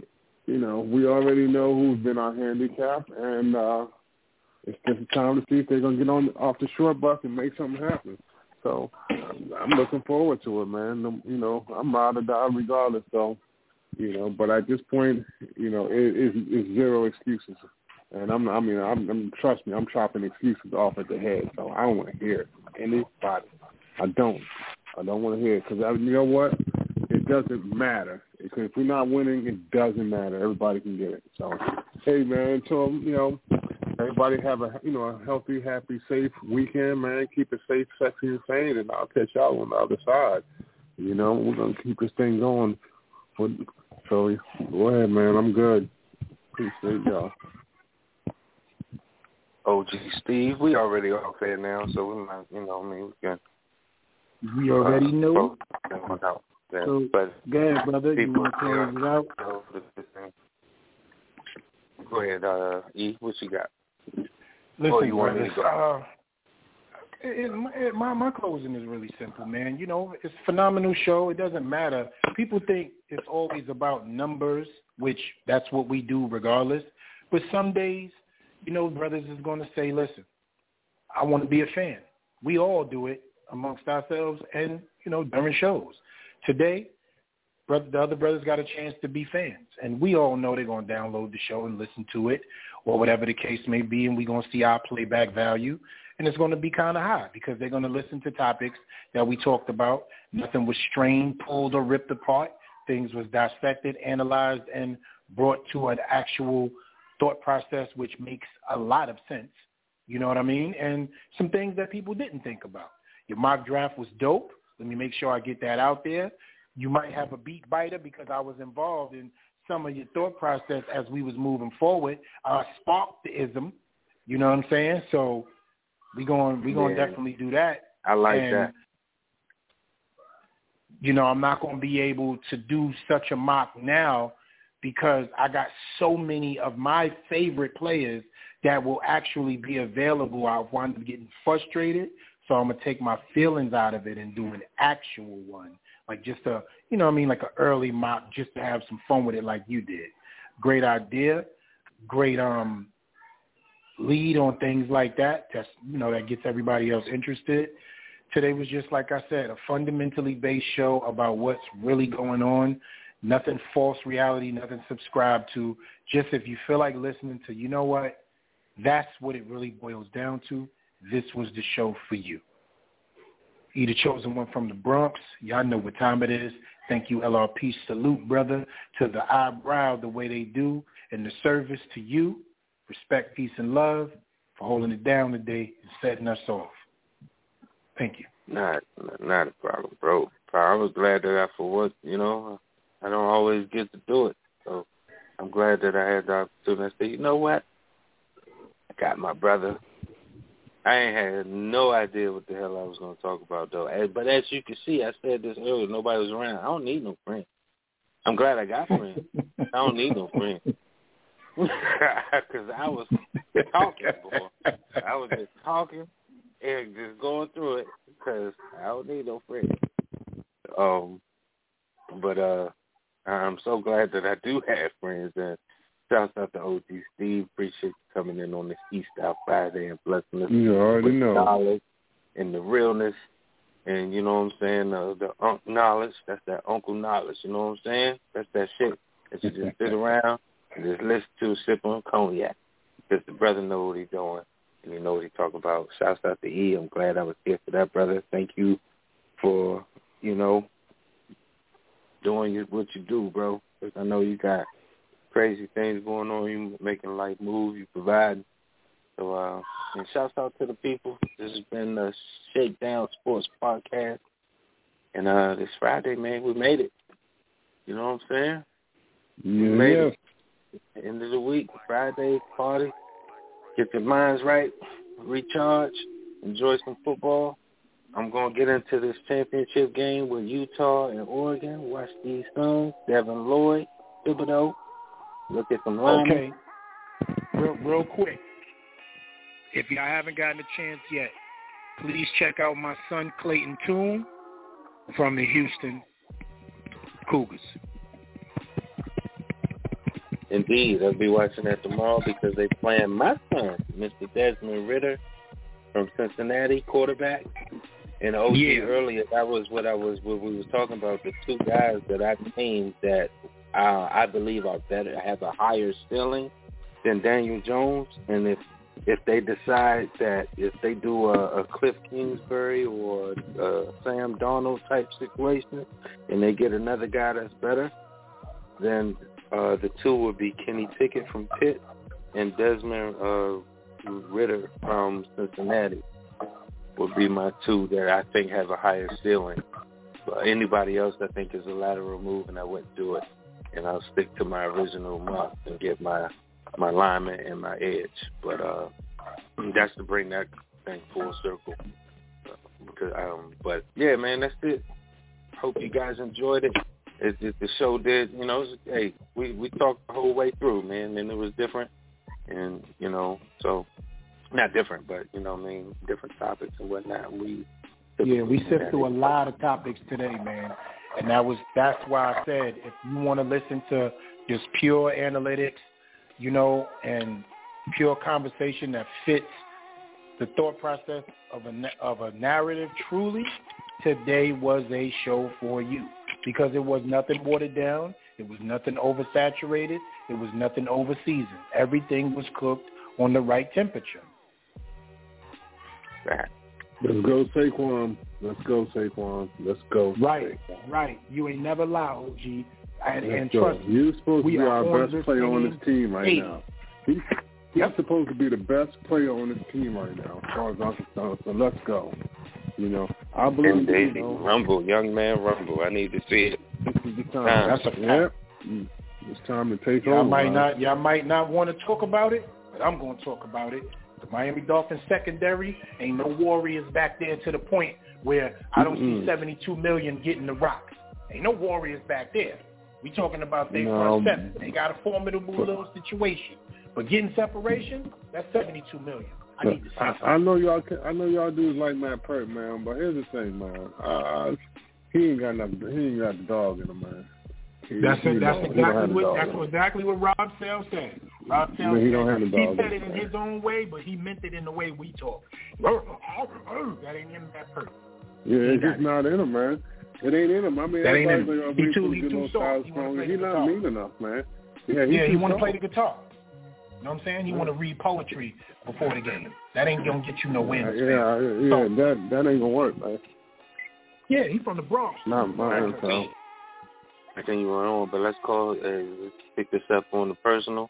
you know we already know who's been our handicap, and uh, it's just time to see if they're gonna get on off the short bus and make something happen. So I'm looking forward to it, man. You know I'm ride or die regardless. So you know. But at this point, you know, it it, zero excuses, and I'm I mean I'm, I'm trust me, I'm chopping excuses off at the head, so I don't want to hear it anybody. I don't. I don't want to hear it because you know what? It doesn't matter. Because if we're not winning, it doesn't matter. Everybody can get it. So, hey man, so you know, everybody have a you know a healthy, happy, safe weekend, man. Keep it safe, sexy, and sane, and I'll catch y'all on the other side. You know, we're gonna keep this thing going for Philly. Go ahead, man. I'm good. Appreciate y'all. OG Steve, we already off there now, so we might, you know, I mean, we can. We already uh, know. Yeah, so, but go ahead, brother. You want to close it out? Go ahead, uh, E. What you got? Listen, you want brothers, uh, it, it, my my closing is really simple, man. You know, it's a phenomenal show. It doesn't matter. People think it's always about numbers, which that's what we do regardless. But some days, you know, brothers is going to say, "Listen, I want to be a fan." We all do it amongst ourselves, and you know, during shows. Today, brother, the other brothers got a chance to be fans, and we all know they're going to download the show and listen to it, or whatever the case may be, and we're going to see our playback value and it's going to be kind of high because they're going to listen to topics that we talked about. Nothing was strained, pulled, or ripped apart. Things was dissected, analyzed, and brought to an actual thought process which makes a lot of sense. You know what I mean? And some things that people didn't think about. Your mock draft was dope. Let me make sure I get that out there. You might have a beat biter because I was involved in some of your thought process as we was moving forward. Uh, sparked the ism. You know what I'm saying? So we going we going to yeah. definitely do that. I like and, that. You know, I'm not going to be able to do such a mock now because I got so many of my favorite players that will actually be available. I wind up getting frustrated, so I'm gonna take my feelings out of it and do an actual one, like just a, you know, what I mean, like an early mock, just to have some fun with it, like you did. Great idea, great um lead on things like that. That's you know that gets everybody else interested. Today was just like I said, a fundamentally based show about what's really going on. Nothing false reality, nothing subscribed to. Just if you feel like listening to, you know what, that's what it really boils down to. This was the show for you. The chosen one from the Bronx. Y'all know what time it is. Thank you, LRP. Salute, brother, to the eyebrow the way they do, and the service to you respect, peace, and love for holding it down today and setting us off. Thank you. Not, not a problem, bro. I was glad that I, for what, you know, I don't always get to do it. So I'm glad that I had the opportunity to say, you know what? I got my brother. I ain't had no idea what the hell I was going to talk about, though. But as you can see, I said this earlier, nobody was around. I don't need no friends. I'm glad I got friends. I don't need no friends. Because I was talking, boy. I was just talking and just going through it because I don't need no friends. Um, but uh, I'm so glad that I do have friends. And shouts out to OG Steve. Appreciate you coming in on this East Out Friday and blessing us you already with know. knowledge and the realness. And you know what I'm saying? Uh, the unk knowledge. That's that uncle knowledge. You know what I'm saying? That's that shit that you just sit around and just listen to sip on cognac because the brother know what he's doing and he know what he's talking about. Shouts out to E. I'm glad I was here for that, brother. Thank you for, you know, doing what you do, bro. I know you got crazy things going on. You making life move. You providing. So, uh, and shouts out to the people. This has been the Shakedown Sports Podcast. And uh this Friday, man, we made it. You know what I'm saying? Yeah. We made it end of the week, Friday party. Get your minds right, recharge, enjoy some football, I'm gonna get into this championship game with Utah and Oregon. Watch these Suns, Devin Lloyd, Thibodeaux. Look at some linemen. Okay. Real, real quick. If y'all haven't gotten a chance yet, please check out my son Clayton Tune from the Houston Cougars. Indeed, I'll be watching that tomorrow because they playing my son, Mr. Desmond Ridder from Cincinnati, quarterback. And OG Yeah. earlier, that was what I was what we was talking about. The two guys that I named that uh, I believe are better, have a higher ceiling than Daniel Jones. And if if they decide that if they do a, a Kliff Kingsbury or a Sam Darnold type situation, and they get another guy that's better, then uh, the two would be Kenny Pickett from Pitt and Desmond uh, Ridder from Cincinnati would be my two that I think have a higher ceiling. But anybody else I think is a lateral move, and I wouldn't do it. And I'll stick to my original month and get my my lineman and my edge. But uh, that's to bring that thing full circle. Because um, but yeah, man, that's it. Hope you guys enjoyed it. It, it the show did, you know. Was, hey, we we talked the whole way through, man, and it was different, and you know, so not different, but you know, what I mean, different topics and whatnot. We Yeah, we sift through a lot of topics today, man. And that was that's why I said if you want to listen to just pure analytics, you know, and pure conversation that fits the thought process of a of a narrative truly, today was a show for you because it was nothing watered down, it was nothing oversaturated, it was nothing overseasoned. Everything was cooked on the right temperature. Let's go Saquon. Let's go Saquon. Let's go. Right, right. You ain't never lie, OG. And, Let's and go. trust me, You're supposed to be our best player on this team right 80. now. He, he's supposed to be the best player on this team right now, as far as I'm concerned. So let's go. You know, I believe and you know, rumble, young man, rumble. I need to see it. this is the time. Time. That's a fact. Yep. It's time to take Y'all over. might not y'all might not want to talk about it, but I'm going to talk about it. The Miami Dolphins secondary ain't no Warriors back there to the point where I don't Mm-mm. see 72 million getting the rock. Ain't no Warriors back there. We talking about they No. front seven. They got a formidable little situation, but getting separation, that's 72 million. I need to see I. I know y'all. Can, I know y'all dudes like Matt Peart, man. But here's the thing, man. Uh, he ain't got nothing. He ain't got the dog in him, man. He- That's it. That's don't- he don't have exactly what that's exactly what Rob Sale said. Rob Sale he said don't have the he said it in his own way, but he meant it in the way we talk. That ain't in that person. Yeah, He it's just not in him, man. It ain't in him. I mean, That ain't in him. like, He he's too- he too soft. He strong. He's not mean enough, man. Yeah, he's Yeah, he want to play the guitar. You know what I'm saying? He want to read poetry before the game. That ain't gonna get you no wins. Yeah, yeah, yeah, that that ain't gonna work, man. Yeah, he from the Bronx. Not mine, so. I think you were on, but let's call. Uh, pick this up on the personal,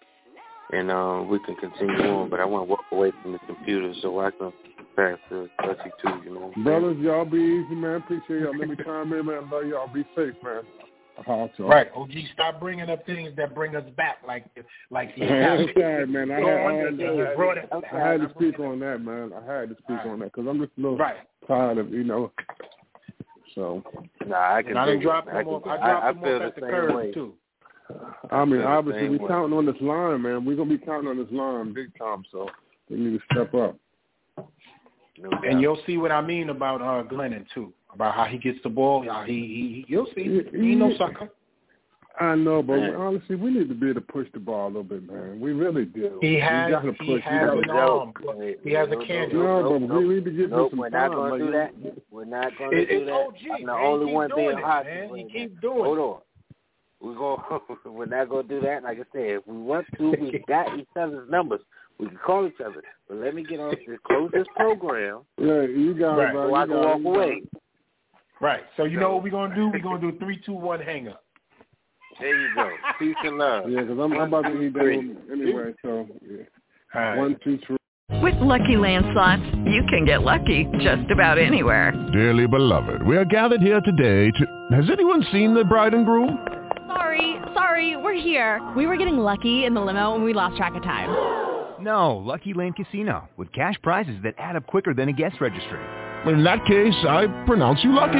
and uh, we can continue on. But I want to walk away from the computer so I can pass the Dusty to you, man. Brothers, y'all be easy, man. Appreciate y'all. Let me chime in, man. Love y'all. Be safe, man. I'll holler at y'all. Right, OG, stop bringing up things that bring us back, like like the That's right, man. I had, I, had, I, had, I had to speak on that, man. I had to speak on that because I'm just a little Right. tired of, you know. So, Nah, I can. And I done dig it. dropped I him can- off. I I, dropped I him feel off the at the same curb way. too. I mean, feel obviously, same we way. counting on this line, man. We're gonna be counting on this line big time. So we need to step up. No. And you'll see what I mean about uh Glennon too, about how he gets the ball. How he, he you'll see. He ain't no sucker. I know, but Man. honestly, we need to be able to push the ball a little bit, man. We really do. He we has gotta he push. has we an arm. He has a no, cannon. no, no, but no, we need to give Nope, him some we're not going to do that. We're not going to do it's that. OG, I'm the man. only He one keep being doing it, hostile. man. He right keep now. doing Hold on. We're going. We're not going to do that. Like I said, if we want to, we got each other's numbers. We can call each other. But let me get on to close this program Yeah, you got Right. it, bro. so You I can got it, walk away. Right. So you know what we're gonna do? We're gonna do three, two, one, hang up. There you go. Peace and love. Yeah, because I'm, I'm about to eat that Three. anyway. So yeah. All right. one, two, three. With LuckyLand slots, you can get lucky just about anywhere. Dearly beloved, we are gathered here today to... Has anyone seen the bride and groom? Sorry, sorry, we're here. We were getting lucky in the limo and we lost track of time. No, LuckyLand Casino with cash prizes that add up quicker than a guest registry. in that case, I pronounce you lucky.